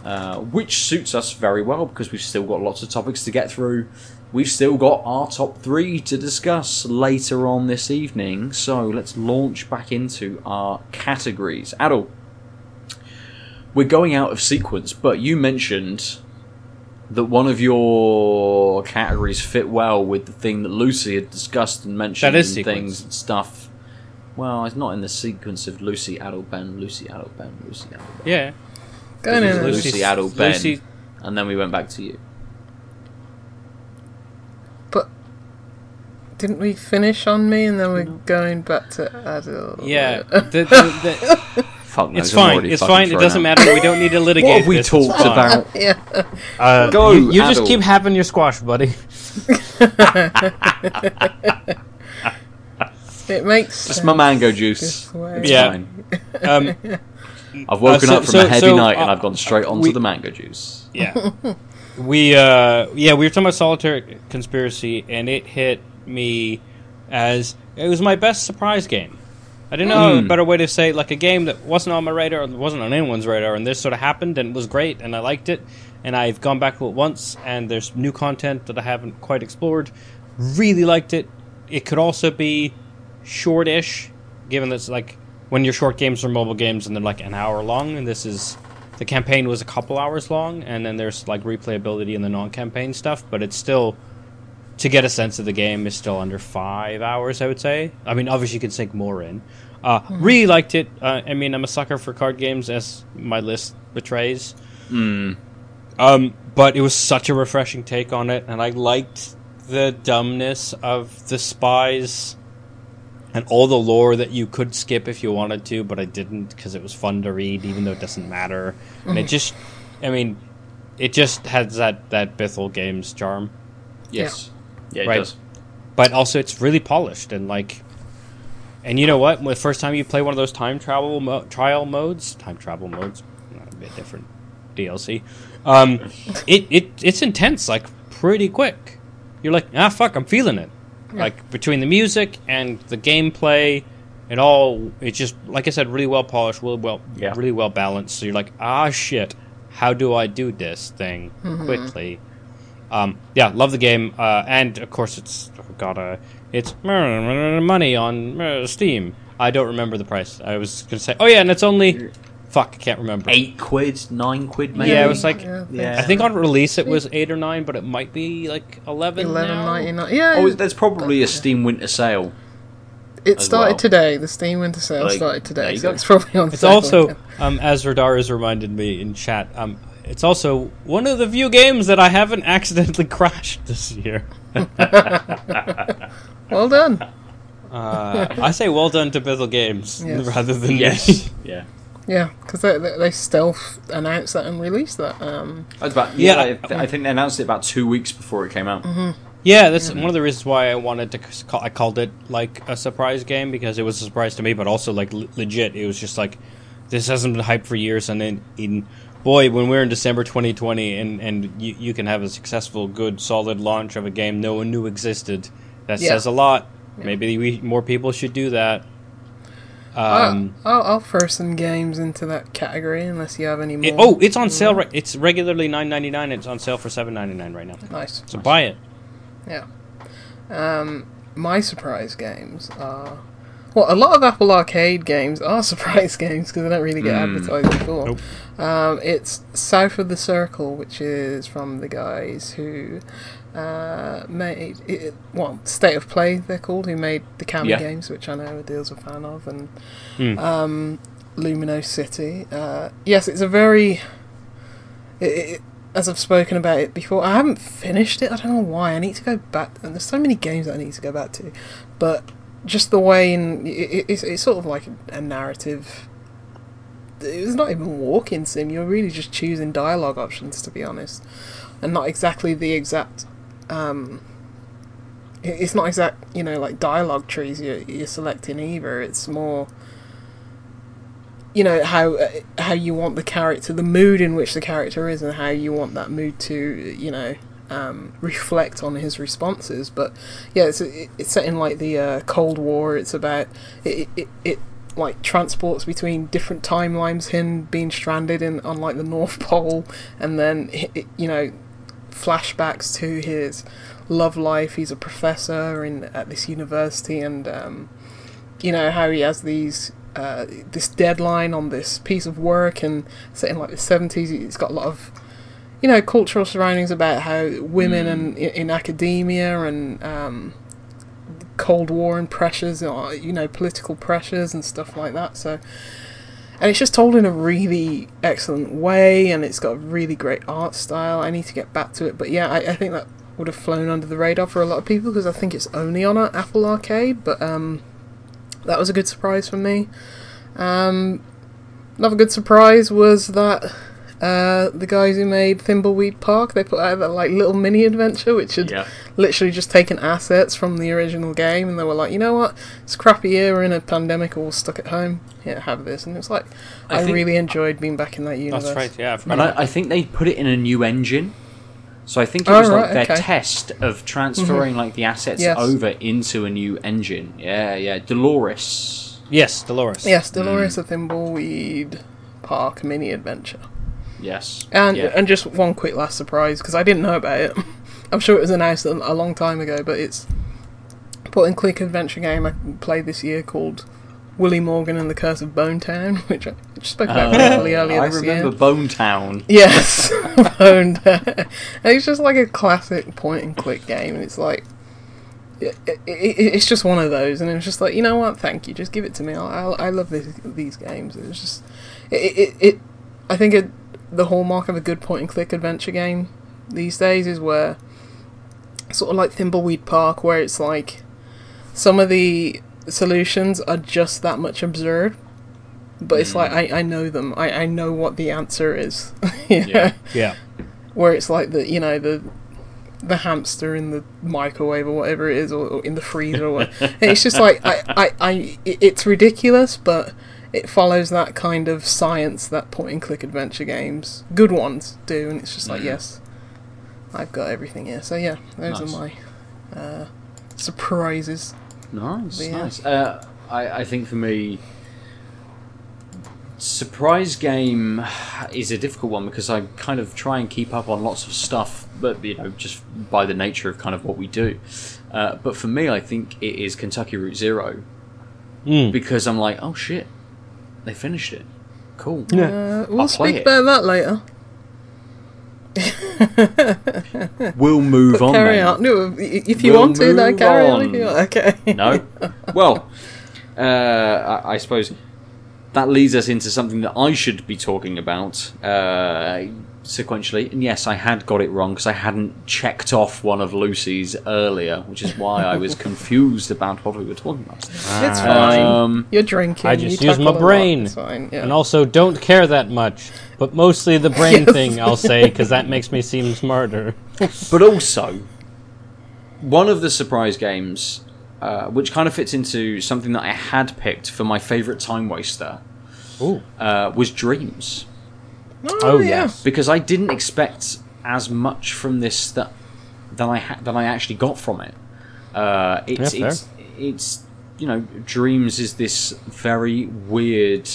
Uh, which suits us very well because we've still got lots of topics to get through. We've still got our top three to discuss later on this evening. So let's launch back into our categories. Adel, we're going out of sequence, but you mentioned that one of your categories fit well with the thing that Lucy had discussed and mentioned That is and sequence. things and stuff. Well, it's not in the sequence of Lucy, Adel, Ben, Lucy, Adel, Ben, Lucy, Adel, Ben. Yeah. Go It was on. Lucy, Lucy- Adel, Ben, Lucy- and then we went back to you. Didn't we finish on me and then we're going back to Adel? Yeah. The- the- the- Fuck knows, it's I'm fine. It's fine. It doesn't out. matter. We don't need to litigate. What have we this. Talked about? yeah. Uh, Go, You, you just keep having your squash, buddy. It makes It's my mango juice. It's Yeah. fine. Um, I've woken so- up from so- a heavy so, night and uh, I've gone straight onto we- the mango juice. yeah. We uh yeah, we were talking about solitaire conspiracy and it hit me as it was my best surprise game. I didn't know Hmm. a better way to say like a game that wasn't on my radar wasn't on anyone's radar and this sort of happened and it was great and I liked it and I've gone back to it once and there's new content that I haven't quite explored. Really liked it. It could also be shortish given that it's like when your short games are mobile games and they're like an hour long and this is the campaign was a couple hours long, and then there's like replayability in the non-campaign stuff, but it's still to get a sense of the game is still under five hours. I would say. I mean, obviously you can sink more in. Uh, Really liked it. Uh, I mean, I'm a sucker for card games, as my list betrays. Um, but it was such a refreshing take on it, and I liked the dumbness of the spies and all the lore that you could skip if you wanted to, but I didn't because it was fun to read, even though it doesn't matter. And it just, I mean, it just has that that Bithell Games charm, Yes. Yeah, it Right. does. but also it's really polished and like. And you know what? The first time you play one of those time travel mo- trial modes, time travel modes, not a bit different DLC. Um, it, it it's intense, like pretty quick. You're like, ah, fuck, I'm feeling it. Like between the music and the gameplay, it all it's just like I said, really well polished, really well, Yeah. really well balanced. So you're like, ah, shit, how do I do this thing quickly? Um, yeah, love the game, uh, and of course it's got a it's money on uh, Steam. I don't remember the price. I was gonna say, oh yeah, and it's only fuck, I can't remember. Eight quid, nine quid, maybe. Yeah, it was like Yeah, Yeah. I think on release it was eight or nine, but it might be like eleven. Eleven now. ninety nine. Yeah, Oh, there's probably a Steam Winter Sale. it started well. today. The Steam Winter Sale Like, started today, so go. it's probably on It's sale. also, um, as Radar has reminded me in chat, um, it's also one of the few games that I haven't accidentally crashed this year. well done. Uh, I say well done to Bithell Games Yes. rather than Yes. yeah. Yeah, because they, they they stealth announced that and released that. Um, I about, Yeah, yeah, I, I think they announced it about two weeks before it came out. Yeah, that's one of the reasons why I wanted to call, I called it like a surprise game because it was a surprise to me, but also like l- legit. It was just like this hasn't been hyped for years, and then in boy, when we're in December 2020, and and you, you can have a successful, good, solid launch of a game no one knew existed, that Yeah. says a lot. Maybe we, more people should do that. Um, I'll, I'll throw some games into that category unless you have any more. it- oh, it's on sale. Right, it's regularly nine ninety nine. It's on sale for seven ninety nine right now. nice. So buy it. Yeah. Um, my surprise games are. Well, a lot of Apple Arcade games are surprise games because they don't really get advertised before. Nope. Um, it's South of the Circle, which is from the guys who uh, made it, well State of Play. They're called who made the KAMI Yeah. games, which I know Adel's a fan of, and Hmm. um, Lumino City. Uh, yes, it's a very. It, it, as I've spoken about it before, I haven't finished it. I don't know why. I need to go back. And there's so many games that I need to go back to, but just the way in it, it, it's, it's sort of like a narrative. It's not even walking sim. You're really just choosing dialogue options, to be honest, and not exactly the exact. Um, it- it's not exact, you know, like dialogue trees you're, you're selecting either. It's more you know how uh, how you want the character, the mood in which the character is, and how you want that mood to you know um, reflect on his responses. But yeah, it's it's set in like the uh, Cold War. It's about it, it it like transports between different timelines. Him being stranded in on like the North Pole, and then it, you know flashbacks to his love life. He's a professor in at this university, and um, you know how he has these uh, this deadline on this piece of work and set in like the 70s it's got a lot of you know cultural surroundings about how women and in, in academia and um, cold war and pressures or you know political pressures and stuff like that. So and it's just told in a really excellent way and it's got a really great art style. I need to get back to it. But yeah i, I think that would have flown under the radar for a lot of people because i think it's only on uh, apple arcade but um that was a good surprise for me. Um, another good surprise was that uh, the guys who made Thimbleweed Park they put out that like little mini adventure, which had Yeah. literally just taken assets from the original game, and they were like, you know what, it's a crappy year, we're in a pandemic, all stuck at home. Yeah, have this, and it's like I I, really enjoyed being back in that universe. That's right. Yeah, And I, I think they put it in a new engine. So I think it Oh, was like their okay. Mm-hmm. test of transferring like the assets Yes. over into a new engine. Yeah, yeah. Delores. Yes, Delores. Yes, Delores the Thimbleweed Park mini adventure. Yes. And yeah. and just one quick last surprise because I didn't know about it. I'm sure it was announced a, a long time ago, but it's a point and click adventure game I played this year called Willy Morgan and the Curse of Bone Town, which I which I spoke about oh. briefly earlier I this remember. Bone Town. Yes, Bone Town. It's just like a classic point and click game, and it's like. It, it, it, it's just one of those, and it was just like, you know what? Thank you. Just give it to me. I, I, I love these these games. It was just, it, it, it I think it, the hallmark of a good point and click adventure game these days is where, sort of like Thimbleweed Park, where it's like, some of the solutions are just that much absurd, but it's like hmm. I, I know them. I, I know what the answer is. yeah. Yeah. Yeah. Where it's like the you know the the hamster in the microwave or whatever it is, or, or in the freezer or what. And it's just like I, I, I it's ridiculous, but it follows that kind of science that point and click adventure games, good ones, do, and it's just like Mhm. yes, I've got everything here. So yeah, those Nice. are my uh, surprises. Nice, yeah. nice. Uh, I, I think for me, surprise game is a difficult one because I kind of try and keep up on lots of stuff, but you know, just by the nature of kind of what we do. Uh, but for me, I think it is Kentucky Route Zero Mm. because I'm like, oh shit, they finished it. Cool. Yeah. Uh, we'll I'll speak about that later. We'll move on. carry then. on. No, if if you We'll want to, no, move carry on. if on. you want. Okay. No. Well, uh, I, I suppose that leads us into something that I should be talking about uh, sequentially. And yes, I had got it wrong because I hadn't checked off one of Lucy's earlier, which is why I was confused about what we were talking about. It's fine. Um, You're drinking. I just you use my tackle a lot, brain. It's fine. Yeah. And also, don't care that much. But mostly the brain Yes. thing, I'll say, because that makes me seem smarter. but also, one of the surprise games, uh, which kind of fits into something that I had picked for my favourite time waster, Ooh. uh, was Dreams. Oh, yeah. yes. because I didn't expect as much from this that than I ha- than I actually got from it. Uh, it's Yeah, it's it's you know, Dreams is this very weird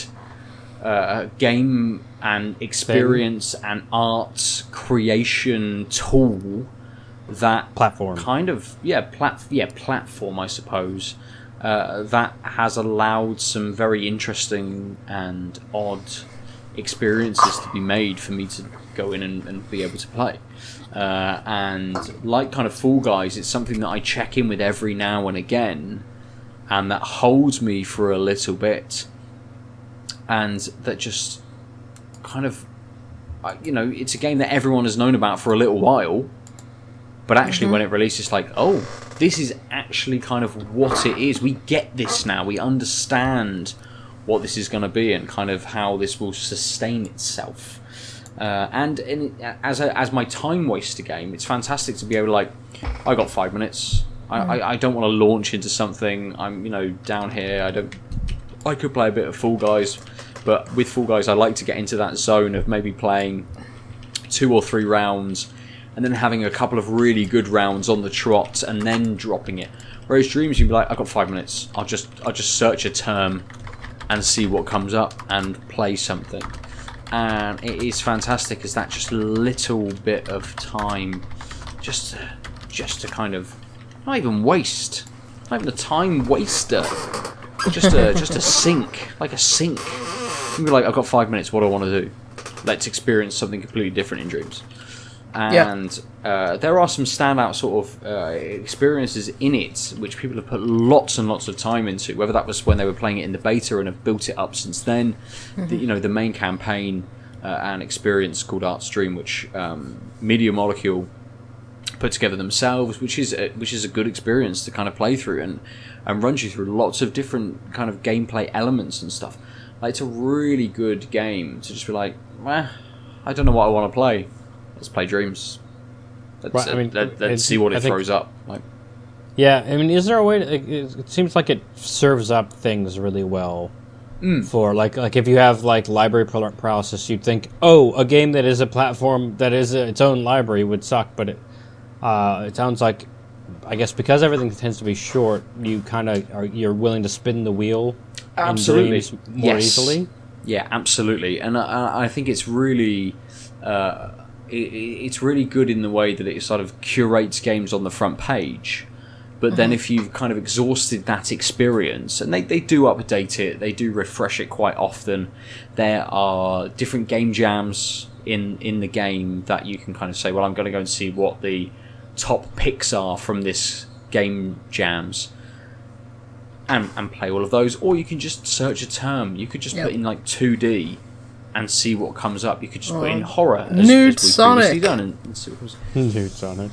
uh, game and experience and art creation tool that Platform. kind of yeah plat yeah platform I suppose uh, that has allowed some very interesting and odd experiences to be made for me to go in and, and be able to play. Uh, and like kind of Fall Guys, it's something that I check in with every now and again, and that holds me for a little bit, and that just kind of, you know, it's a game that everyone has known about for a little while, but actually when it releases, it's like, oh, this is actually kind of what it is. We get this now. We understand what this is going to be and kind of how this will sustain itself. Uh, and in, as a, as my time waster game, it's fantastic to be able to like, I got five minutes. I, I, I don't want to launch into something. I'm you know down here. I don't. I could play a bit of Fall Guys, but with Fall Guys, I like to get into that zone of maybe playing two or three rounds, and then having a couple of really good rounds on the trot, and then dropping it. Whereas Dreams, you'd be like, I've got five minutes. I'll just I'll just search a term and see what comes up and play something. And it is fantastic as that just a little bit of time, just to, just to kind of not even waste, not even a time waster, just a just a sink, like a sink. You'd be like, I've got five minutes. What do I want to do? Let's experience something completely different in dreams. Yeah. And uh, there are some standout sort of uh, experiences in it, which people have put lots and lots of time into. Whether that was when they were playing it in the beta and have built it up since then, the, you know, the main campaign uh, and experience called Art's Dream, which um, Media Molecule put together themselves, which is a, which is a good experience to kind of play through and and runs you through lots of different kind of gameplay elements and stuff. Like it's a really good game to just be like, well, I don't know what I want to play. Let's play Dreams. Let's, Right, I uh, mean, let, let's see what it think- throws up. Like, Yeah, I mean, is there a way? To, it, it seems like it serves up things really well. For like, like if you have like library par- paralysis, you'd think, oh, a game that is a platform that is a, its own library would suck. But it, uh, it sounds like, I guess because everything tends to be short, you kind of are you're willing to spin the wheel. Absolutely. more Yes. easily. Yeah, absolutely, and I, I think it's really, uh, it, it's really good in the way that it sort of curates games on the front page, But then mm-hmm. if you've kind of exhausted that experience, and they, they do update it, they do refresh it quite often. There are different game jams in in the game that you can kind of say, well, I'm going to go and see what the top picks are from this game jams. And, and play all of those, or you can just search a term. You could just Yep. put in like 2D and see what comes up. You could just put in horror, as, Nude as we've previously Sonic. done, and, and see what comes. Dude, Sonic.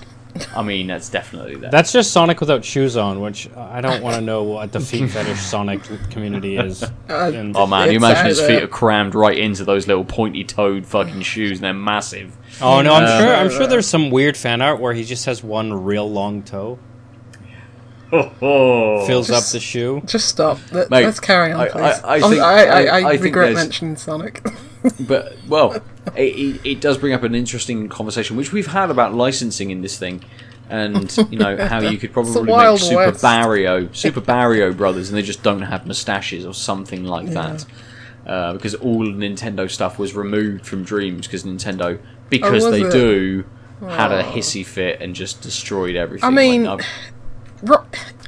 I mean, that's definitely there. That's just Sonic without shoes on, which I don't want to know what the feet fetish Sonic community is. And- Oh man, you imagine out his feet are crammed right into those little pointy toed fucking shoes, and they're massive. oh no, I'm Uh, sure. I'm sure there's some weird fan art where he just has one real long toe, Oh, fills up the shoe. Just stop. Let, Mate, us carry on, I- please. I- I Oh, think- I, I, I- I I think regret mentioning Sonic. but well, it, it, it does bring up an interesting conversation, which we've had about licensing in this thing, and you know how you could probably make Super West. Barrio, Super Barrio Brothers, and they just don't have mustaches or something like that. Uh, because all Nintendo stuff was removed from Dreams because Nintendo, because was they it? do, had a hissy fit and just destroyed everything. I mean, Like, Ri-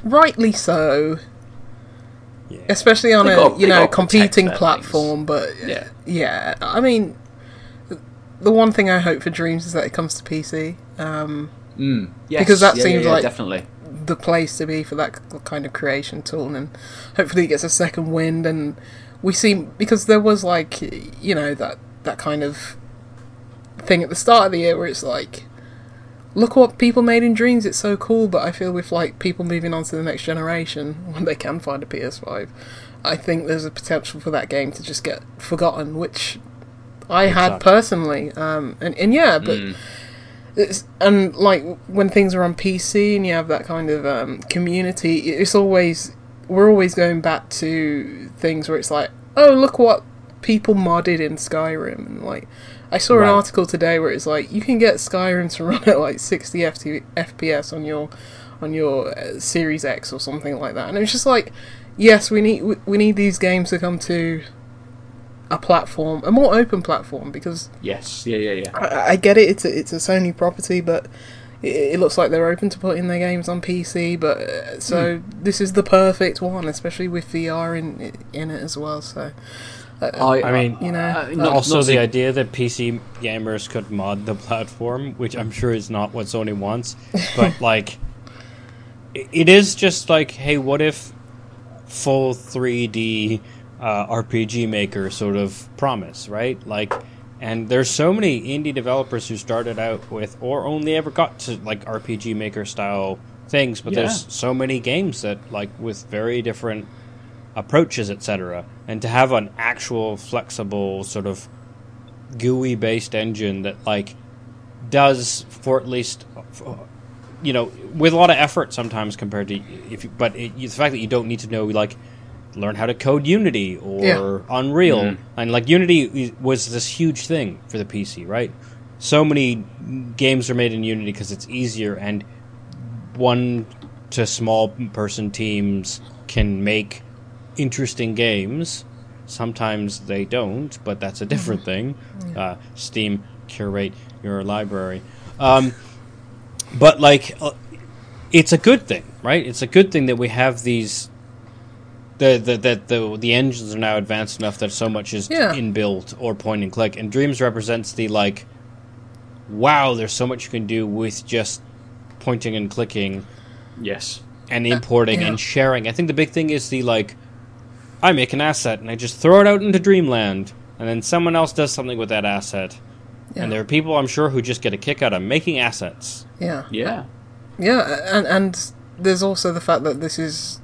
rightly so. Yeah. Especially on They a got- you know competing platform, but Yeah. yeah. I mean, the one thing I hope for Dreams is that it comes to PC. Um, Mm, yes, Because that yeah, seems yeah, like- definitely. the place to be for that kind of creation tool, and hopefully it gets a second wind. And we see because there was like you know that that kind of thing at the start of the year where it's like, look what people made in Dreams. It's so cool. But I feel with like people moving on to the next generation when they can find a PS5, I think there's a potential for that game to just get forgotten, which I had suck. personally. Um, and and yeah, but Mm. it's, and like when things are on PC and you have that kind of um, community, it's always we're always going back to things where it's like, oh look what people modded in Skyrim, and like I saw Right. an article today where it's like you can get Skyrim to run at like 60 FT, FPS on your on your uh, Series X or something like that, and it's just like, yes, we need we, we need these games to come to a platform, a more open platform, because Yes, yeah, yeah, yeah. I, I get it. It's a, it's a Sony property, but it, it looks like they're open to putting their games on PC. But uh, so Hmm. this is the perfect one, especially with VR in in it as well. So I, I mean, you know, uh, not- also, not the to- idea that PC gamers could mod the platform, which I'm sure is not what Sony wants, but like, it is just like, hey, what if full 3D uh, RPG maker sort of promise, right? Like, and there's so many indie developers who started out with, or only ever got to like RPG maker style things, but there's so many games that like with very different approaches, etc. And to have an actual flexible sort of GUI based engine that like does for at least you know with a lot of effort sometimes compared to if you, but it, the fact that you don't need to know like learn how to code Unity or Yeah. Unreal Mhm. and like Unity was this huge thing for the PC, right? So many games are made in Unity because it's easier and one to small person teams can make interesting games. Sometimes they don't, but that's a different thing. Uh, Steam curate your library, um, but like, uh, it's a good thing, right? It's a good thing that we have these. The, the, that the the engines are now advanced enough that so much is Yeah. inbuilt or point and click, and Dreams represents the like, wow, there's so much you can do with just pointing and clicking yes. and importing yeah. and sharing. I think the big thing is the like, I make an asset and I just throw it out into Dreamland, and then someone else does something with that asset. Yeah. And there are people I'm sure who just get a kick out of making assets. yeah, Yeah. yeah, and and there's also the fact that this is.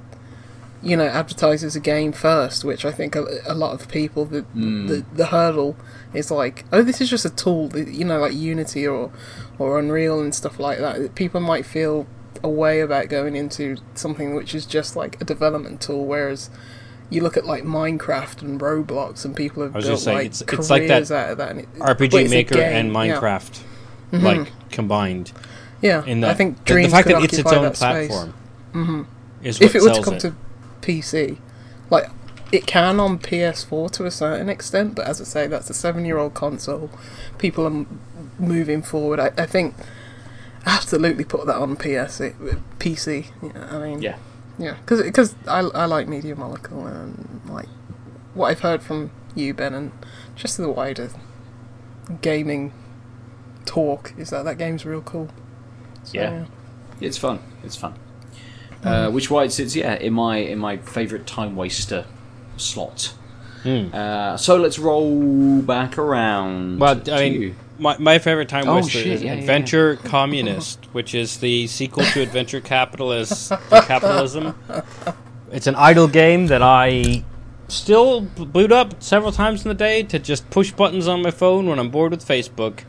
You know, advertised as a game first, which I think a, a lot of people the, Mm. the the hurdle is like, oh, this is just a tool. You know, like Unity or or Unreal and stuff like that. People might feel a way about going into something which is just like a development tool, whereas you look at like Minecraft and Roblox, and people have built gonna like it's- careers it's like that out of that. And it, RPG Maker and game, yeah. Minecraft, like combined. Yeah, In the, I think the- Dreams the fact that it's its own platform mm-hmm. is If it were to come it. to PC, like it can on PS4 to a certain extent, but as I say, that's a seven-year-old console. People are m- moving forward. I, I think absolutely put that on PS, it, PC. Yeah, I mean, Yeah. Yeah, because I, I like Media Molecule and like what I've heard from you, Ben, and just the wider gaming talk is that that game's real cool. So, Yeah. It's fun. It's fun. Uh, which why it sits yeah in my in my favourite time waster slot. Hmm. Uh, so let's roll back around. Well, to I mean, you. My, my favorite time Oh, waster shit, is yeah, yeah, Adventure Communist, which is the sequel to Adventure Capitalist Capitalism. It's an idle game that I still boot up several times in the day to just push buttons on my phone when I'm bored with Facebook.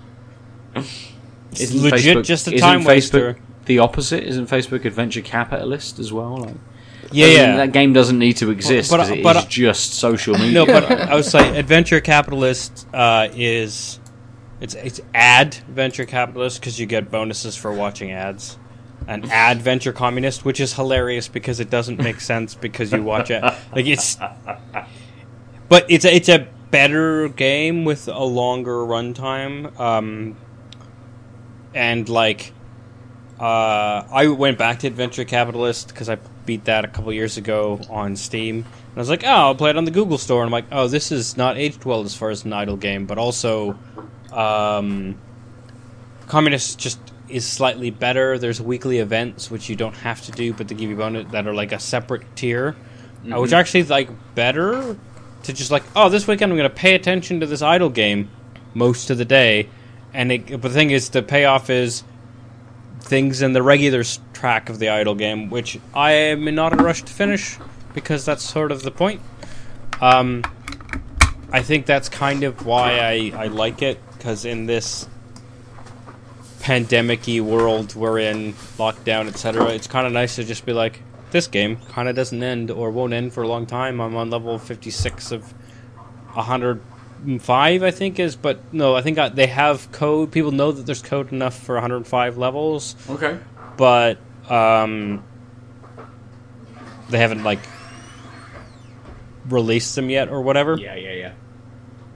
It's Isn't legit Facebook- just a isn't time Facebook waster. The opposite isn't Facebook adventure capitalist as well. Like, Yeah, yeah. that game doesn't need to exist but- because it is but- just social media. No, but I would say adventure capitalist uh, is it's it's ad venture capitalist because you get bonuses for watching ads, An ad venture communist, which is hilarious because it doesn't make sense because you watch it like it's, but it's a, it's a better game with a longer runtime, um, and like. Uh, I went back to Adventure Capitalist because I beat that a couple years ago on Steam. And I was like, oh, I'll play it on the Google Store. And I'm like, oh, this is not aged well as far as an idle game, but also, um, Communist just is slightly better. There's weekly events which you don't have to do, but they give you bonus that are like a separate tier, uh, which actually like better to just like, oh, this weekend I'm going to pay attention to this idle game most of the day. And it, but the thing is, the payoff is things in the regular track of the idle game, which I am not in a rush to finish because that's sort of the point. Um, I think that's kind of why I, I like it because in this pandemic-y world we're in, lockdown, etc., it's kind of nice to just be like, this game kind of doesn't end or won't end for a long time. I'm on level 56 of 105, I think is, but no, I think I, they have code. People know that there's code enough for 105 levels okay. but um, they haven't like released them yet or whatever. Yeah, yeah, yeah.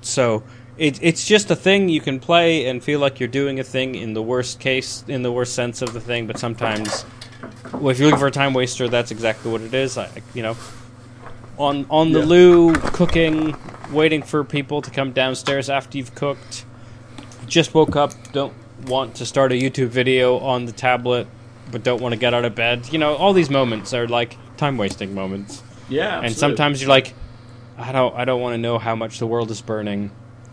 So it, it's just a thing you can play and feel like you're doing a thing in the worst case, in the worst sense of the thing. But sometimes, well, if you're looking for a time waster, that's exactly what it is. I, you know, on on the Yeah. loo, cooking, waiting for people to come downstairs after you've cooked. Just woke up, don't want to start a YouTube video on the tablet, but don't want to get out of bed. You know, all these moments are like time wasting moments Yeah, and sometimes you're like, I don't, I don't want to know how much the world is burning,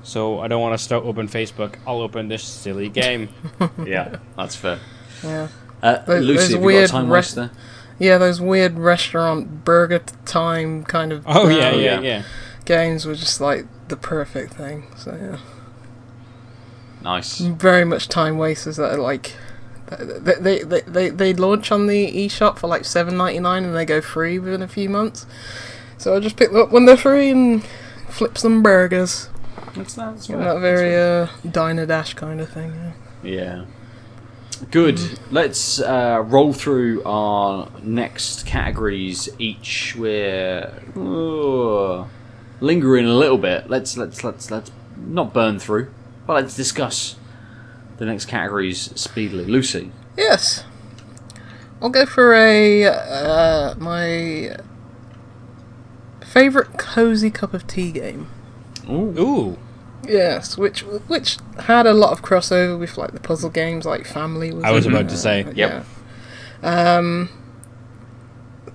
so I don't want to start open Facebook. I'll open this silly game. yeah, that's fair. Yeah. Uh, Those- Lucy, those have you got a weird time rest- waster? Yeah, those weird restaurant burger time kind of Oh yeah, yeah, yeah. yeah. games were just like the perfect thing. So yeah, Nice. very much time wasters that are like they they they, they, they launch on the eShop for like seven ninety nine and they go free within a few months. So I just pick them up when they're free and flip some burgers. That's, that's You know, that very uh, diner dash kind of thing. Yeah. Yeah. Good. Let's uh, roll through our next categories each. We're lingering a little bit. Let's let's let's let's not burn through, but let's discuss the next categories speedily. Lucy. Yes. I'll go for a uh, my favorite cozy cup of tea game. Ooh. Ooh, Yes, which which had a lot of crossover with like the puzzle games, like Family. Was I was in about to say. Yep. Yeah. Um,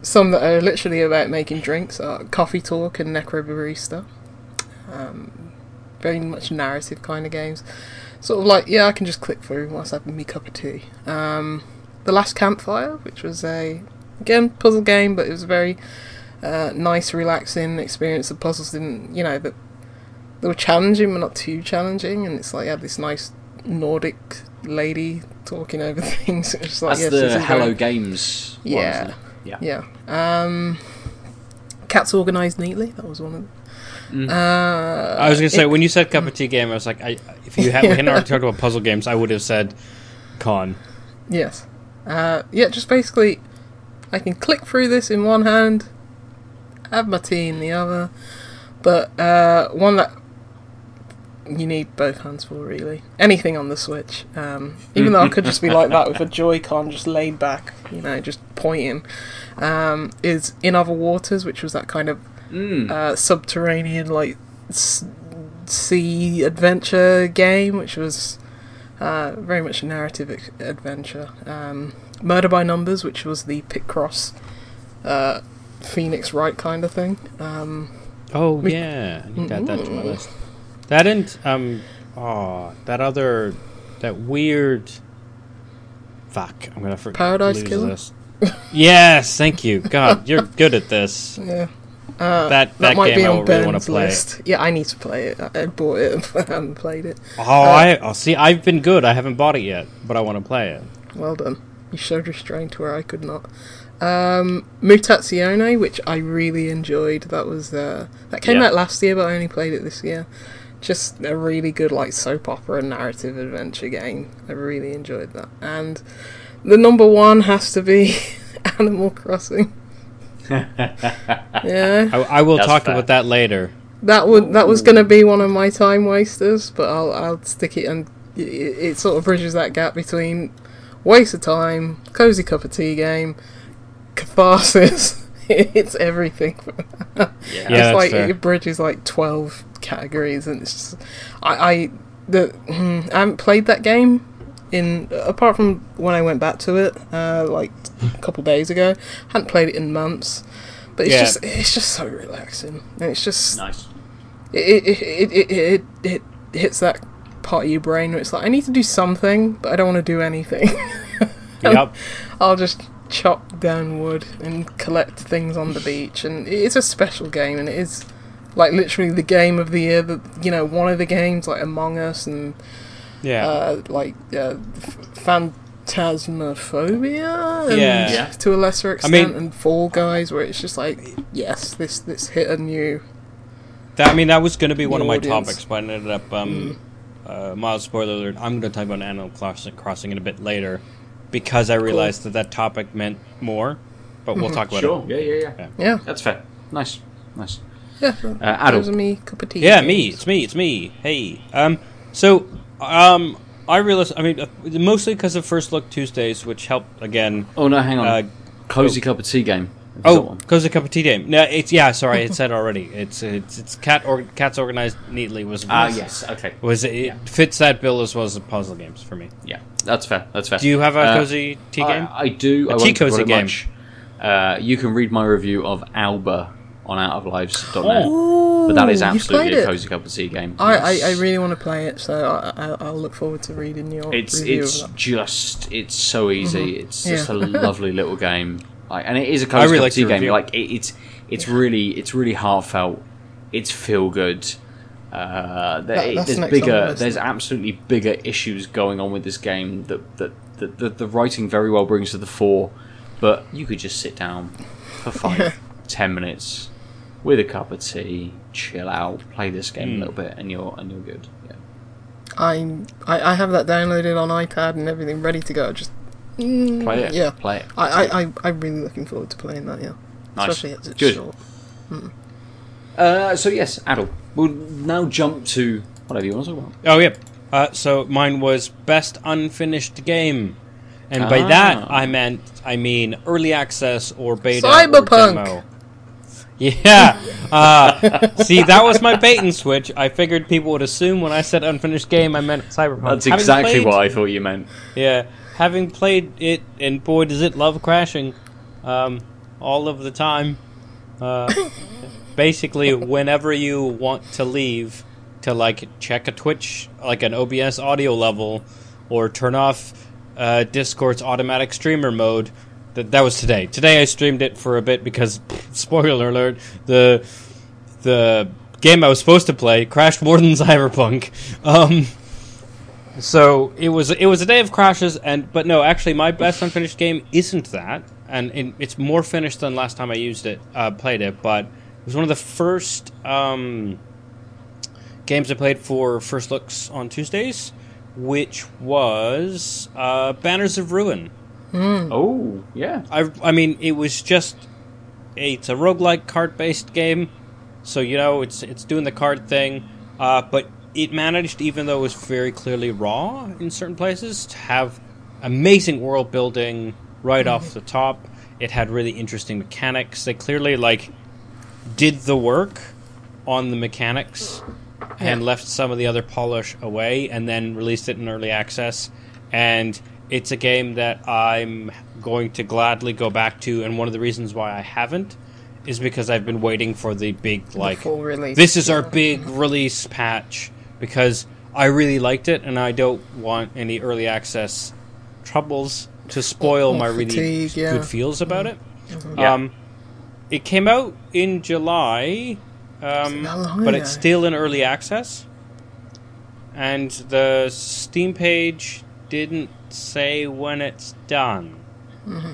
some that are literally about making drinks are Coffee Talk and Necrobarista. Um, very much narrative kind of games. Sort of like yeah, I can just click through whilst having me cup of tea. Um, the Last Campfire, which was a again puzzle game, but it was a very uh, nice, relaxing experience. The puzzles didn't, you know, that they were challenging but not too challenging, and it's like you had this nice Nordic lady talking over things. It's like That's yes, the is Hello very- Games. Yeah. isn't? Yeah. yeah. Um, cats organised neatly. That was one of them. Mm. Uh, I was gonna say it- when you said cup of tea game, I was like, I, if you had, we hadn't already talked about puzzle games, I would have said con. Yes. Uh, yeah, just basically, I can click through this in one hand, have my tea in the other, but uh, one that you need both hands for really anything on the Switch. Um, even though I could just be like that with a Joy-Con, just laid back, you know, just pointing. Um, is in other waters, which was that kind of Mm. uh, subterranean like s- sea adventure game, which was uh, very much a narrative ex- adventure. Um, Murder by Numbers, which was the Picross uh, Phoenix Wright kind of thing. Um, Oh We- yeah, I need to add that to my list. That and um, oh, that other, that weird. Fuck, I'm gonna forget. Paradise Killer? This. yes, thank you. God, you're good at this. yeah. Uh, That that that, might game be I on really want Ben's to play. list. Yeah, I need to play it. I bought it, but I haven't played it. Oh, I oh, see. I've been good. I haven't bought it yet, but I want to play it. Well done. You showed restraint where I could not. Um, Mutazione, which I really enjoyed. That was uh, that came Yeah. out last year, but I only played it this year. Just a really good like soap opera narrative adventure game. I really enjoyed that. And the number one has to be Animal Crossing. yeah, I, I will That's talk fair. about that later. that would that was going to be one of my time wasters, but I'll I'll stick it and it, it sort of bridges that gap between waste of time, cozy cup of tea game, catharsis. It's everything. Yeah. Yeah, it's that's like fair. it bridges like twelve categories, and it's just I I the hmm, I haven't played that game in apart from when I went back to it uh, like a couple days ago. hadn't played it in months, but it's Yeah. just it's just so relaxing, and it's just Nice. it it, it, it, it, it hits that part of your brain where it's like I need to do something, but I don't want to do anything. Yep. I'll just chop down wood and collect things on the beach, and it's a special game, and it is like literally the game of the year. That you know, one of the games like Among Us and Yeah. uh, like uh, F- Phantasmophobia, and Yeah. Yeah. to a lesser I extent, mean- and Fall Guys, where it's just like, yes, this this hit a new. That, I mean, that was going to be one The of my audience. topics, but I ended up. Um, uh, mild spoiler alert. I'm going to talk about Animal Crossing, Crossing in a bit later, because I realized that that topic meant more. But we'll talk about Sure. it. Yeah, yeah, yeah. Yeah, That's fair. Nice. Nice. yeah. Uh, those Adult. me cup of tea. Yeah, me. It's me. It's me. Hey. Um. So, um, I realized. I mean, uh, mostly because of First Look Tuesdays, which helped again. Oh no, hang on. Uh, Cozy cup of tea game. Have you got Oh, one? goes a cup of tea game. No, it's yeah. Sorry, it said already. It's it's it's cat or cats organized neatly was Ah, yes. Okay. was it fits that bill as well as the puzzle games for me. Yeah, that's fair. That's fair. Do you have a Uh, cozy tea game? I, I do. A I tea cozy game. much. Uh, you can read my review of Alba on outoflives.net. Ooh, but that is you've absolutely a cozy cup of tea game. I, I, Yes. I really want to play it, so I, I, I'll look forward to reading your It's review it's of that. just it's so easy. It's just Mm-hmm. Yeah. a lovely little game. Like, and it is a cozy really cup like of tea game. review. Like it, it's it's really it's really heartfelt. It's feel good. Uh, there, That- there's the bigger. list. There's absolutely bigger issues going on with this game that that, that, that the writing very well brings to the fore. But you could just sit down for five, ten minutes with a cup of tea, chill out, play this game Hmm. a little bit, and you're and you're good. Yeah. I, I I have that downloaded on iPad and everything ready to go. Just mm, Play it. Yeah, Play it. I, I, I I'm really looking forward to playing that. Yeah, Nice. especially as it's Good. short. Uh, so yes, Adel. We'll now jump to whatever you want to talk about. Oh yeah. Uh, so mine was best unfinished game, and by that Ah. I meant I mean early access or beta Cyberpunk. or demo. Yeah. Uh, see, that was my bait and switch. I figured people would assume when I said unfinished game, I meant Cyberpunk. That's exactly played- what I thought you meant. Yeah, having played it, and boy, does it love crashing, um, all of the time. Uh, basically, whenever you want to leave to like check a Twitch, like an OBS audio level, or turn off uh, Discord's automatic streamer mode. That that was today. Today I streamed it for a bit because, spoiler alert, the the game I was supposed to play crashed more than Cyberpunk. Um, so it was it was a day of crashes, and but no, actually, my best unfinished game isn't that, and it, it's more finished than last time I used it, uh, played it. But it was one of the first um, games I played for first looks on Tuesdays, which was uh, Banners of Ruin. Oh, yeah. I I mean, it was just it's a roguelike card based game, so you know it's it's doing the card thing, uh, but it managed, even though it was very clearly raw in certain places, to have amazing world building right off the top. It had really interesting mechanics. They clearly like did the work on the mechanics and left some of the other polish away, and then released it in early access. And it's a game that I'm going to gladly go back to. And one of the reasons why I haven't is because I've been waiting for the big like release. this is our big release patch because I really liked it and I don't want any early access troubles to spoil Or my really fatigue, yeah. good feels about it. Yeah. Um, it came out in July, um, that long but it's still in early access. And the Steam page didn't say when it's done. Mm-hmm.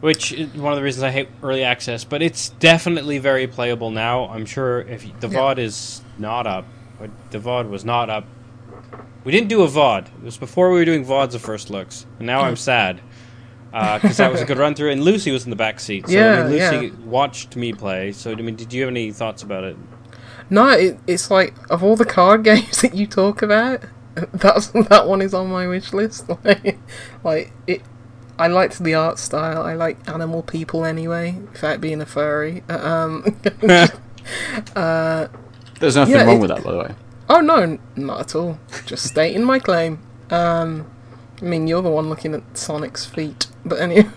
Which is one of the reasons I hate early access, but it's definitely very playable now. I'm sure if the Yeah. VOD is not up, but the VOD was not up. We didn't do a VOD. It was before we were doing VODs of first looks, and now I'm sad because that was a good run through. And Lucy was in the back seat, so I mean, Lucy yeah. watched me play. So I mean, did you have any thoughts about it? No, it, it's like of all the card games that you talk about, that's that one is on my wish list. Like, like it, I liked the art style. I like animal people anyway, without being a furry. Um, There's nothing Yeah, wrong it- with that, by the way. oh no, not at all. Just stating my claim. Um, I mean, you're the one looking at Sonic's feet, but anyway.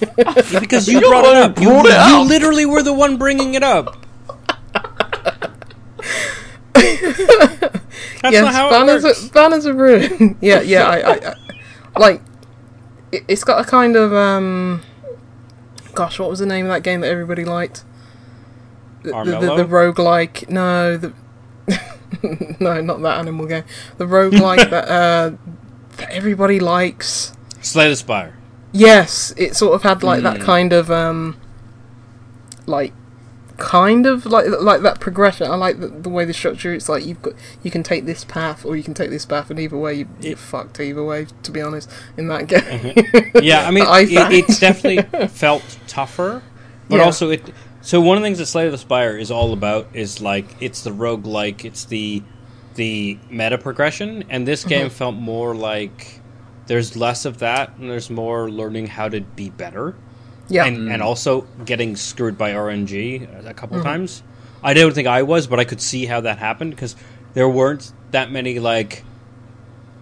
Yeah, because you brought it up. You, brought it you literally were the one bringing it up. That's yes, not how it banners works. are, banners are ruined. yeah, yeah. I, I, I like. It, it's got a kind of um. Gosh, what was the name of that game that everybody liked? The, the, the, roguelike. No, the. no, not that animal game. The roguelike that uh, that everybody likes. Slay the Spire. Yes, it sort of had like Hmm. that kind of um, like kind of like like that progression. I like the, the way the structure. It's like you've got you can take this path or you can take this path, and either way you, you're fucked either way. To be honest, in that game. Yeah, I mean, I it, it's definitely felt tougher, but Yeah. also it. So one of the things that Slay the Spire is all about is like it's the roguelike, it's the the meta progression, and this Mm-hmm. game felt more like there's less of that, and there's more learning how to be better. yeah, and, and also getting screwed by RNG a couple times. I don't think I was, but I could see how that happened because there weren't that many like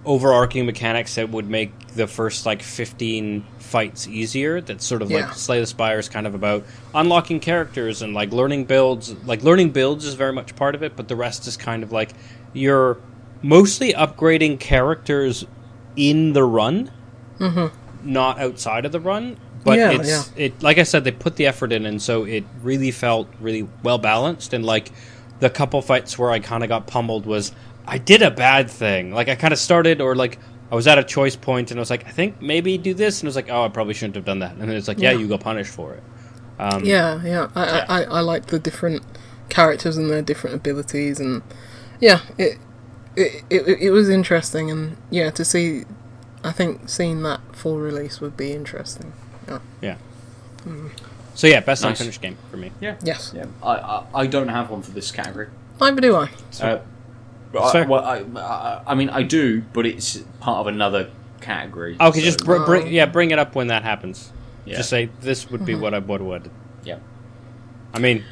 overarching mechanics that would make the first like 15 fights easier that's sort of Yeah. like slay the spire is kind of about unlocking characters and like learning builds like learning builds is very much part of it but the rest is kind of like you're mostly upgrading characters in the run mm-hmm. not outside of the run. But Yeah, it's yeah. it like I said, they put the effort in, and so it really felt really well balanced. And like the couple fights where I kind of got pummeled was I did a bad thing. Like I kind of started, or like I was at a choice point, and I was like, I think maybe do this, and it was like, oh, I probably shouldn't have done that. And then it's like, yeah, Yeah. you got punished for it. Um, yeah, yeah. I, Yeah. I, I, I like the different characters and their different abilities, and yeah, it it, it it was interesting, and yeah, to see, I think seeing that full release would be interesting. Yeah. yeah. So yeah, best Nice. unfinished game for me. Yeah. Yes. Yeah. I, I, I don't have one for this category. Neither do I. Uh, I, Fair. well, I, I, I mean, I do, but it's part of another category. Okay, so- just br- bring yeah, bring it up when that happens. Yeah. Just say this would be what I would would. Yeah. I mean,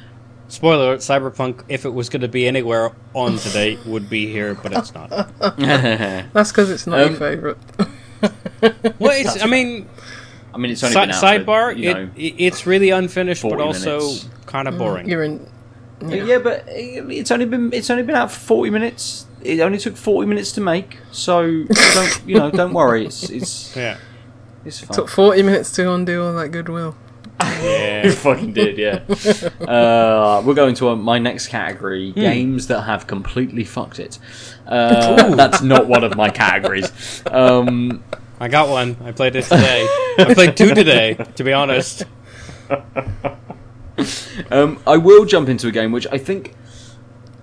spoiler: alert, Cyberpunk, if it was going to be anywhere on today, would be here, but it's not. That's because it's not Um, your favourite. Well, it's. I mean, I mean, it's only si- been out for, sidebar. you know, it, it it's really unfinished, but also minutes. kind of boring. You're in. Yeah. but it's only been it's only been out for forty minutes. It only took forty minutes to make, so don't you know? Don't worry. It's it's Yeah, it's fine. Took 40 minutes to undo all that goodwill. You yeah. fucking did, yeah. uh, we're going to uh, my next category: games that have completely fucked it. Uh, that's not one of my categories. Um, I got one. I played it today. I played two today, to be honest. um, I will jump into a game which I think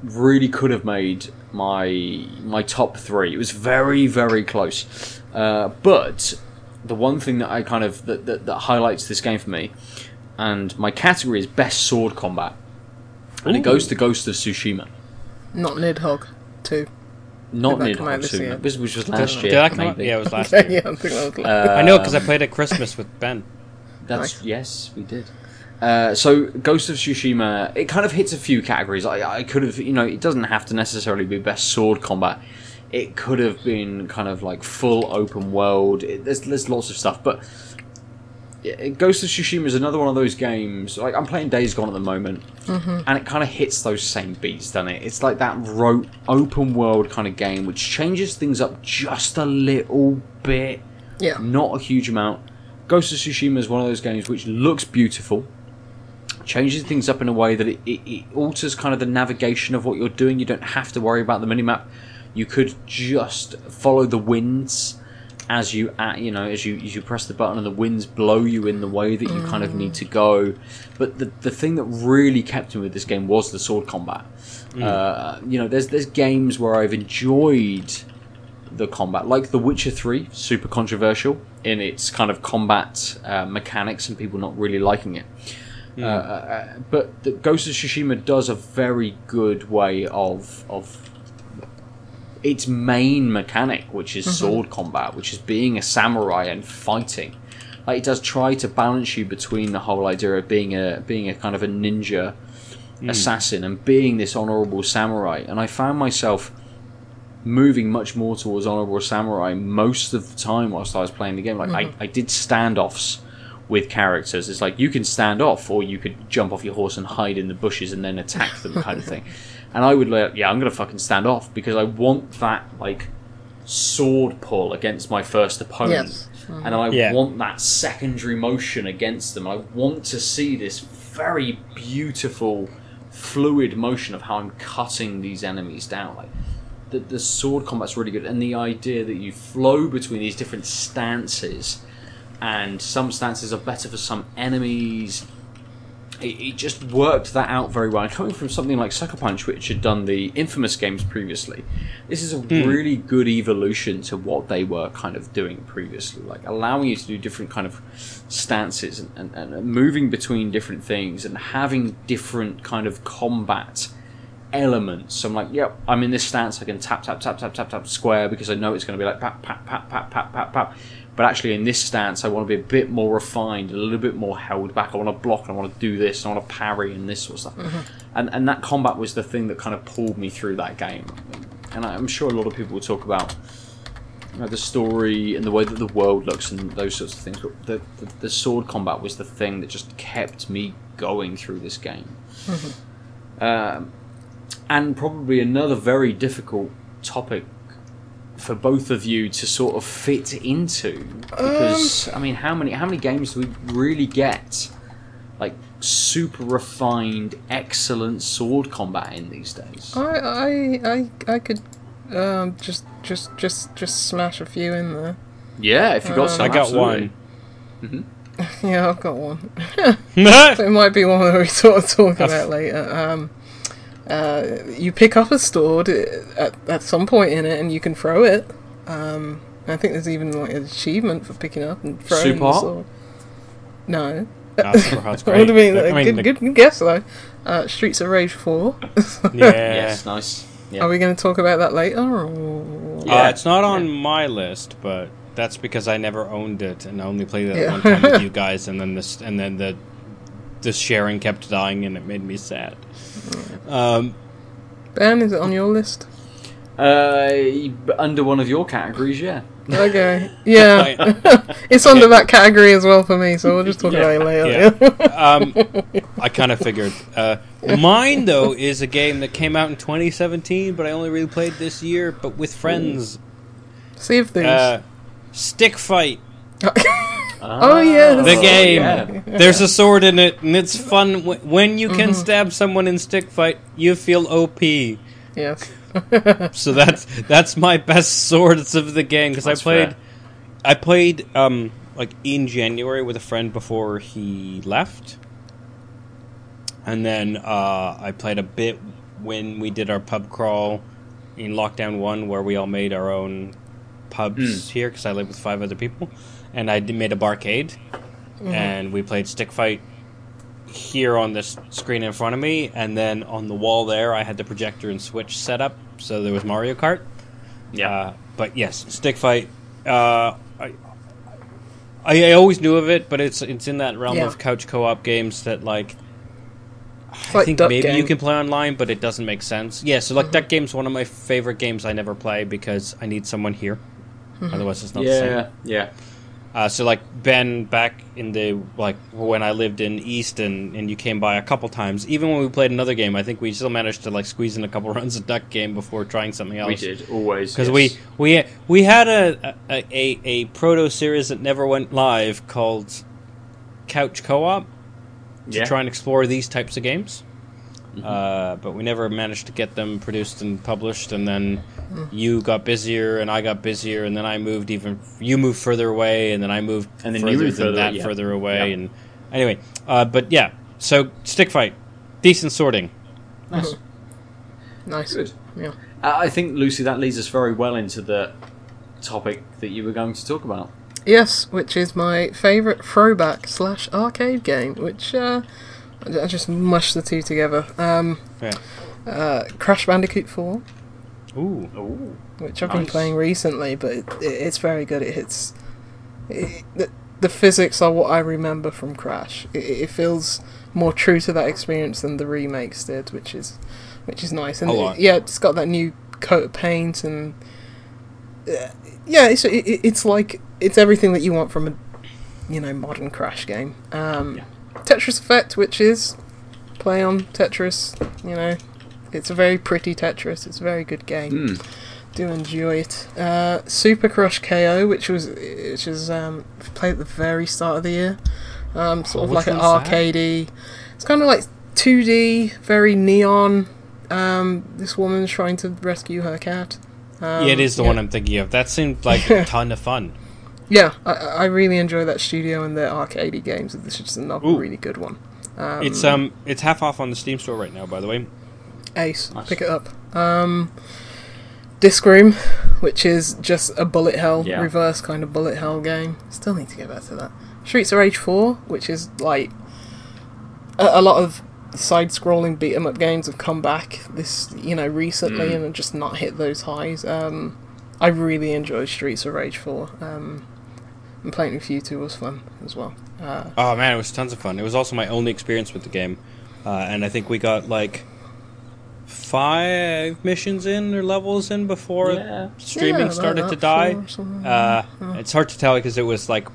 really could have made my my top three. It was very very close, uh, but the one thing that I kind of that, that, that highlights this game for me, and my category is best sword combat, and it Ooh. goes to Ghost of Tsushima. Not Nidhogg. two. Not that Near come out Dark this 2. year? This was just Did, last did year. that come out? maybe. Yeah, it was last yeah, year. I think that was like, Uh, I know because I played at Christmas with Ben. That's Nice. yes, we did. Uh, so Ghost of Tsushima, it kind of hits a few categories. I, I could have, you know, it doesn't have to necessarily be best sword combat. It could have been kind of like full open world. It, there's there's lots of stuff, but Ghost of Tsushima is another one of those games. Like I'm playing Days Gone at the moment, and it kind of hits those same beats, doesn't it? It's like that ro- open world kind of game, which changes things up just a little bit yeah. not a huge amount. Ghost of Tsushima is one of those games which looks beautiful, changes things up in a way that it, it, it alters kind of the navigation of what you're doing. You don't have to worry about the minimap. You could just follow the winds as you at you know as you as you press the button and the winds blow you in the way that you kind of need to go. But the the thing that really kept me with this game was the sword combat. Uh, you know, there's there's games where I've enjoyed the combat, like The Witcher 3, super controversial in its kind of combat uh, mechanics and people not really liking it. Uh, Uh, but the Ghost of Tsushima does a very good way of of its main mechanic, which is sword combat, which is being a samurai and fighting. Like it does try to balance you between the whole idea of being a being a kind of a ninja assassin and being this honorable samurai. And I found myself moving much more towards honorable samurai most of the time whilst I was playing the game. Like I, I did standoffs with characters. It's like you can stand off, or you could jump off your horse and hide in the bushes and then attack them, kind of thing. And I would like, yeah, I'm gonna fucking stand off because I want that like sword pull against my first opponent, Yes. and I Yeah. want that secondary motion against them. I want to see this very beautiful, fluid motion of how I'm cutting these enemies down. Like the, the sword combat's really good, and the idea that you flow between these different stances, and some stances are better for some enemies. It, it just worked that out very well. And coming from something like Sucker Punch, which had done the infamous games previously, this is a hmm. really good evolution to what they were kind of doing previously, like allowing you to do different kind of stances and, and, and moving between different things and having different kind of combat elements. So I'm like, yep, I'm in this stance. I can tap, tap, tap, tap, tap, tap, square because I know it's going to be like pat, pat, pat, pat, pat, pat, pat. But actually, in this stance, I want to be a bit more refined, a little bit more held back. I want to block, and I want to do this, and I want to parry, and this sort of stuff. And and that combat was the thing that kind of pulled me through that game. And I'm sure a lot of people will talk about you know, the story and the way that the world looks and those sorts of things. But the, the, the sword combat was the thing that just kept me going through this game. Um, and probably another very difficult topic for both of you to sort of fit into because I mean, how many how many games do we really get like super refined, excellent sword combat in these days? I I I I could um, just just just just smash a few in there. Yeah, if you got Um, some, I got absolutely. one. Yeah, I've got one. So it might be one that we sort of talk about later. Um, uh, you pick up a sword at, at some point in it, and you can throw it. Um, I think there's even like an achievement for picking up and throwing Super the Hot? sword. No, Super Hot's what do you mean? I mean, good, the- good, good guess though. Uh, Streets of Rage Four. Yeah. Yes, nice. Yeah. Are we going to talk about that later? Or... Yeah. Uh, it's not on Yeah. my list, but that's because I never owned it and I only played it Yeah. one time with you guys, and then this, and then the, the sharing kept dying, and it made me sad. Um, Ben, is it on your list? Uh, under one of your categories, yeah. Okay. Yeah, it's under that category as well for me, so we'll just talk about it later. Yeah. um, I kind of figured. Uh, mine though is a game that came out in 2017, but I only really played this year, but with friends. See if there's. Uh, Stick Fight. Oh, yes. The game. yeah. There's a sword in it, and it's fun. Wh- When you Mm-hmm. can stab someone in Stick Fight, you feel OP. yes. So that's that's my best swords of the game because I That's played, fair. I played um like in January with a friend before he left, and then uh, I played a bit when we did our pub crawl in lockdown one where we all made our own pubs here because I live with five other people, and I made a barcade, and we played stick fight here on this screen in front of me, and then on the wall there I had the projector and switch set up so there was Mario Kart. Yeah. Uh, but yes, stick fight. Uh, I, I I always knew of it, but it's it's in that realm Yeah. of couch co-op games that like. I like think Duck maybe you can play online, but it doesn't make sense. Yeah, so like that game's one of my favorite games I never play because I need someone here. Otherwise, it's not the same. yeah, yeah. Uh, so like Ben, back in the like when I lived in Easton, and you came by a couple times. Even when we played another game, I think we still managed to like squeeze in a couple runs of Duck Game before trying something else. We did always because yes. we we we had a a, a a proto series that never went live called Couch Co-op to yeah. try and explore these types of games. Mm-hmm. Uh, but we never managed to get them produced and published. And then You got busier, and I got busier, and then I moved even. You moved further away, and then I moved And then you further moved than further, that yeah. further away. Yeah. And anyway, uh, but yeah. So stick fight, decent sorting. Nice. Nice. Good. Yeah. Uh, I think Lucy, that leads us very well into the topic that you were going to talk about. Yes, which is my favourite throwback slash arcade game, which uh, I I just mushed the two together. Um, Yeah. uh, Crash Bandicoot 4, Ooh. Ooh. which I've been playing recently, but it, it, it's very good. It hits. It, the, the physics are what I remember from Crash. It, it feels more true to that experience than the remakes did, which is which is nice. And it- yeah, it's got that new coat of paint and uh, yeah, it's it, it- it's like it's everything that you want from a you know modern Crash game. Um, Yeah. Tetris Effect, which is play on Tetris. You know, it's a very pretty Tetris. It's a very good game. Mm. Do enjoy it. Uh, Super Crush KO, which was which is um, played at the very start of the year. Um, sort Oh, of like an one's that? arcadey. It's kind of like 2D, very neon. Um, this woman's trying to rescue her cat. Um, yeah, it is the yeah. one I'm thinking of. That seemed like a ton of fun. Yeah, I, I really enjoy that studio and their arcadey games. This is just another Ooh. really good one. Um, It's um, it's half off on the Steam store right now. By the way. Ace, Nice. pick it up. Um, Disc Room, which is just a bullet hell, Yeah. reverse kind of bullet hell game. Still need to get back to that. Streets of Rage 4, which is like a, a lot of side-scrolling beat 'em up games have come back this, you know, recently Mm. and have just not hit those highs. Um, I really enjoyed Streets of Rage 4. Um, and playing with you two was fun as well. Uh, Oh man, it was tons of fun. It was also my only experience with the game, uh, and I think we got like five missions in or levels in before Yeah. streaming Yeah, started to die. four, something Uh, like. It's hard to tell because it was like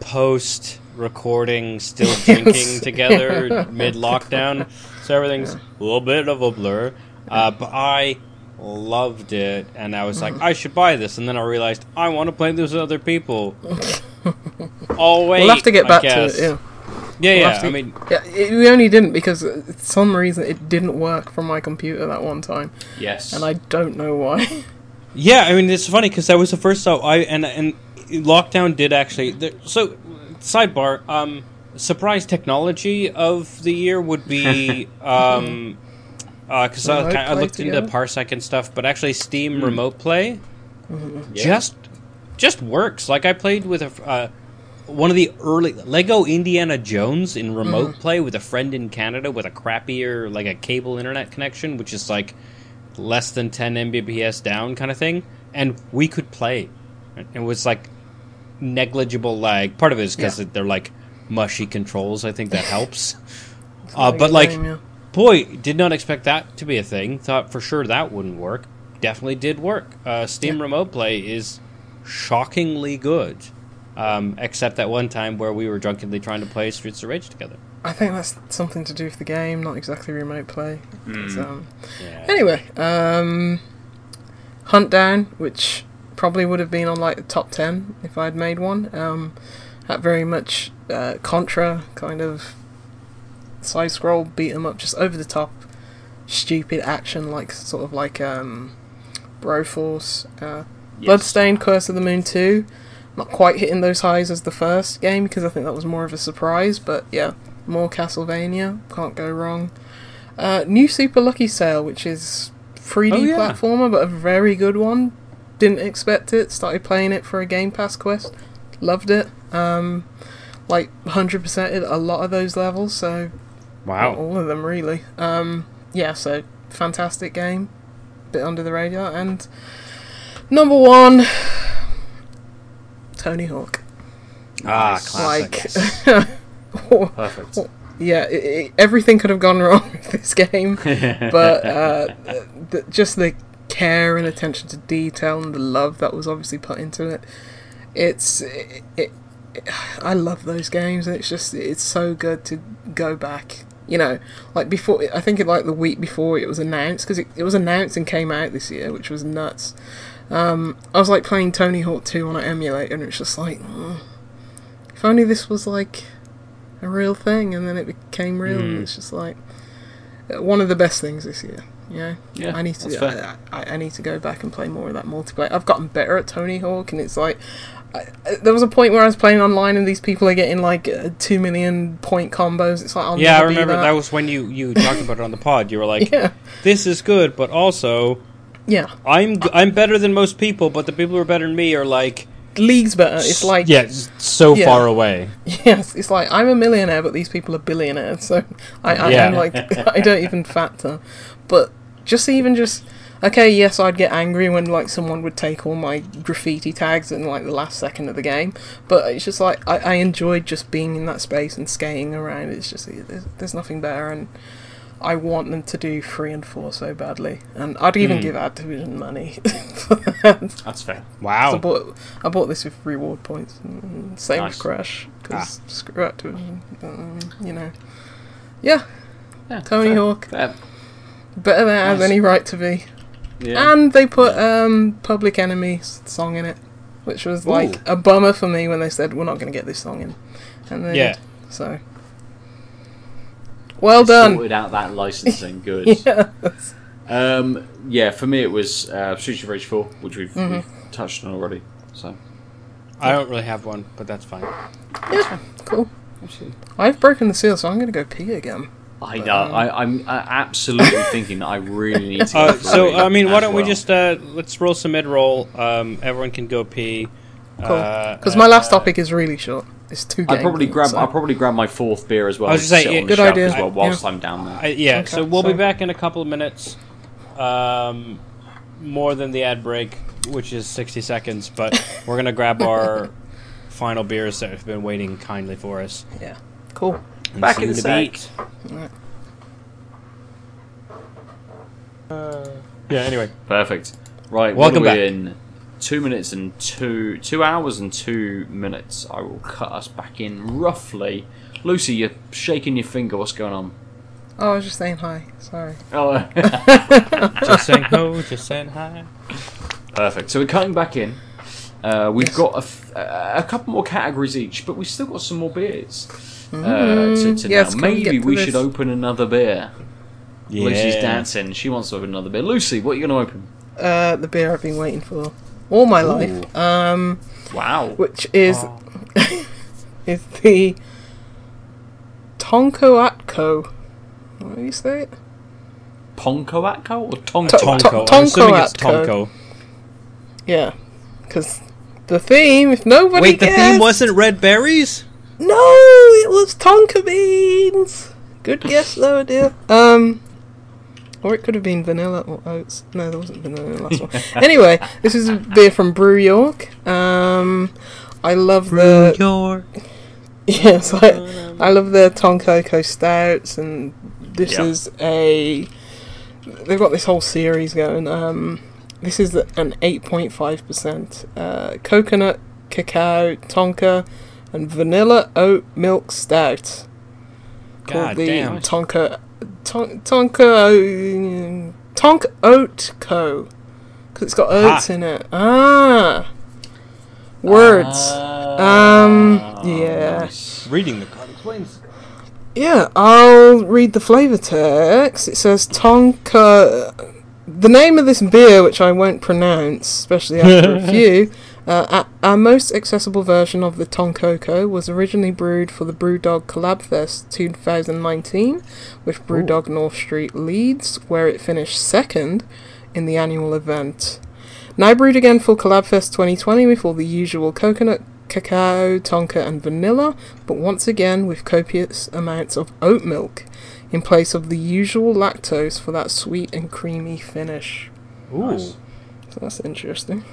post recording, still drinking together mid lockdown, so everything's a little bit of a blur. Uh, but I loved it, and I was like, I should buy this, and then I realized I want to play this with other people. oh wait, we'll have to get back to guess. it. Yeah. Yeah, We'll yeah. to- I mean, Yeah, it, we only didn't because uh, for some reason it didn't work from my computer that one time, Yes. and I don't know why. yeah. I mean, it's funny because that was the first time I and and lockdown did actually. There, so, sidebar. Um, surprise technology of the year would be um, because I, I play looked into? Parsec and stuff, but actually Steam Hmm. Remote Play Yeah. just just works. Like I played with a. Uh, one of the early Lego Indiana Jones in remote Mm-hmm. play with a friend in Canada with a crappier like a cable internet connection, which is like less than 10 Mbps down kind of thing, and we could play. It was like negligible lag. Part of it is because Yeah. they're like mushy controls. I think that helps. Uh, but like, yeah. boy, did not expect that to be a thing. Thought for sure that wouldn't work. Definitely did work. Uh, Steam Yeah. Remote Play is shockingly good. Um, except that one time where we were drunkenly trying to play Streets of Rage together. I think that's something to do with the game, not exactly remote play. It's, um, Yeah. anyway, um, Hunt Down, which probably would have been on like the top ten if I'd made one. Um, that very much uh, Contra kind of side scroll beat 'em up, just over the top, stupid action like sort of like um, Broforce. Uh, Yes. Bloodstained Curse of the Moon 2. Not quite hitting those highs as the first game because I think that was more of a surprise, but yeah, more Castlevania, can't go wrong. Uh, new Super Lucky's Tale, which is 3D Oh, yeah. platformer, but a very good one. Didn't expect it. Started playing it for a Game Pass quest. Loved it. Um, like 100% a lot of those levels, so Wow. all of them really. Um, yeah, so fantastic game. bit under the radar. And number one, Tony Hawk. Ah, Nice. classic. Like, Perfect. yeah, it, it, everything could have gone wrong with this game, but uh, the, just the care and attention to detail and the love that was obviously put into it. It's it, it, I love those games. and It's just it's so good to go back. You know, like before. I think it like the week before it was announced because it, it was announced and came out this year, which was nuts. Um, I was like playing Tony Hawk 2 on an emulator, and it's just like, mm, if only this was like a real thing, and then it became real, and Mm. it's just like uh, one of the best things this year. Yeah, Yeah, I need to. I, I, I need to go back and play more of that multiplayer. I've gotten better at Tony Hawk, and it's like. I, I- there was a point where I was playing online and these people are getting like uh, two million point combos. It's like I'll yeah, I remember that. that. was when you you talked about it on the pod. You were like, yeah, "This is good, but also yeah. I'm I'm better than most people, but the people who are better than me are like, League's better. It's like yeah, so Yeah. far away. Yes, it's like I'm a millionaire, but these people are billionaires, so I, I Yeah. am like I don't even factor. But just even just okay, yes, I'd get angry when like someone would take all my graffiti tags in like the last second of the game. But it's just like I, I enjoyed just being in that space and skating around. It's just there's, there's nothing better, and I want them to do three and four so badly, and I'd even Hmm. give Activision money that. That's fair. I "Wow, bought I bought this with reward points. Mm, Same Nice. with Crash because screw Activision. Um, you know, yeah, Yeah, Tony fair. Hawk Fair. better than it has any right to be. Yeah. And they put um, Public Enemy song in it, which was like a bummer for me when they said we're not going to get this song in, and they Yeah. So well done. Sorted out that licensing. Good. Yeah. Um, yeah, for me it was uh, Streets of Rage 4, which we've, Mm-hmm. we've touched on already. So I don't really have one, but that's fine." yeah, cool. I've broken the seal, so I'm going to go pee again. I know. I, I'm uh, absolutely thinking that I really need to. Go Uh, so I mean, why don't we just uh, let's roll some mid roll? Um, everyone can go pee. Cool. Uh, Because my last topic is really short. It's two. I'll probably grab. so- I'll probably grab my fourth beer as well. I was just saying, yeah, good idea. as well I- whilst yeah. I'm down there. I, yeah, Okay, so we'll be back in a couple of minutes. Um, more than the ad break, which is 60 seconds, but we're going to grab our final beers that have been waiting kindly for us. Yeah. Cool. And Back in the sec. beat. Yeah. Anyway, Perfect. Right. Welcome what are back. in? Two minutes and two two hours and two minutes. I will cut us back in roughly. Lucy, you're shaking your finger. What's going on? Oh, I was just saying hi. Sorry. Oh, Just saying ho, just saying hi. perfect. So we're cutting back in. Uh, we've Yes. got a, f- a couple more categories each, but we've still got some more beers. Uh, to, to yes, now. Maybe to we this? should open another beer. Yeah. Lucy's dancing. She wants to open another beer. Lucy, what are you going to open? Uh, the beer I've been waiting for all my life. Um, Wow. which is Oh. is the Tonko Atko. What do you say it? Ponkoatko or Tonko? To- Tonko. To- I'm assuming it's Tonko Tonko. Yeah, because the theme. If nobody Wait, the theme wasn't red berries? No, it was Tonka beans. Good guess though, dear. Um, or it could have been vanilla or oats. No, there wasn't vanilla in the last one. Anyway, this is a beer from Brew York. Um, I love the York. yes, I, I love the Tonkoko stouts, and this Yeah. is a. They've got this whole series going. Um, this is an eight point five percent uh, coconut, cacao, tonka, and vanilla oat milk stout called the damn. Tonka ton, Tonka Tonk Oat Co. Because it's got oats Ah. in it. Ah, words. Um, yeah. nice. Reading the card explains. Yeah, I'll read the flavour text. It says Tonka. The name of this beer, which I won't pronounce, especially after a few, uh, our most accessible version of the Tonkoko was originally brewed for the Brewdog Collab Fest 2019 with Brewdog North Street Leeds, where it finished second in the annual event. Now brewed again for Collab Fest 2020 with all the usual coconut, cacao, tonka, and vanilla, but once again with copious amounts of oat milk in place of the usual lactose for that sweet and creamy finish. Ooh. So that's interesting.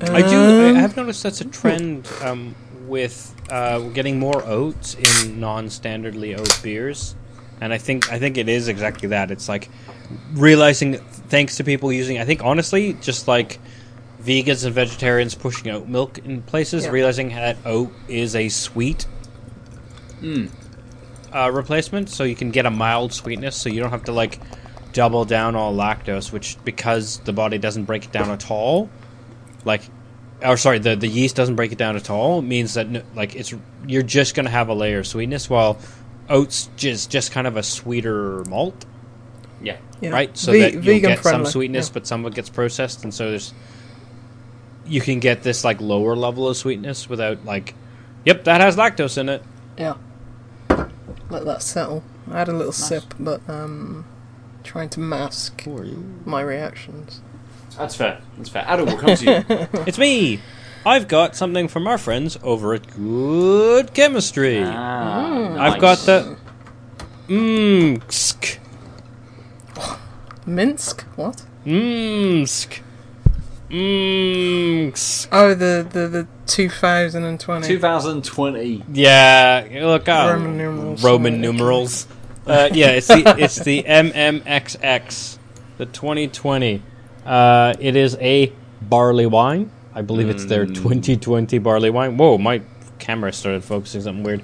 I do. I Um, have noticed that's a trend um, with uh, getting more oats in non-standardly oat beers, and I think I think it is exactly that. It's like realizing, thanks to people using, I think honestly, just like vegans and vegetarians pushing oat milk in places, Yeah. realizing that oat is a sweet uh, replacement, so you can get a mild sweetness, so you don't have to like double down all lactose, which because the body doesn't break it down at all, like, or sorry, the the yeast doesn't break it down at all, means that no- like it's you're just gonna have a layer of sweetness, while oats just just kind of a sweeter malt, Yeah. yeah. right? So Ve- that you'll get friendly. some sweetness, yeah. but some of it gets processed, and so there's you can get this like lower level of sweetness without like, yep, that has lactose in it. Yeah. Let that settle. I had a little sip, but um, trying to mask my reactions. That's fair. That's fair. Adam, we'll come to you. It's me. I've got something from our friends over at Good Chemistry. Ah, I've got nice. the Mmmsk. Minsk? What? Mmmsk. Mmmsk. Oh, the the the 2020. 2020. Yeah, look out. Roman numerals. Roman numerals. Uh, yeah, it's the it's the MMXX, the 2020. Uh, it is a barley wine. I believe it's their 2020 barley wine. Whoa, my camera started focusing something weird.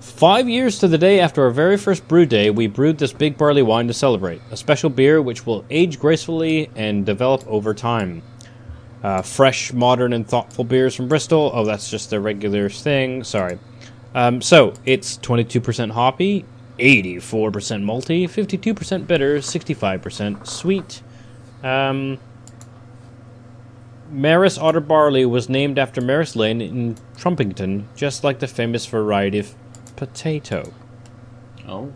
Five years to the day after our very first brew day, we brewed this big barley wine to celebrate. A special beer which will age gracefully and develop over time. Uh, fresh, modern, and thoughtful beers from Bristol. Oh, that's just their regular thing. Sorry. Um, so, it's 22% hoppy, 84% malty, 52% bitter, 65% sweet. Um, Maris Otter Barley was named after Maris Lane in Trumpington, just like the famous variety of potato. Oh.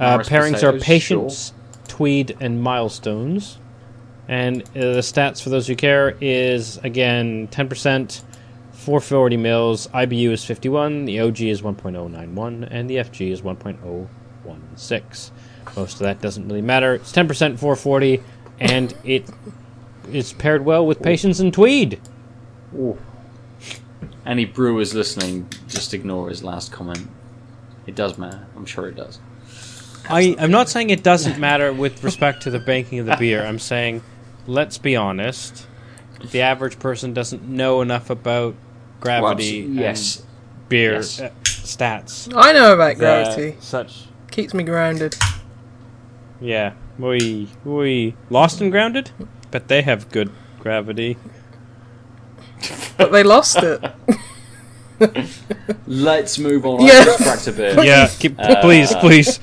Uh, pairings are Patience, Tweed, and Milestones. And uh, the stats for those who care is again 10%, 440 mils. IBU is 51, the OG is 1.091, and the FG is 1.016. Most of that doesn't really matter. It's 10%, 440, and it is paired well with Patience and Tweed. Any brewers listening, just ignore his last comment. It does matter. I'm sure it does. I, I'm not saying it doesn't matter with respect to the banking of the beer. I'm saying, let's be honest. The average person doesn't know enough about gravity Well, yes. and beer Yes. uh, stats. I know about gravity. Such. Keeps me grounded. Yeah. We we lost and grounded, but they have good gravity. But they lost it. Let's move on. Yeah. Let's back to beer. Yeah. Keep, please, please.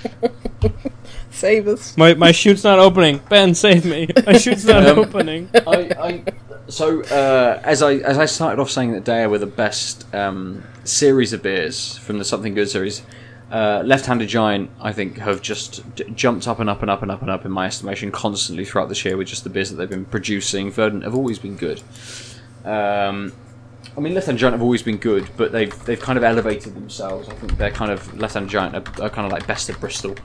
Save us. My my chute's not opening. Ben, save me. My chute's not Um, opening. I, I, so uh, as I as I started off saying that they were the best um, series of beers from the Something Good series, uh, Left-Handed Giant I think have just d- jumped up and up and up and up and up in my estimation constantly throughout this year with just the beers that they've been producing. Verdant have always been good. Um, I mean, left-handed Giant have always been good, but they've they've kind of elevated themselves. I think they're kind of left-handed Giant are, are kind of like best of Bristol,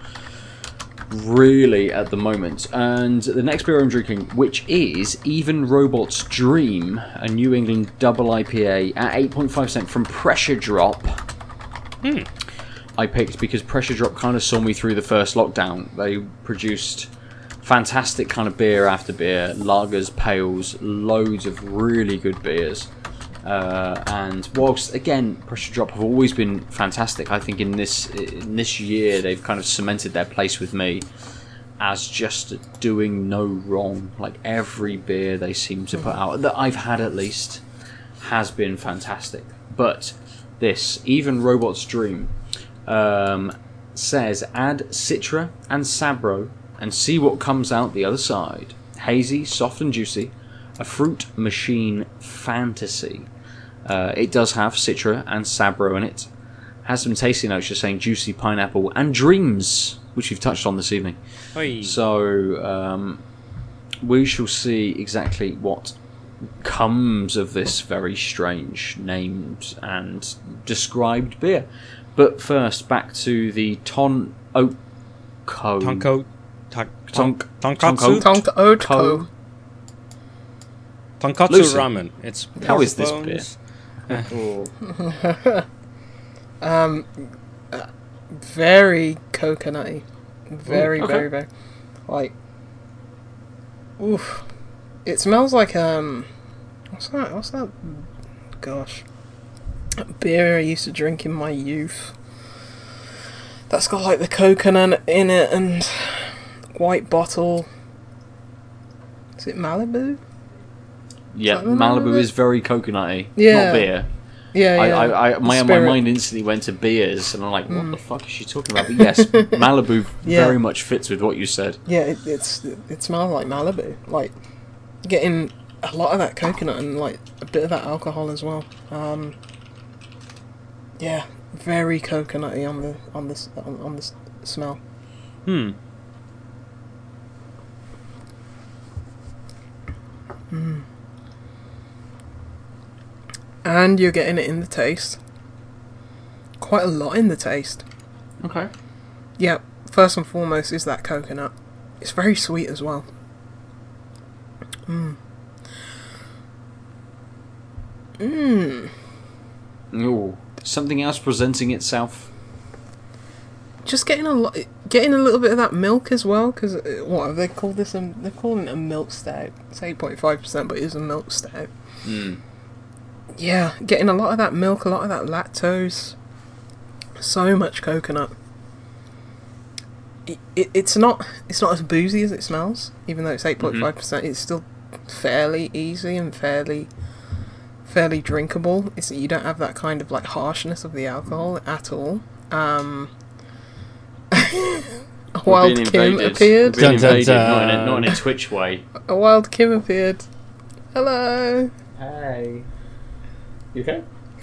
really at the moment. And the next beer I'm drinking, which is Even Robot's Dream, a New England double IPA at 8.5% from Pressure Drop. I picked because Pressure Drop kind of saw me through the first lockdown. They produced fantastic kind of beer after beer, lagers, pales, loads of really good beers. Uh, and whilst again, Pressure Drop have always been fantastic, I think in this in this year they've kind of cemented their place with me as just doing no wrong. Like every beer they seem to put out that I've had at least has been fantastic. But this, even Robot's Dream, um, says add Citra and Sabro and see what comes out the other side. Hazy, soft and juicy, a fruit machine fantasy. Uh, it does have Citra and Sabro in it. Has some tasty notes, just saying juicy pineapple and dreams, which we've touched on this evening. Oi. So um, we shall see exactly what comes of this very strange named and described beer. But first, back to the Ton Oako. Tonko. Tonk. Tonk- Tonkatsu. Tonko- Tonka Tonkatsu Lucy, ramen. It's how pork is this bones. Very coconutty. Very, Ooh, okay. very, very. Like. Oof. It smells like, um. What's that? What's that? Gosh. Beer I used to drink in my youth. That's got like the coconut in it and white bottle. Is it Malibu? Yeah, Malibu is very coconutty. Yeah. Not beer. Yeah, I, yeah. I, I, my, my mind instantly went to beers, and I'm like, what the fuck is she talking about? But yes, Malibu Yeah. very much fits with what you said. Yeah, it, it's it smells like Malibu. Like getting a lot of that coconut and like a bit of that alcohol as well. Um, yeah, very coconutty on the on this on, on the smell. Hmm. Mmm. And you're getting it in the taste. Quite a lot in the taste. Okay. Yeah, first and foremost is that coconut. It's very sweet as well. Mmm. Mmm. Ooh, something else presenting itself. just getting a lot, getting a little bit of that milk as well. Because what have they called this? A, they're calling it a milk stout. It's eight point five percent, but it is a milk stout. Mm. Yeah, getting a lot of that milk, a lot of that lactose. So much coconut. It, it, it's not it's not as boozy as it smells, even though it's eight point five percent. It's still fairly easy and fairly fairly drinkable. It's you don't have that kind of like harshness of the alcohol at all. Um, a wild Kim invaded. appeared. We're Dun, dun, invaded, not in, a, not in a Twitch way. A wild Kim appeared. Hello. Hey. You okay?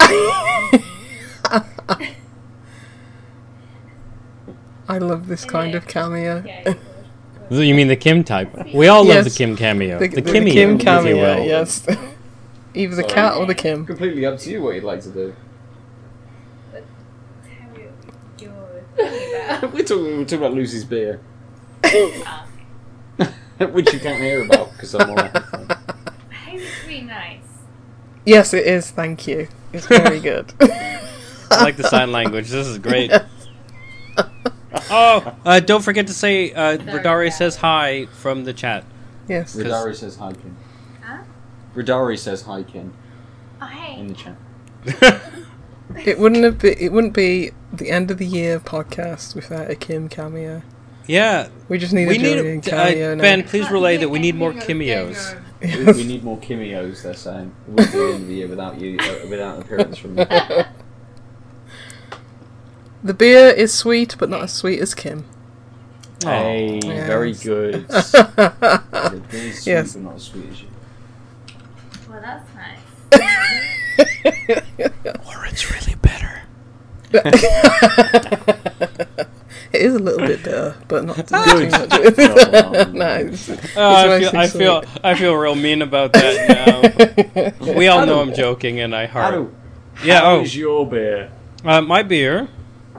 I love this kind of cameo. Yeah, You mean the Kim type? We all love the Kim cameo. The, The, the Kimmy, Kim if you cameo, will. yes. Either the Sorry. cat or the Kim. Completely up to you what you'd like to do. tell me what you're talking about. We're talking, we're talking about Lucy's beer. Which you can't hear about because I'm on a headphone. I hope it's really nice. Yes, it is. Thank you. It's very good. I like the sign language. This is great. Oh, uh, don't forget to say uh, Radari says hi from the chat. yes. Radari says hi, Kim. Huh? Radari says hi, Kim, Oh, hey. in the chat. It wouldn't have been. It wouldn't be the end of the year podcast without a Kim cameo. Yeah, We just need we a need Julian uh, cameo now. Ben. Please relay that we need more cameos. We, we need more cameos, they're saying. It wouldn't be the end of the year without you, uh, without an appearance from you. The beer is sweet, but not as sweet as Kim. Hey, Yes. very good. The beer's sweet, Yes. but not as sweet as you. Well, that's nice. Or it's really better. It is a little bit bitter, but not too Good. much. It's, it's Oh, I feel, I feel, I feel real mean about that now. we all know I'm joking, and I heart. Adam, Yeah. how Oh, is your beer? uh, my beer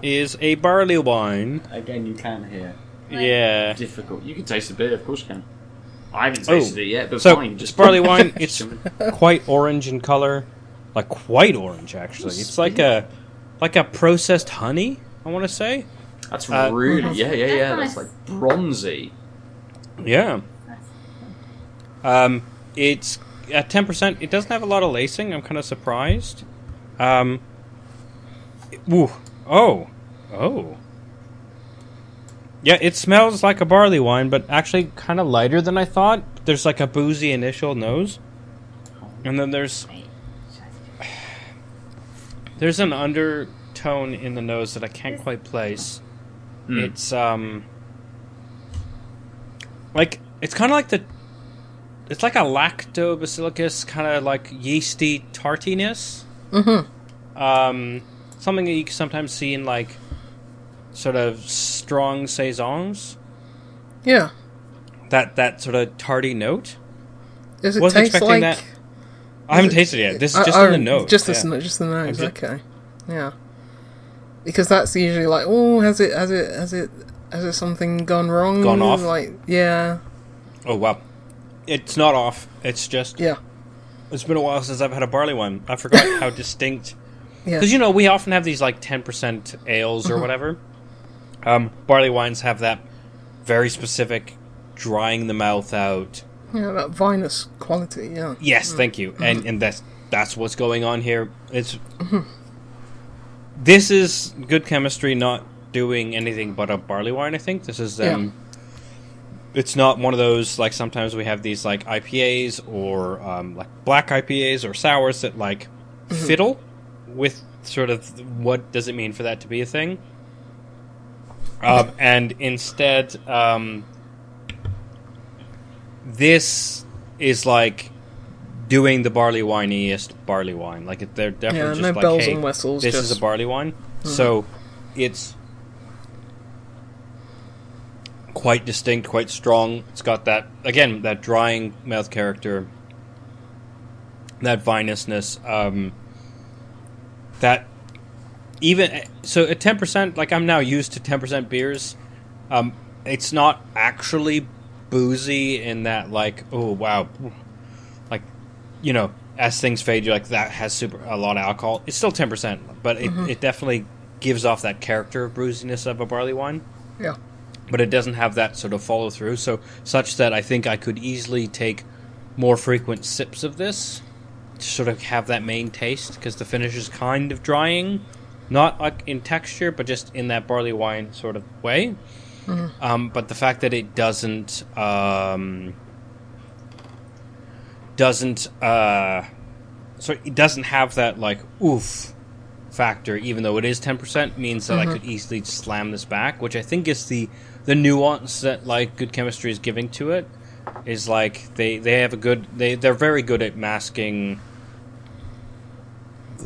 is a barley wine. Again, you can't hear. Yeah. Difficult. You can taste the beer, of course you can. I haven't Oh, tasted it yet, but so fine. it's Just barley wine. It's quite orange in color, like quite orange actually. It's like a like a processed honey. I want to say. That's Uh, really yeah, yeah, yeah. That's That's like bronzy. Yeah. Um, it's at ten percent. It doesn't have a lot of lacing. I'm kind of surprised. Um, ooh, oh, oh. Yeah, it smells like a barley wine, but actually kind of lighter than I thought. There's like a boozy initial nose, and then there's there's an undertone in the nose that I can't quite place. Hmm. It's um like it's kind of like the it's like a lactobacillus kind of like yeasty tartiness. Mm-hmm. Um, something that you can sometimes see in like sort of strong saisons. Yeah. That that sort of tardy note. Does it Wasn't taste expecting like? that. I haven't it- tasted it yet. This is just in the nose. Just yeah. the just the nose. ju- okay. Yeah. Because that's usually like, oh, has it, has it, has it, has it something gone wrong? Gone off? Like, yeah, Oh wow, it's not off. It's just yeah. It's been a while since I've had a barley wine. I forgot how distinct. Yeah. Because you know we often have these like ten percent ales or mm-hmm. whatever. Um, barley wines have that very specific drying the mouth out. Yeah, that vinous quality, yeah. Yes, thank you. And and that's that's what's going on here. It's this is good chemistry, not doing anything but a barley wine. I think this is um. It's not one of those like sometimes we have these like IPAs or um, like black IPAs or sours that like fiddle with sort of what does it mean for that to be a thing. Um, and instead, um, this is like doing the barley wineiest barley wine. Like they're definitely Yeah, just no like, bells hey, and whistles, This is just- Mm-hmm. a barley wine, so it's quite distinct, quite strong. It's got that again that drying mouth character, that vinousness, um, that even so at ten percent. Like I'm now used to ten percent beers. Um, it's not actually boozy in that like oh wow, like you know as things fade, you're like that has super a lot of alcohol. It's still ten percent, but it, it definitely gives off that character of booziness of a barley wine Yeah. but it doesn't have that sort of follow through. So such that I think I could easily take more frequent sips of this to sort of have that main taste because the finish is kind of drying, not like in texture, but just in that barley wine sort of way. Um, but the fact that it doesn't um, doesn't uh, so it doesn't have that like oof factor, even though it is ten percent, means that I could easily slam this back, which I think is the the nuance that like good chemistry is giving to it. Is like they they have a good they they're very good at masking.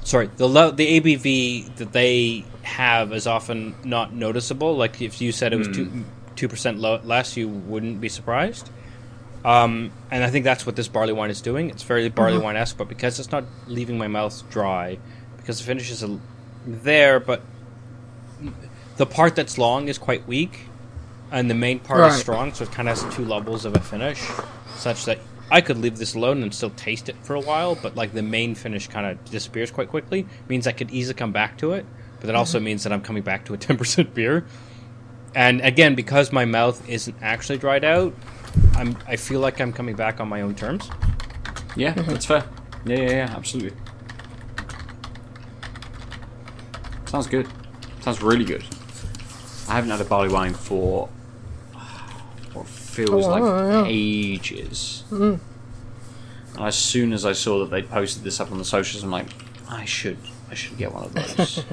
Sorry, the lo- the ABV that they have is often not noticeable. Like if you said it was two two percent less, you wouldn't be surprised. Um, and I think that's what this barley wine is doing. It's very barley wine esque, but because it's not leaving my mouth dry, because the finish is a, there, but the part that's long is quite weak, and the main part is strong, so it kind of has two levels of a finish, such that I could leave this alone and still taste it for a while, but like the main finish kind of disappears quite quickly. Means I could easily come back to it, but that also mm-hmm. means that I'm coming back to a ten percent beer. And again, because my mouth isn't actually dried out, I'm I feel like I'm coming back on my own terms. Yeah, mm-hmm. that's fair. Yeah, yeah, yeah, absolutely. Sounds good. Sounds really good. I haven't had a barley wine for what feels Oh, like yeah. ages. And as soon as I saw that they'd posted this up on the socials, I'm like, I should, I should get one of those.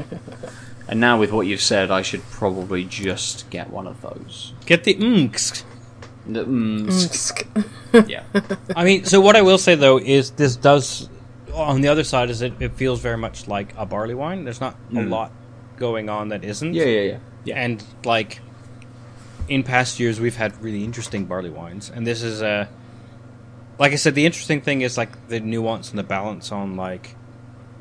and now with what you've said, I should probably just get one of those. Get the mms. The- mm, yeah, I mean, so what I will say though is this does on the other side is it, it feels very much like a barley wine. There's not a lot going on that isn't. yeah, yeah, yeah. yeah. And like in past years, we've had really interesting barley wines, and this is a. Like I said, the interesting thing is like the nuance and the balance on like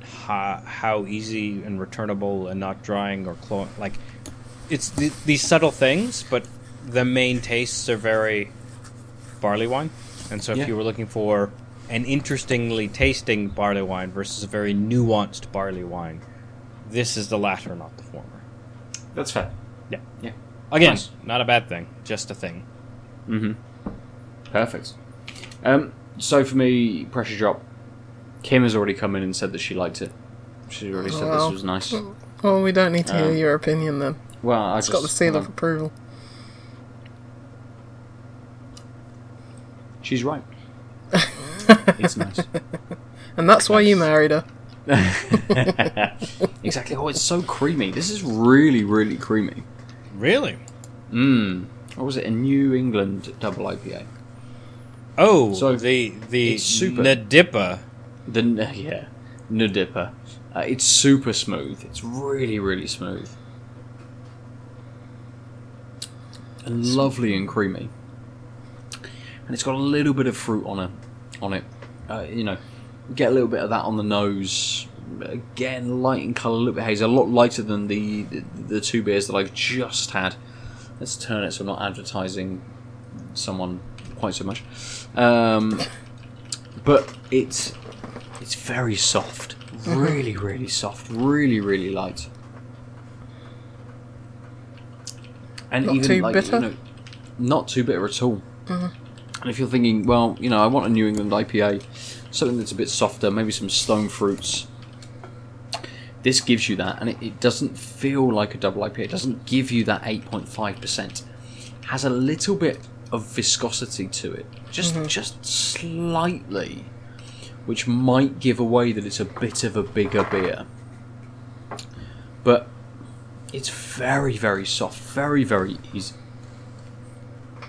how, how easy and returnable and not drying or like it's th- these subtle things, but the main tastes are very barley wine. And so, if Yeah. you were looking for an interestingly tasting barley wine versus a very nuanced barley wine, this is the latter, not the former. That's fair. Yeah. Yeah. Again, Nice. not a bad thing, just a thing. Mhm. Perfect. Um, so for me, pressure drop. Kim has already come in and said that she liked it. She already said Well. this was nice. Well, we don't need to hear Um, your opinion then. Well, I It's just got the seal hold of approval. She's right. it's nice. And that's why you married her. exactly. Oh, it's so creamy. This is really, really creamy. Really? Mmm. What was it? A New England double IPA. Oh, So, the the it's super. Nadipa. The yeah, Nudipper. Uh, it's super smooth. It's really, really smooth. And lovely and creamy. And it's got a little bit of fruit on it. On it, uh, you know, get a little bit of that on the nose. Again, light in colour, a little bit hazy, a lot lighter than the, the the two beers that I've just had. Let's turn it so I'm not advertising someone quite so much. Um, but it's it's very soft, really, really soft, really, really light. And Not even too like bitter? you know, not too bitter at all. And if you're thinking, well, you know, I want a New England IPA, something that's a bit softer, maybe some stone fruits. This gives you that, and it, it doesn't feel like a double IPA. It doesn't give you that 8.5%. Has a little bit of viscosity to it, just mm-hmm. just slightly, which might give away that it's a bit of a bigger beer. But it's very, very soft, very, very easy.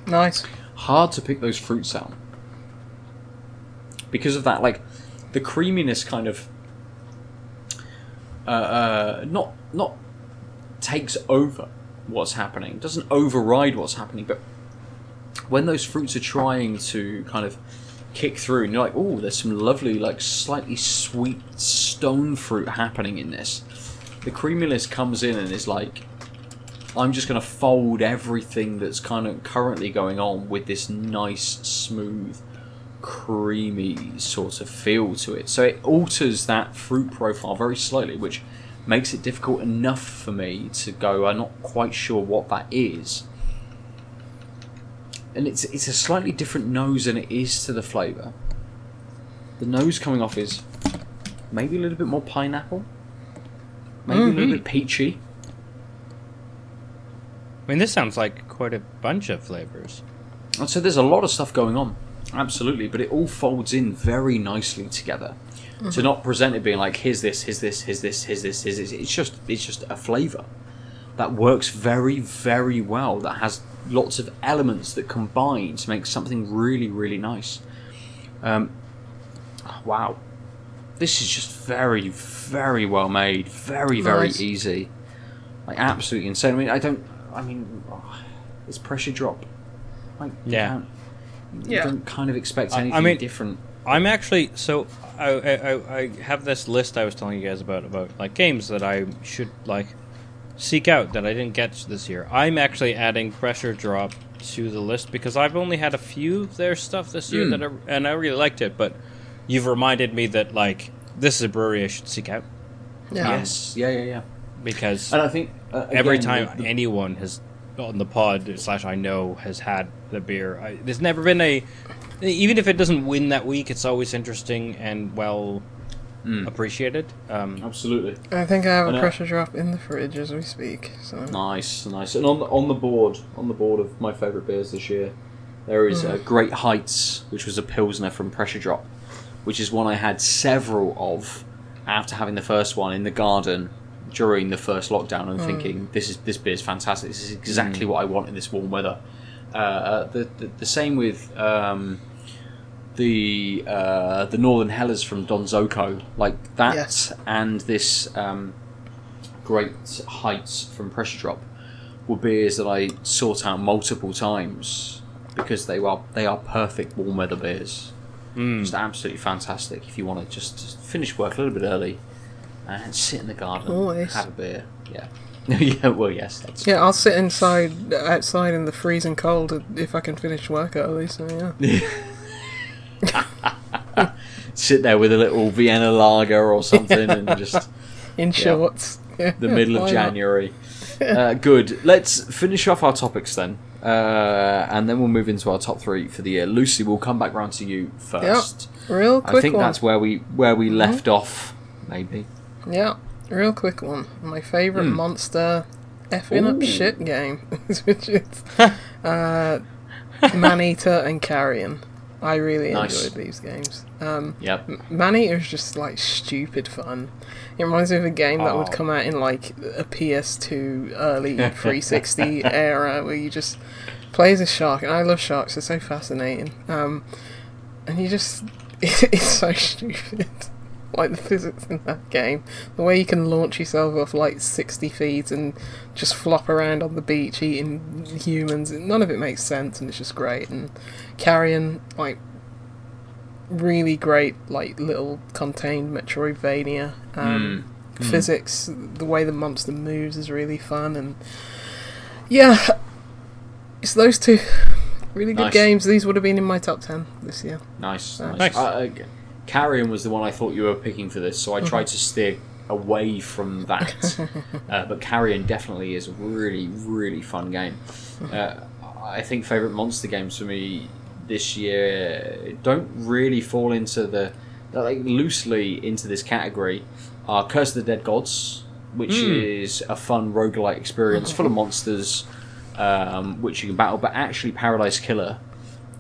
Nice. Hard to pick those fruits out because of that. Like the creaminess, kind of uh, uh, not not takes over what's happening. Doesn't override what's happening, but when those fruits are trying to kind of kick through, and you're like, oh, there's some lovely, like slightly sweet stone fruit happening in this. The creaminess comes in and is like, I'm just going to fold everything that's kind of currently going on with this nice, smooth, creamy sort of feel to it. So it alters that fruit profile very slightly, which makes it difficult enough for me to go. I'm not quite sure what that is. And it's it's a slightly different nose than it is to the flavour. The nose coming off is maybe a little bit more pineapple, maybe a little mm-hmm. bit peachy. I mean, this sounds like quite a bunch of flavors. And so there's a lot of stuff going on, absolutely, but it all folds in very nicely together. To not present it being like here's this, here's this, here's this, here's this, here's this. It's just it's just a flavour that works very very well. That has lots of elements that combine to make something really really nice. Um, wow, this is just very very well made, very very Nice. easy, like absolutely insane. I mean, I don't. I mean, oh, it's pressure drop. Like, you Yeah. You don't kind of expect I- I anything mean- different. I'm actually so I, I I- I have this list I was telling you guys about about like games that I should like seek out that I didn't get this year. I'm actually adding Pressure Drop to the list because I've only had a few of their stuff this year Hmm. that I, and I really liked it. But you've reminded me that like this is a brewery I should seek out Yeah. Yes, yeah, yeah, yeah. because And I think uh, every time the- the- anyone has on the pod slash I know has had the beer, I, there's never been a even if it doesn't win that week, it's always interesting and well Mm. appreciated. Um, absolutely I think I have And, a uh, pressure drop in the fridge as we speak. So nice, nice. And on the on the board, on the board of my favourite beers this year, there is uh, Great Heights, which was a pilsner from Pressure Drop, which is one I had several of after having the first one in the garden during the first lockdown and thinking this is this beer's fantastic. This is exactly what I want in this warm weather. Uh, uh, the, the the same with um, the uh, the Northern Helles from Donzoko, like that, Yes. and this um, Great Heights from Pressure Drop were beers that I sought out multiple times because they are they are perfect warm weather beers. mm. Just absolutely fantastic if you want to just finish work a little bit early and sit in the garden, Always. have a beer. Yeah, yeah. Well, yes, that's yeah, I'll sit inside outside in the freezing cold if I can finish work early. So yeah. sit there with a little Vienna lager or something and just in shorts. Yeah. the middle of January. Uh, good. Let's finish off our topics then, uh, and then we'll move into our top three for the year. Lucy, we'll come back round to you first. Real quick I think one. that's where we where we left off. Maybe. Yeah, real quick one. My favourite Hmm. monster effing up shit game, which is uh, Maneater and Carrion. I really Nice. enjoyed these games. Um, Yep. Maneater is just like stupid fun. It reminds me of a game that would Oh. come out in like a PS2 early 360 era where you just play as a shark, and I love sharks. They're so fascinating. Um, and you just it's so stupid. Like the physics in that game, the way you can launch yourself off like 60 feet and just flop around on the beach eating humans, none of it makes sense, and it's just great. And Carrion, like, really great, like little contained Metroidvania. Um, Physics, the way the monster moves is really fun, and yeah, it's those two really good Nice. games. These would have been in my top ten this year. Nice. Uh, Nice. Nice. Uh, ag- Carrion was the one I thought you were picking for this, so I tried to steer away from that. uh, but Carrion definitely is a really, really fun game. Uh, I think favourite monster games for me this year don't really fall into the like loosely into this category are Curse of the Dead Gods, which is a fun roguelike experience full of monsters um, which you can battle, but actually Paradise Killer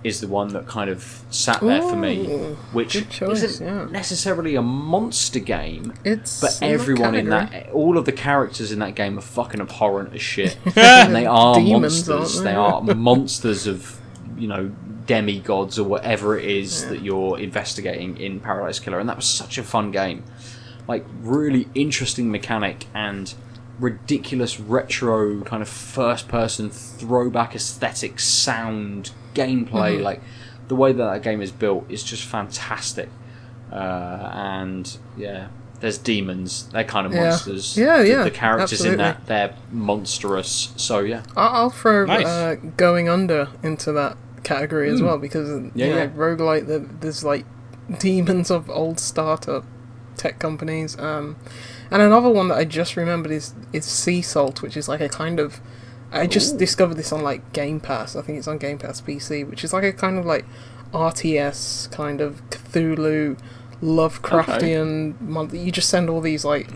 is the one that kind of sat there for me, which choice, isn't yeah. necessarily a monster game, It's but everyone in that, all of the characters in that game are fucking abhorrent as shit, and they are Demons, monsters. they? They are monsters of you know demigods or whatever it is that you're investigating in Paradise Killer, and that was such a fun game. Like really interesting mechanic and ridiculous retro kind of first person throwback aesthetic sound gameplay like the way that that game is built is just fantastic uh, and yeah there's demons they're kind of Yeah. monsters Yeah, The- yeah, the characters in that they're monstrous so yeah I'll, I'll throw Nice. uh, Going Under into that category as well because. Yeah, you know, yeah. roguelike, there- there's like demons of old startup tech companies. Um, and another one that I just remembered is is Sea Salt, which is like a kind of. I just discovered this on like Game Pass. I think it's on Game Pass PC, which is like a kind of like RTS kind of Cthulhu, Lovecraftian. Mon- you just send all these like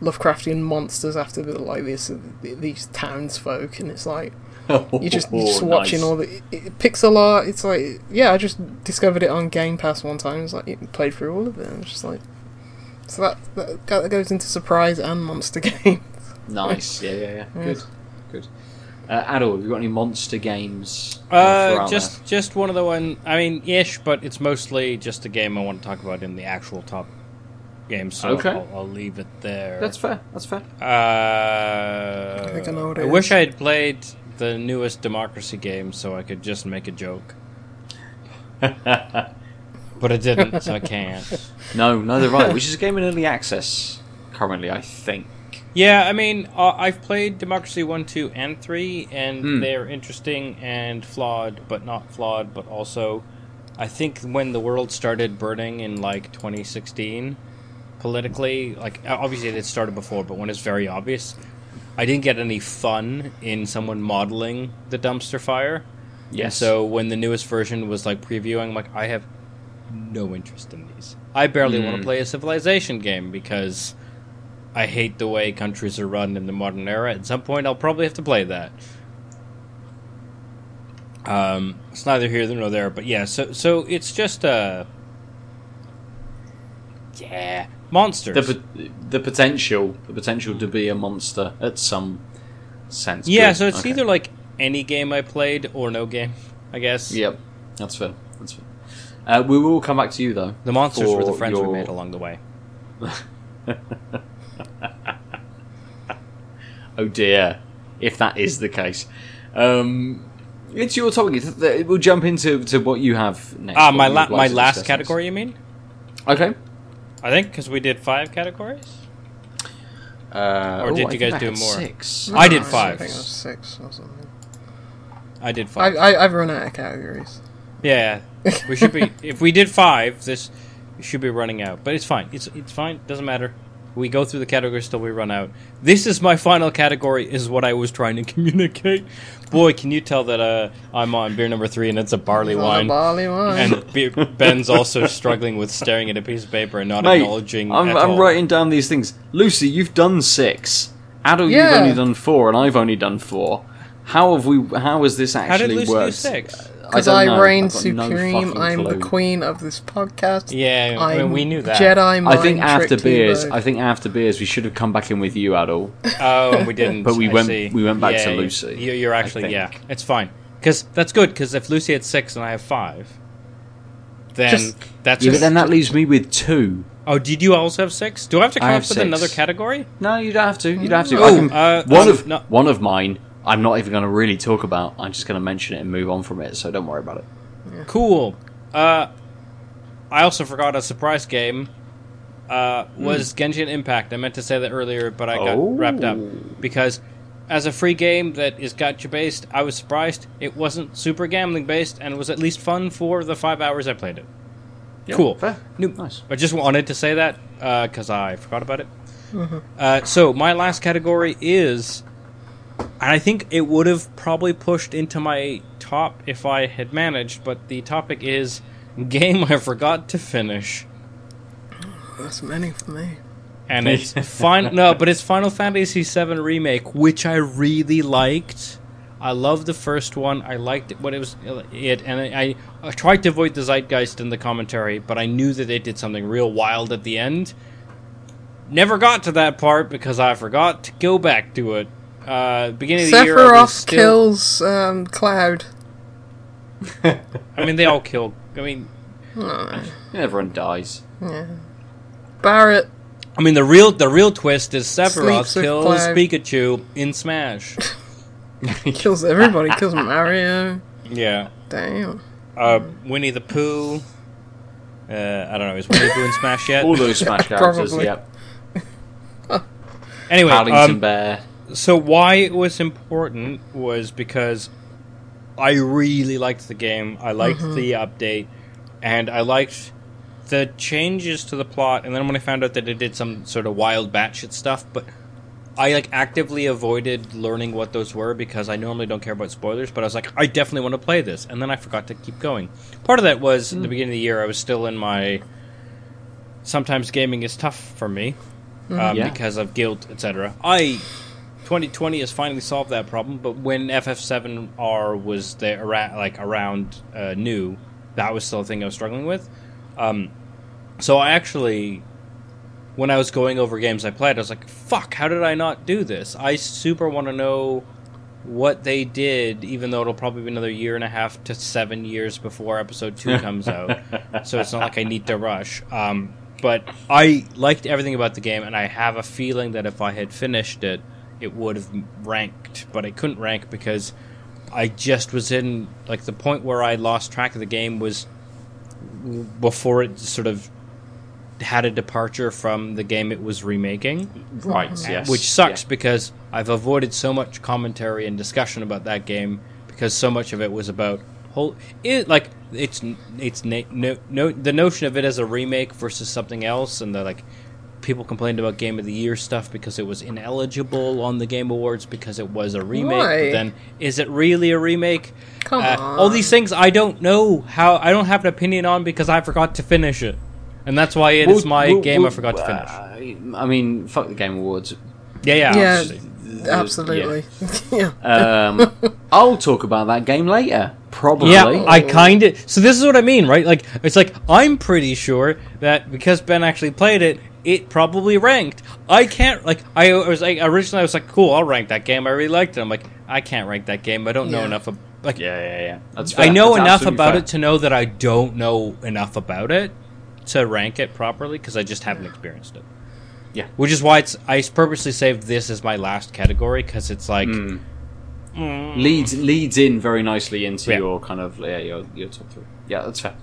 Lovecraftian monsters after the, like this these townsfolk, and it's like you just you're oh, just Oh, watching nice. all the it, it- pixel art. It's like yeah, I just discovered it on Game Pass one time. It's like it played through all of it. And it's just like so that that, that goes into surprise and monster games. nice yeah yeah yeah good good uh, all? have you got any monster games you wanna throw Uh, just just one of the one. I mean, ish, but it's mostly just a game I want to talk about in the actual top games. So Okay. I'll, I'll leave it there. there? that's fair that's fair Uh, I think I know what it I wish. I had played the newest Democracy game so I could just make a joke. but I didn't, so I can't. no neither have I which is a game in early access currently I think Yeah, I mean, uh, I've played Democracy 1, 2, and 3, and Hmm. they're interesting and flawed, but not flawed, but also, I think when the world started burning in, like, 2016, politically, like, obviously it started before, but when it's very obvious, I didn't get any fun in someone modeling the dumpster fire. And so when the newest version was, like, previewing, I'm like, I have no interest in these. I barely want Hmm. to play a civilization game because I hate the way countries are run in the modern era. At some point, I'll probably have to play that. Um, it's neither here nor there, but yeah. So, so it's just uh, yeah, monsters. the, the potential the potential to be a monster at some sense yeah, Good. so it's Okay. either like any game I played or no game, I guess. Yep, that's fair. That's fair. Uh, we will come back to you though. The monsters were the friends your- we made along the way. Oh dear, if that is the case. Um, it's your topic. Th- th- We'll jump into to what you have next. Ah, what my you la- like my to last discuss category. You mean? Okay. I think because we did five categories. Uh, Or did I you guys I do had more? Six. I did I five. think it was six or something. I did I, five. I I've run out of categories. Yeah, we should be. if we did five, this should be running out. But it's fine. It's it's fine. Doesn't matter. We go through the categories till we run out. This is my final category. Is what I was trying to communicate. Boy, can you tell that uh, I'm on beer number three and it's a barley On a wine. barley wine. And be- Ben's also struggling with staring at a piece of paper and not Mate, acknowledging. I'm, at I'm all. writing down these things. Lucy, you've done six. Adel, Yeah. you've only done four, and I've only done four. How have we? How has this How did actually Lucy do worked? six? Because don't I, know. reign I've no supreme, I'm the queen of this podcast. Yeah, I mean, we knew that. Jedi mind I think after beers, I think after beers, we should have come back in with you, Adel. Oh, and we didn't. But we I went- see. we went back Yeah, to Lucy, you- You're actually yeah. It's fine because that's good. Because if Lucy had six and I have five, then Just- that's Yeah, but just. then that leaves me with two. oh, did you also have six? Do I have to come have up with six. another category? No, you don't have to. You don't have to. Oh, I can, uh, one um, of no. one of mine. I'm not even going to really talk about. I'm just going to mention it and move on from it. So don't worry about it. Cool. Uh, I also forgot a surprise game. Uh, was Hmm. Genshin Impact? I meant to say that earlier, but I got Oh. wrapped up because as a free game that is gacha based, I was surprised it wasn't super gambling based and was at least fun for the five hours I played it. Yeah, Cool. Fair. New- Nice. I just wanted to say that because I forgot about it. Uh, so my last category is, and I think it would have probably pushed into my top if I had managed, but the topic is game I forgot to finish, That's many for me. and it's final. No, but it's Final Fantasy VII remake, which I really liked. I loved the first one. I liked it when it was it, and I, I tried to avoid the zeitgeist in the commentary, but I knew that they did something real wild at the end. Never got to that part because I forgot to go back to it. Uh, beginning of the year, Sephiroth still, kills um, Cloud. I mean, they all kill. I mean, Everyone dies. Yeah. Barret. I mean, the real the real twist is Sephiroth kills Cloud. Pikachu in Smash. Kills everybody. kills Mario. yeah. Damn. Uh, Winnie the Pooh. Uh, I don't know. Is Winnie the Pooh in Smash yet? All those Smash characters. Probably. Yep. Anyway, Paddington um, Bear. So why it was important was because I really liked the game. I liked mm-hmm. the update, and I liked the changes to the plot. And then when I found out that it did some sort of wild batshit stuff, but I like actively avoided learning what those were because I normally don't care about spoilers. But I was like, I definitely want to play this, and then I forgot to keep going. Part of that was at the hmm. beginning of the year. I was still in my. Sometimes gaming is tough for me mm-hmm. um, Yeah. because of guilt, etc. I 2020 has finally solved that problem, but when FF7R was there around, like around uh, new, that was still a thing I was struggling with. Um, so I actually, when I was going over games I played, I was like, "Fuck! How did I not do this?" I super want to know what they did, even though it'll probably be another year and a half to seven years before Episode Two comes out. So it's not like I need to rush. Um, but I liked everything about the game, and I have a feeling that if I had finished it, it would have ranked. But I couldn't rank because I just was in like the point where I lost track of the game was before it sort of had a departure from the game it was remaking Right. Mm-hmm. Yes. which sucks Yeah. because I've avoided so much commentary and discussion about that game because so much of it was about whole it like it's it's na- no, no the notion of it as a remake versus something else and the like people complained about game of the year stuff because it was ineligible on the game awards because it was a remake Why? but then is it really a remake Come Uh, on. all these things I don't know how I don't have an opinion on because I forgot to finish it and that's why it is Well, my well, game I well, forgot to finish uh, I mean, fuck the Game Awards. yeah yeah, Yeah, obviously. absolutely. Yeah. Um, I'll talk about that game later. Probably. Yeah, I kind of. So this is what I mean, right? Like, it's like I'm pretty sure that because Ben actually played it, it probably ranked. I can't like. I was like originally, I was like, cool, I'll rank that game. I really liked it. I'm like, I can't rank that game. I don't know Yeah. enough. Of, like, Yeah, yeah, yeah. That's fair. I know That's enough about fair. it to know that I don't know enough about it to rank it properly because I just haven't experienced it. Yeah. which is why it's. I purposely saved this as my last category because it's like. Hmm. leads leads in very nicely into Yeah. your kind of yeah your your top three. Yeah, that's fair.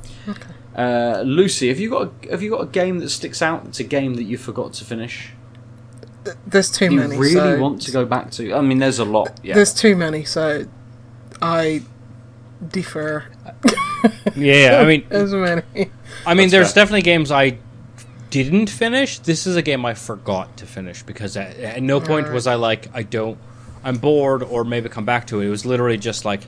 Uh, Lucy, have you got a, have you got a game that sticks out? It's a game that you forgot to finish. There's too You many. You really so want to go back to? I mean, there's a lot. Yeah. There's too many, so I defer. Yeah, I mean, There's many. I mean, That's there's fair. definitely games I didn't finish. This is a game I forgot to finish because at, at no point was I like, I don't, I'm bored or maybe come back to it. It was literally just like,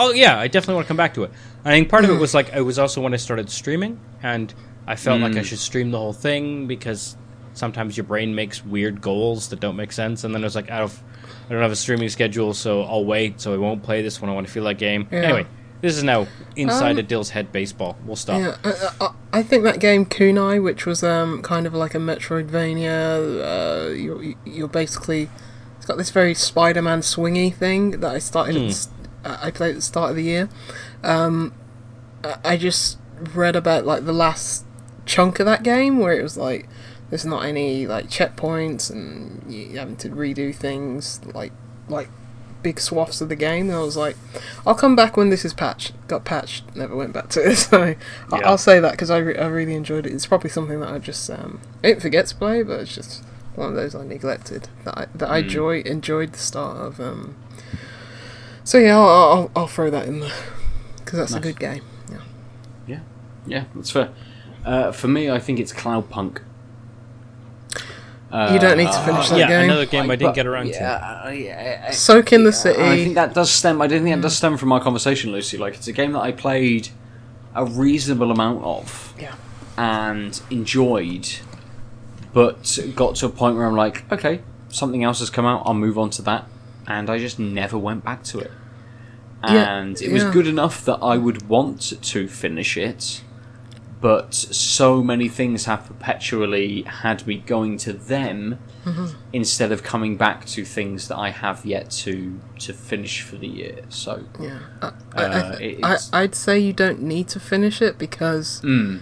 oh yeah, I definitely want to come back to it. I think part of it was like, it was also when I started streaming and I felt like I should stream the whole thing because sometimes your brain makes weird goals that don't make sense. And then I was like, out of, I don't have a streaming schedule, so I'll wait. So I won't play this when I want to feel that game. Yeah. Anyway, this is now inside Um, Adel's head baseball. We'll stop. Yeah, I, I, I think that game Kunai, which was um, kind of like a Metroidvania, uh, you're, you're basically it's got this very Spider-Man swingy thing that I started. At, the s- uh, I played at the start of the year. Um, I- just read about like the last chunk of that game where it was like there's not any like checkpoints and you having to redo things like like big swaths of the game. And I was like, I'll come back when this is patched. Got patched, never went back to it. So I Yeah. I'll say that because I, re- I really enjoyed it. It's probably something that I just um, I didn't forget to play, but it's just one of those I neglected that I that Hmm. I enjoy enjoyed the start of. Um, so yeah, I'll, I'll, I'll throw that in there because that's Nice. a good game. Yeah. Yeah, that's fair. Uh, for me, I think it's Cloudpunk. you don't need to finish that yeah, game. another game I didn't get around to. yeah, uh, yeah, Soak in the city. I think that does stem. I don't think that does stem from our conversation, Lucy. Like it's a game that I played a reasonable amount of Yeah. and enjoyed, but got to a point where I'm like, okay, something else has come out. I'll move on to that, and I just never went back to it. Yeah, And it was yeah. good enough that I would want to finish it, but so many things have perpetually had me going to them Mm-hmm. instead of coming back to things that I have yet to to finish for the year. So Yeah, I, Uh, I, I'd say you don't need to finish it because mm,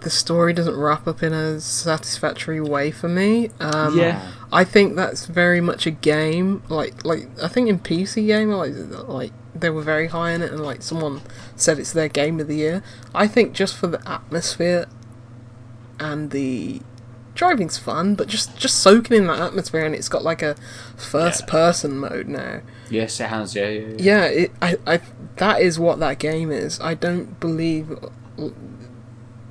the story doesn't wrap up in a satisfactory way for me. Um, Yeah. I think that's very much a game. Like, like I think in PC game, like, like they were very high in it, and like someone said it's their game of the year. I think just for the atmosphere and the driving's fun, but just just soaking in that atmosphere, and it's got like a first person mode now. yes, it has. Yeah, yeah, yeah. Yeah, it, I, I, that is what that game is. I don't believe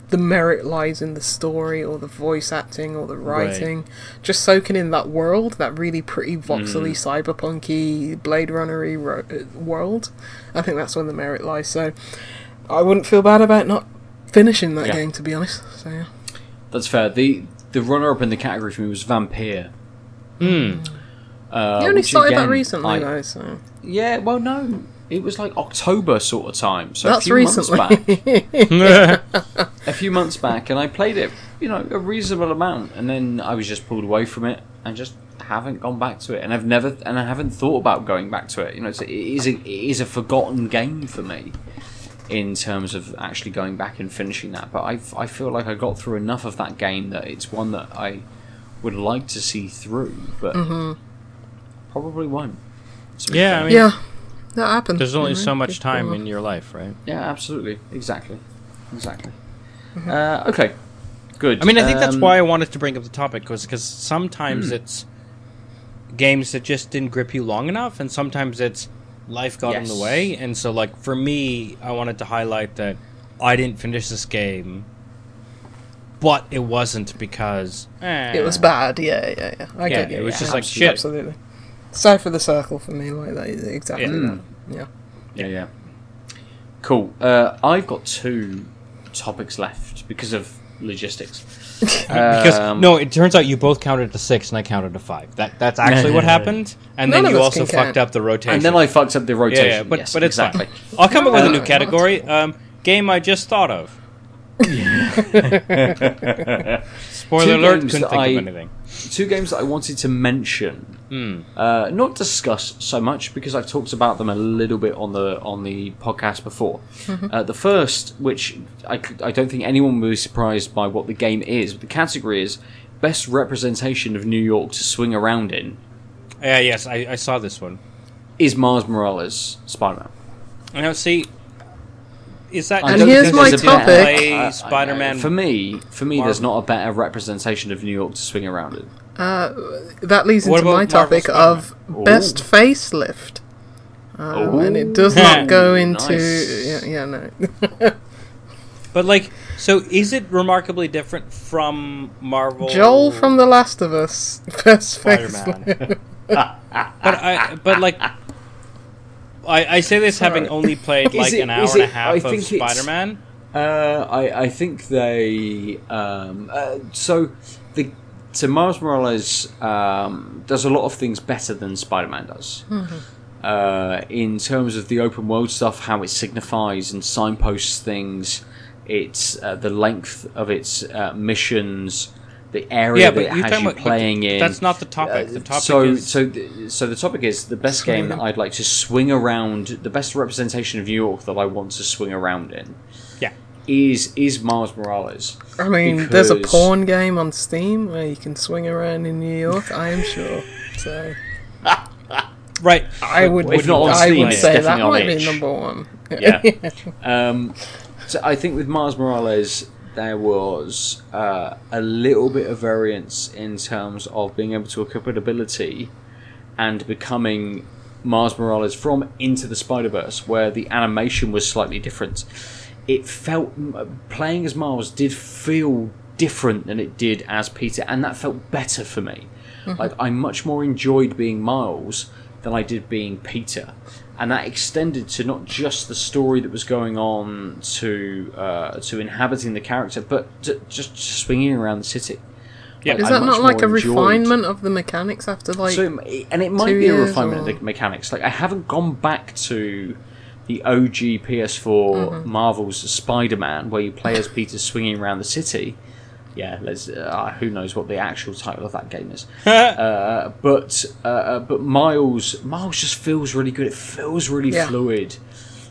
the merit lies in the story or the voice acting or the writing. Just soaking in that world, that really pretty voxely, cyberpunky, Blade Runnery ro- uh, world. I think that's where the merit lies. So I wouldn't feel bad about not finishing that Yeah. game, to be honest. So yeah. That's fair. the The runner up in the category for me was Vampire. Hmm. Uh, you only started that recently, I- though. So Yeah, well, no, it was like October sort of time. So that's a few months back. a few months back, and I played it, you know, a reasonable amount, and then I was just pulled away from it, and just haven't gone back to it, and I've never, and I haven't thought about going back to it. You know, it's, it is a, it is a forgotten game for me in terms of actually going back and finishing that. But I, I feel like I got through enough of that game that it's one that I would like to see through, but mm-hmm. probably won't. Yeah. I mean, yeah, that happened. there's only you know, so much time in your life, right? Yeah, absolutely, exactly, exactly. Uh, okay, good. I mean, I think that's Um, why I wanted to bring up the topic was because sometimes Hmm. it's games that just didn't grip you long enough, and sometimes it's life got in the way. And so, like for me, I wanted to highlight that I didn't finish this game, but it wasn't because eh. It was bad, yeah, yeah, yeah. I Yeah, get you. it was yeah. just like, Absolutely, shit. Absolutely. South of the Circle for me, like that. Exactly. Yeah. that. Yeah. Yeah, yeah. Cool. Uh, I've got two topics left because of logistics. because Um, no, it turns out you both counted to six and I counted to five. That that's actually what happened, and None then you also can count. fucked up the rotation. and then I fucked up the rotation. yeah, but yes, but it's exactly. fine. I'll come up with a new Uh, category. Um, game I just thought of. Spoiler Two alert! games Couldn't that think I- of anything. Two games that I wanted to mention, Hmm. uh, not discuss so much because I've talked about them a little bit on the on the podcast before. Uh, the first, which I, I don't think anyone will be surprised by what the game is, but the category is best representation of New York to swing around in, Yeah, yes, I, I saw this one. is Miles Morales Spider-Man. Now, see, is that I And don't here's my a topic. better- Play uh, Spider-Man. For me, for me, there's not a better representation of New York to swing around in. That leads What into my topic Marvel of best facelift. Um, and it does not go into. nice. Yeah, yeah, no. But like, so is it remarkably different from Marvel? Joel from The Last of Us. Best Spider-Man. facelift. But I, but like, I, I say this having only played like it- an hour is and a half I of think Spider-Man. Uh, I I think they um, uh, so the so Miles Morales um, does a lot of things better than Spider Man does. Uh, in terms of the open world stuff, how it signifies and signposts things, it's uh, the length of its uh, missions, the area Yeah, that but it you're has talking you about- playing in. that's not the topic. The Uh, topic so, is- so, th- so the topic is the best game that I'd like to swing around. The best representation of New York that I want to swing around in Yeah. is is Miles Morales. I mean, there's a Because- porn game on Steam where you can swing around in New York, I am sure. So Right. I would, If not on I Steam, would it's say that definitely on might itch. be number one. Yeah. Um, so I think with Miles Morales, there was uh, a little bit of variance in terms of being able to equip an ability and becoming Miles Morales from Into the Spider Verse, where the animation was slightly different. it felt playing as Miles did feel different than it did as Peter, and that felt better for me. Like I much more enjoyed being Miles than I did being Peter, and that extended to not just the story that was going on to uh, to inhabiting the character, but to just swinging around the city. Yeah. Like, Is that not like a enjoyed- refinement of the mechanics after like? so, and it might two be a refinement or- of the mechanics. Like I haven't gone back to the OG PS4 Mm-hmm. Marvel's Spider-Man, where you play as Peter swinging around the city. Yeah, let's, uh, who knows what the actual title of that game is. uh, but uh, uh, but Miles Miles just feels really good. It feels really Yeah. fluid.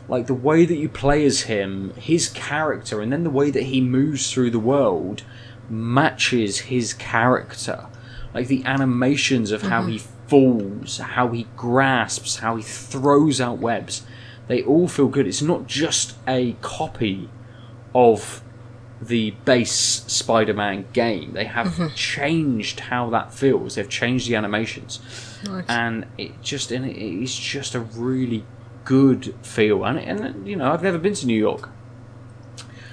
Like the way that you play as him, his character, and then the way that he moves through the world matches his character. Like the animations of how he falls, how he grasps, how he throws out webs, they all feel good. It's not just a copy of the base Spider-Man game. They have mm-hmm. changed how that feels. They've changed the animations, Nice. and it just and it is just a really good feel. And and you know, I've never been to New York,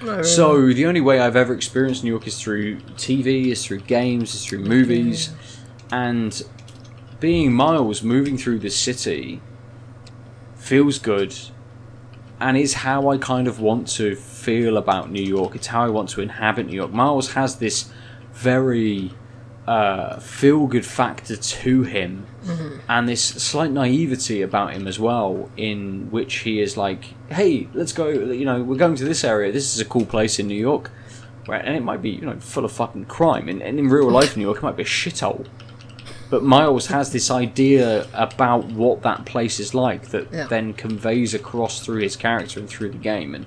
No, really. so the only way I've ever experienced New York is through TV, is through games, is through movies, and being Miles moving through the city feels good, and is how I kind of want to feel about New York. It's how I want to inhabit New York. Miles has this very uh, feel good factor to him, and this slight naivety about him as well, in which he is like, "Hey, let's go. You know, we're going to this area. This is a cool place in New York." Right, and it might be you know full of fucking crime, and, and in real life New York it might be a shithole. But Miles has this idea about what that place is like that Yeah. then conveys across through his character and through the game, and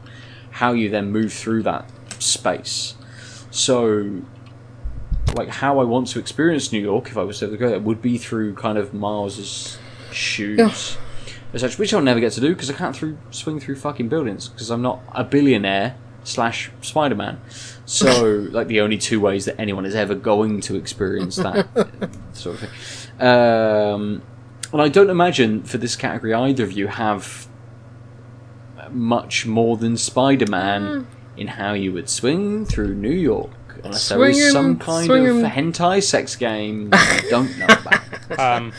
how you then move through that space. So, like, how I want to experience New York, if I was to go there, would be through kind of Miles's shoes. As such, which I'll never get to do because I can't through, swing through fucking buildings because I'm not a billionaire slash Spider Man. So, like, the only two ways that anyone is ever going to experience that sort of thing. Um, and I don't imagine for this category either of you have much more than Spider Man in how you would swing through New York. Unless there is Swinging- some kind swinging- of hentai sex game that I don't know about. Um,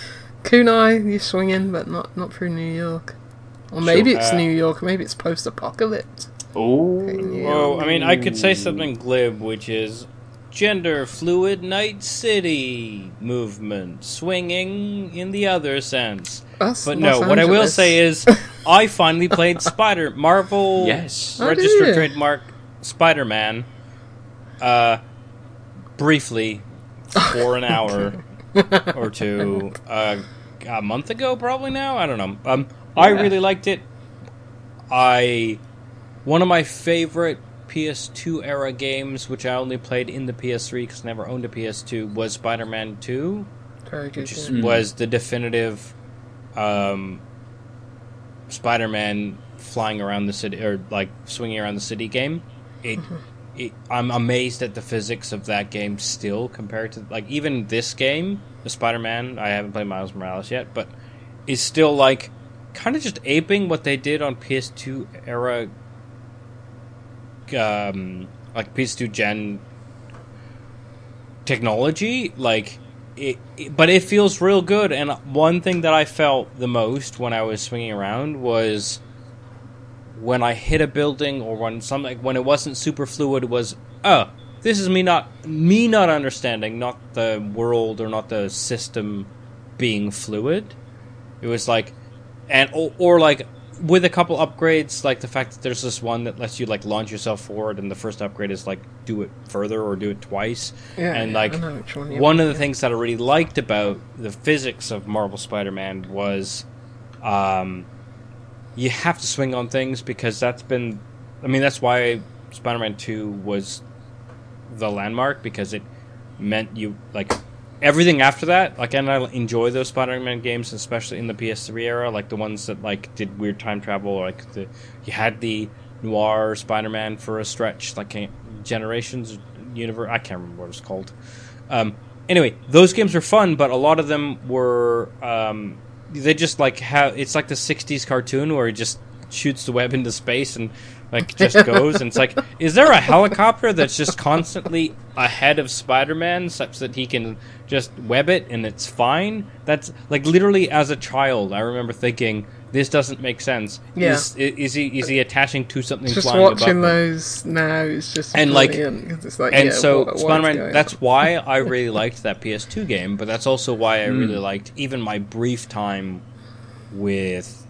Kunai, you're swinging, but not not through New York. Or maybe Sure. it's Uh, New York. Maybe it's post-apocalypse. Oh, well, I mean, I could say something glib, which is gender fluid night city movement, swinging in the other sense. That's But Los no, what I will say is, I finally played Spider Marvel yes. Oh, registered you? trademark Spider Man. Uh, briefly for an hour or two, uh, a month ago, probably now. I don't know. Um, I really liked it. I one of my favorite PS2 era games, which I only played in the PS3 because I never owned a PS2, was Spider Man Two which is, yeah. was the definitive um, Spider-Man flying around the city or like swinging around the city game. It, it, I'm amazed at the physics of that game still compared to like even this game, the Spider-Man. I haven't played Miles Morales yet, but is still like kind of just aping what they did on PS2 era, um, like PS2 gen technology. Like it, it- but it feels real good. And one thing that I felt the most when I was swinging around was when I hit a building or when some like when it wasn't super fluid was oh this is me not me not understanding not the world or not the system being fluid. It was like and or, or like with a couple upgrades like the fact that there's this one that lets you like launch yourself forward and the first upgrade is like do it further or do it twice. Yeah, and like I know which one one of the things that I really liked about the physics of Marvel Spider-Man was, um, you have to swing on things because that's been, I mean, that's why Spider-Man Two was the landmark because it meant you like everything after that. Like, and I enjoy those Spider-Man games, especially in the PS3 era, like the ones that like did weird time travel. Like the you had the noir Spider-Man for a stretch, like Generations Universe. I can't remember what it's called. Um, anyway, those games were fun, but a lot of them were um, they just like have it's like the '60s cartoon where it just shoots the web into space and like just goes and it's like is there a helicopter that's just constantly ahead of spider-man such that he can just web it and it's fine that's like literally as a child i remember thinking this doesn't make sense Yeah. is, is he is he attaching to something Just flying above watching those now is just And, like- it's like, and yeah, so what- Spider-Man. That's why I really liked that PS2 game, but that's also why I Hmm. really liked even my brief time with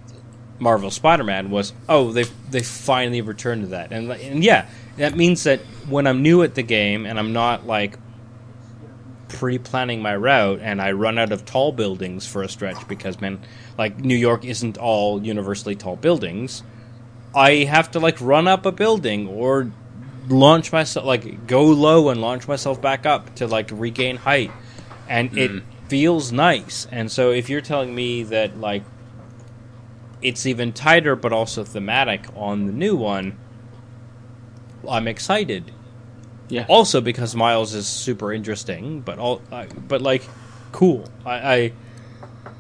Marvel Spider-Man. Was oh they they finally returned to that, and and yeah, that means that when I'm new at the game and I'm not like pre-planning my route and I run out of tall buildings for a stretch because man, like New York isn't all universally tall buildings. I have to like run up a building or launch myself like go low and launch myself back up to like regain height and it hmm. feels nice and so if you're telling me that like it's even tighter but also thematic on the new one. I'm excited. Yeah. also because miles is super interesting but all uh, but like cool. I, I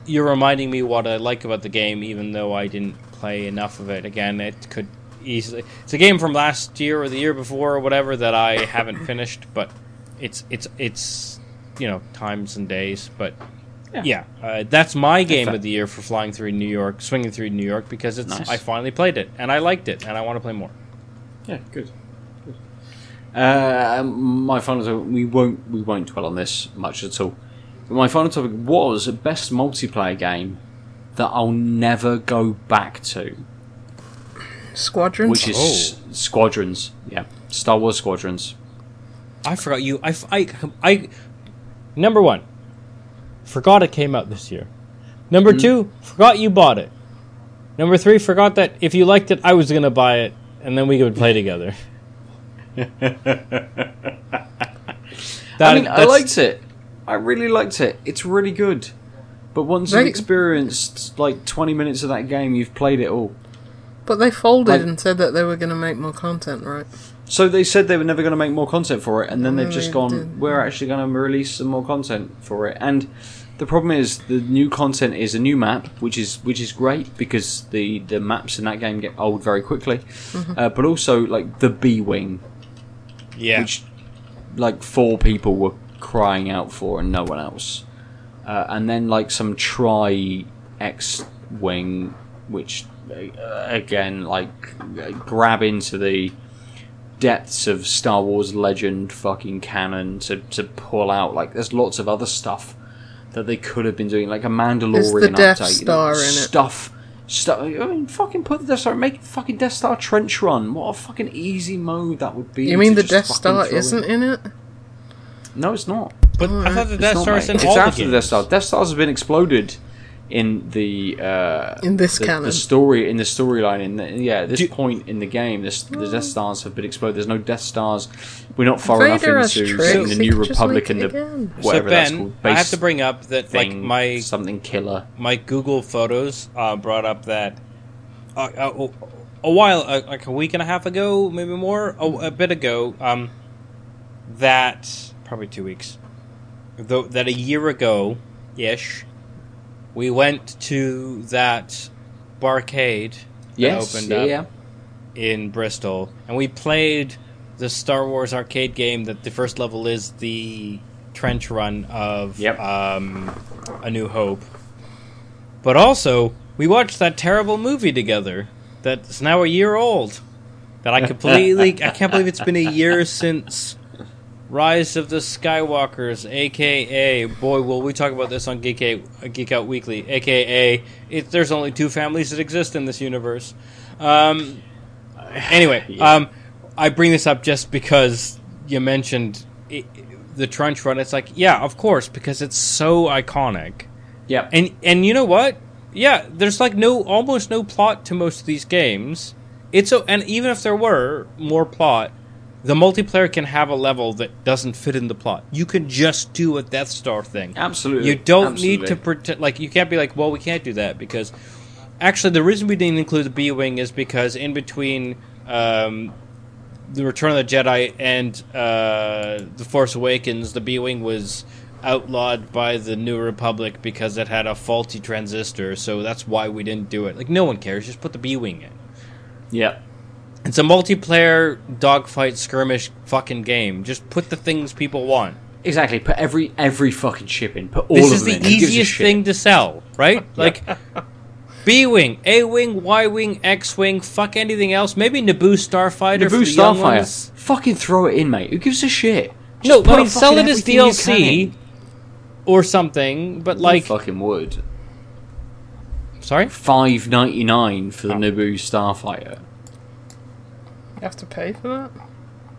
you're reminding me what i like about the game even though i didn't play enough of it. Again it could easily it's a game from last year or the year before or whatever that i haven't finished but it's it's it's you know times and days but yeah, uh, that's my game fair. of the year for flying through New York, swinging through New York because it's Nice. I finally played it and I liked it and I want to play more. Yeah, good. good. Uh, my final topic, we won't we won't dwell on this much at all. But my final topic was best multiplayer game that I'll never go back to, Squadrons. which is Squadrons. Yeah, Star Wars Squadrons. I forgot you. I, I, I- number one, forgot it came out this year. Number hmm. two, forgot you bought it. Number three, forgot that if you liked it, I was gonna buy it, and then we could play together. That- I mean, I liked it. I really liked it. It's really good. But once you've experienced like 20 minutes of that game, you've played it all. but they folded Like- and said that they were going to make more content, right? So they said they were never going to make more content for it, and then they've just they gone, did. we're actually going to release some more content for it. And the problem is, the new content is a new map, which is which is great because the the maps in that game get old very quickly. Mm-hmm. Uh, but also like the B wing, yeah, which like four people were crying out for and no one else. Uh, and then like some tri X wing, which uh, again like uh, grab into the depths of Star Wars legend fucking canon to, to pull out like there's lots of other stuff that they could have been doing like a Mandalorian Death update you know, Star in it? stuff stuff I mean fucking put the Death Star make fucking Death Star trench run what a fucking easy mode that would be You mean to the just Death fucking Star throw isn't in it? no it's not but I thought the It's Death not, Star is mate. in it's all the after the Death. Star Death Stars have been exploded in the uh, In this the, canon. the story in the storyline in the, yeah at this Do- point in the game this, the Death Stars have been exploded there's no Death Stars. We're not far enough Vader has into tricks, seeing the New Republic make and it the again. whatever so that's Ben, called I have to bring up that like thing, my something killer. my Google Photos uh, brought up that uh, uh, a while, uh, like a week and a half ago, maybe more, a, a bit ago, um, that probably two weeks, though that a year ago ish, we went to that barcade yes that opened yeah, up yeah. in Bristol, and we played the Star Wars arcade game. That the first level is the trench run of Yep. um, A New Hope. But also, we watched that terrible movie together. That's now a year old. That I completely, I can't believe it's been a year since Rise of the Skywalkers, aka boy, will we talk about this on Geek Out, Geek Out Weekly, aka it, there's only two families that exist in this universe. Um, anyway, Yeah. um, I bring this up just because you mentioned i the trench run. It's like, yeah, of course, because it's so iconic. yeah And and you know what? Yeah, there's like no almost no plot to most of these games. It's a, and even if there were more plot, the multiplayer can have a level that doesn't fit in the plot. You can just do a Death Star thing. absolutely You don't absolutely. need to pretend like you can't be like, well, we can't do that because actually the reason we didn't include the B wing is because in between um, the Return of the Jedi and uh, the Force Awakens, the B wing was outlawed by the New Republic because it had a faulty transistor. So that's why we didn't do it. Like no one cares. Just put the B wing in. yeah It's a multiplayer dogfight skirmish fucking game. Just put the things people want. Exactly. Put every every fucking ship in. Put all this of is the in. Easiest thing to sell, right? Like B wing, A wing, Y wing, X wing. Fuck anything else. Maybe Naboo Starfighter. Naboo the young Starfire. ones. Fucking throw it in, mate. Who gives a shit? No, Just I mean sell it as you DLC or something. But You like, fucking would. sorry. Five ninety nine for the Oh. Naboo Starfighter. You have to pay for that?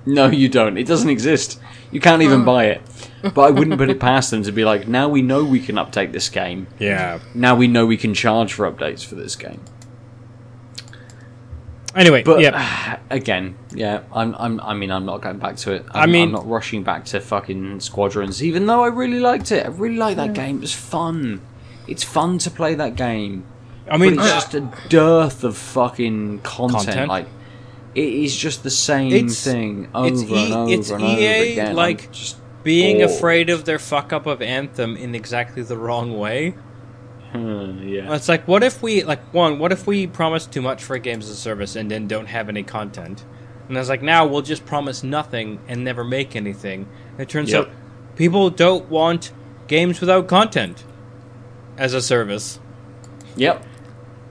No, you don't. It doesn't exist. You can't even oh. buy it. But I wouldn't put it past them to be like, now we know we can update this game. Yeah. Now we know we can charge for updates for this game. Anyway, But yeah. again, yeah, I'm, I'm, I mean, I'm not going back to it. I'm, I mean- I'm not rushing back to fucking Squadrons, even though I really liked it. I really like that game. It was fun. It's fun to play that game. I mean, but it's uh, just a dearth of fucking content. Content? Like, it is just the same It's- thing over it's and E- over it's and EA, over again. Like, just being bored. afraid of their fuck up of Anthem in exactly the wrong way. Hmm, yeah. It's like, what if we like one? What if we promise too much for games as a service and then don't have any content? And I was like, now we'll just promise nothing and never make anything. And it turns Yep. out people don't want games without content as a service. Yep.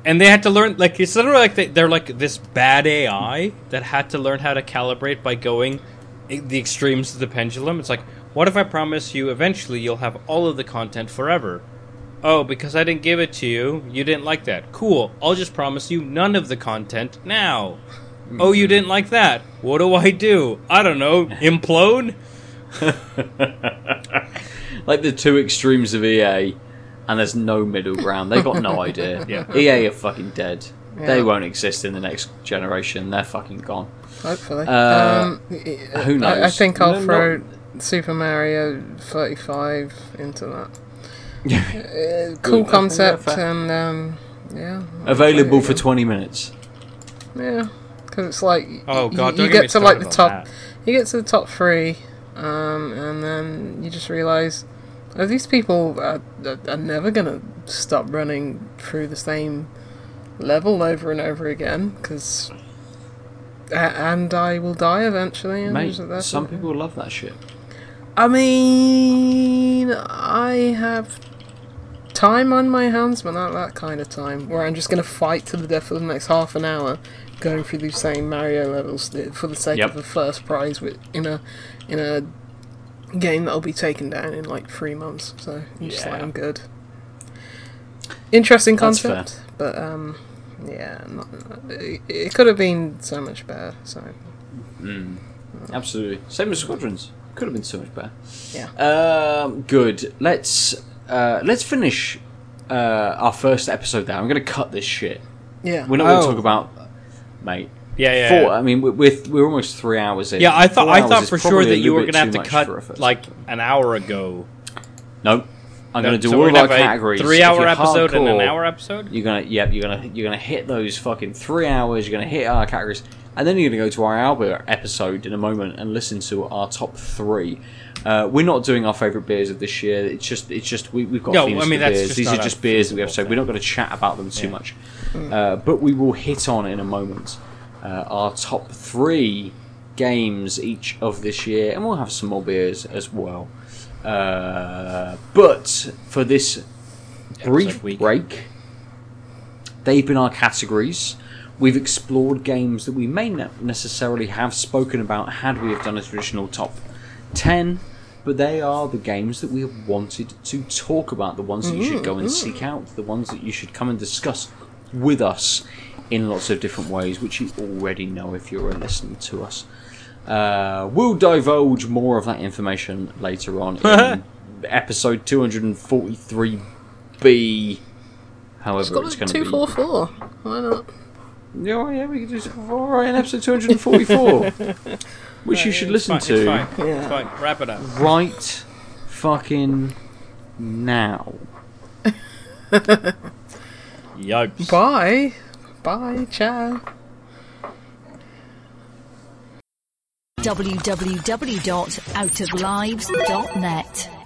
And they had to learn, like, it's literally like they, they're like this bad AI that had to learn how to calibrate by going the extremes of the pendulum. It's like, what if I promise you eventually you'll have all of the content forever? Oh, because I didn't give it to you, you didn't like that. Cool, I'll just promise you none of the content now. Oh, you didn't like that. What do I do? I don't know. Implode? like the two extremes of EA, and there's no middle ground. They've got no idea. Yeah. EA are fucking dead. They won't exist in the next generation. They're fucking gone. Hopefully. Uh, um, who I, I think I'll No, throw Super Mario 35 into that. Uh, cool Good. concept, and um, yeah. Available for 20 minutes. Yeah, because it's like Oh, God, you, don't you get get to like the top, that. you get to the top three, um, and then you just realize oh, these people are, are, never gonna stop running through the same level over and over again because. And I will die eventually. and Mate, some it. people love that shit. I mean, I have time on my hands, but not that kind of time where I'm just going to fight to the death for the next half an hour, going through these same Mario levels eh, for the sake Yep. of the first prize in a in a game that'll be taken down in like three months. So I'm just like, Yeah. I'm good. Interesting That's concept, but um, yeah, not, it, it could have been so much better. So Absolutely. Same as Squadrons. Could have been so much better. yeah. Um, good. Let's uh, let's finish uh, our first episode there. I'm going to cut this shit. Yeah. We're not going to Oh. talk about, mate. Yeah, yeah. Four. yeah. I mean, we're, we're almost three hours in. Yeah, I thought Four I thought for sure that you were gonna have to for a cut like an hour ago. No, I'm going to do So all of our have categories. Three-hour episode and an hour episode. You're gonna, yep, you're gonna, you're gonna hit those fucking three hours. You're gonna hit our categories, and then you're gonna go to our Albert episode in a moment and listen to our top three. Uh, we're not doing our favourite beers of this year. It's just, it's just we, we've got No, I mean, beers. These are just beers that we have. So we're not going to chat about them too Yeah. much, uh, but we will hit on in a moment uh, our top three games each of this year, and we'll have some more beers as well. Uh, but for this brief week. break, they've been our categories. We've explored games that we may not necessarily have spoken about had we have done a traditional top 10, but they are the games that we have wanted to talk about, the ones that you should go and seek out, the ones that you should come and discuss with us in lots of different ways, which you already know if you're listening to us. Uh, we'll divulge more of that information later on in episode 243B. However, It's got it's going to be. four four. Why not? Yeah, oh, yeah, we can do all right in episode 244, which you should It's listen fine, It's to fine. Yeah. It's fine. Wrap it up. right fucking now. Yipes. Bye. Bye. Ciao. www.outoflives.net.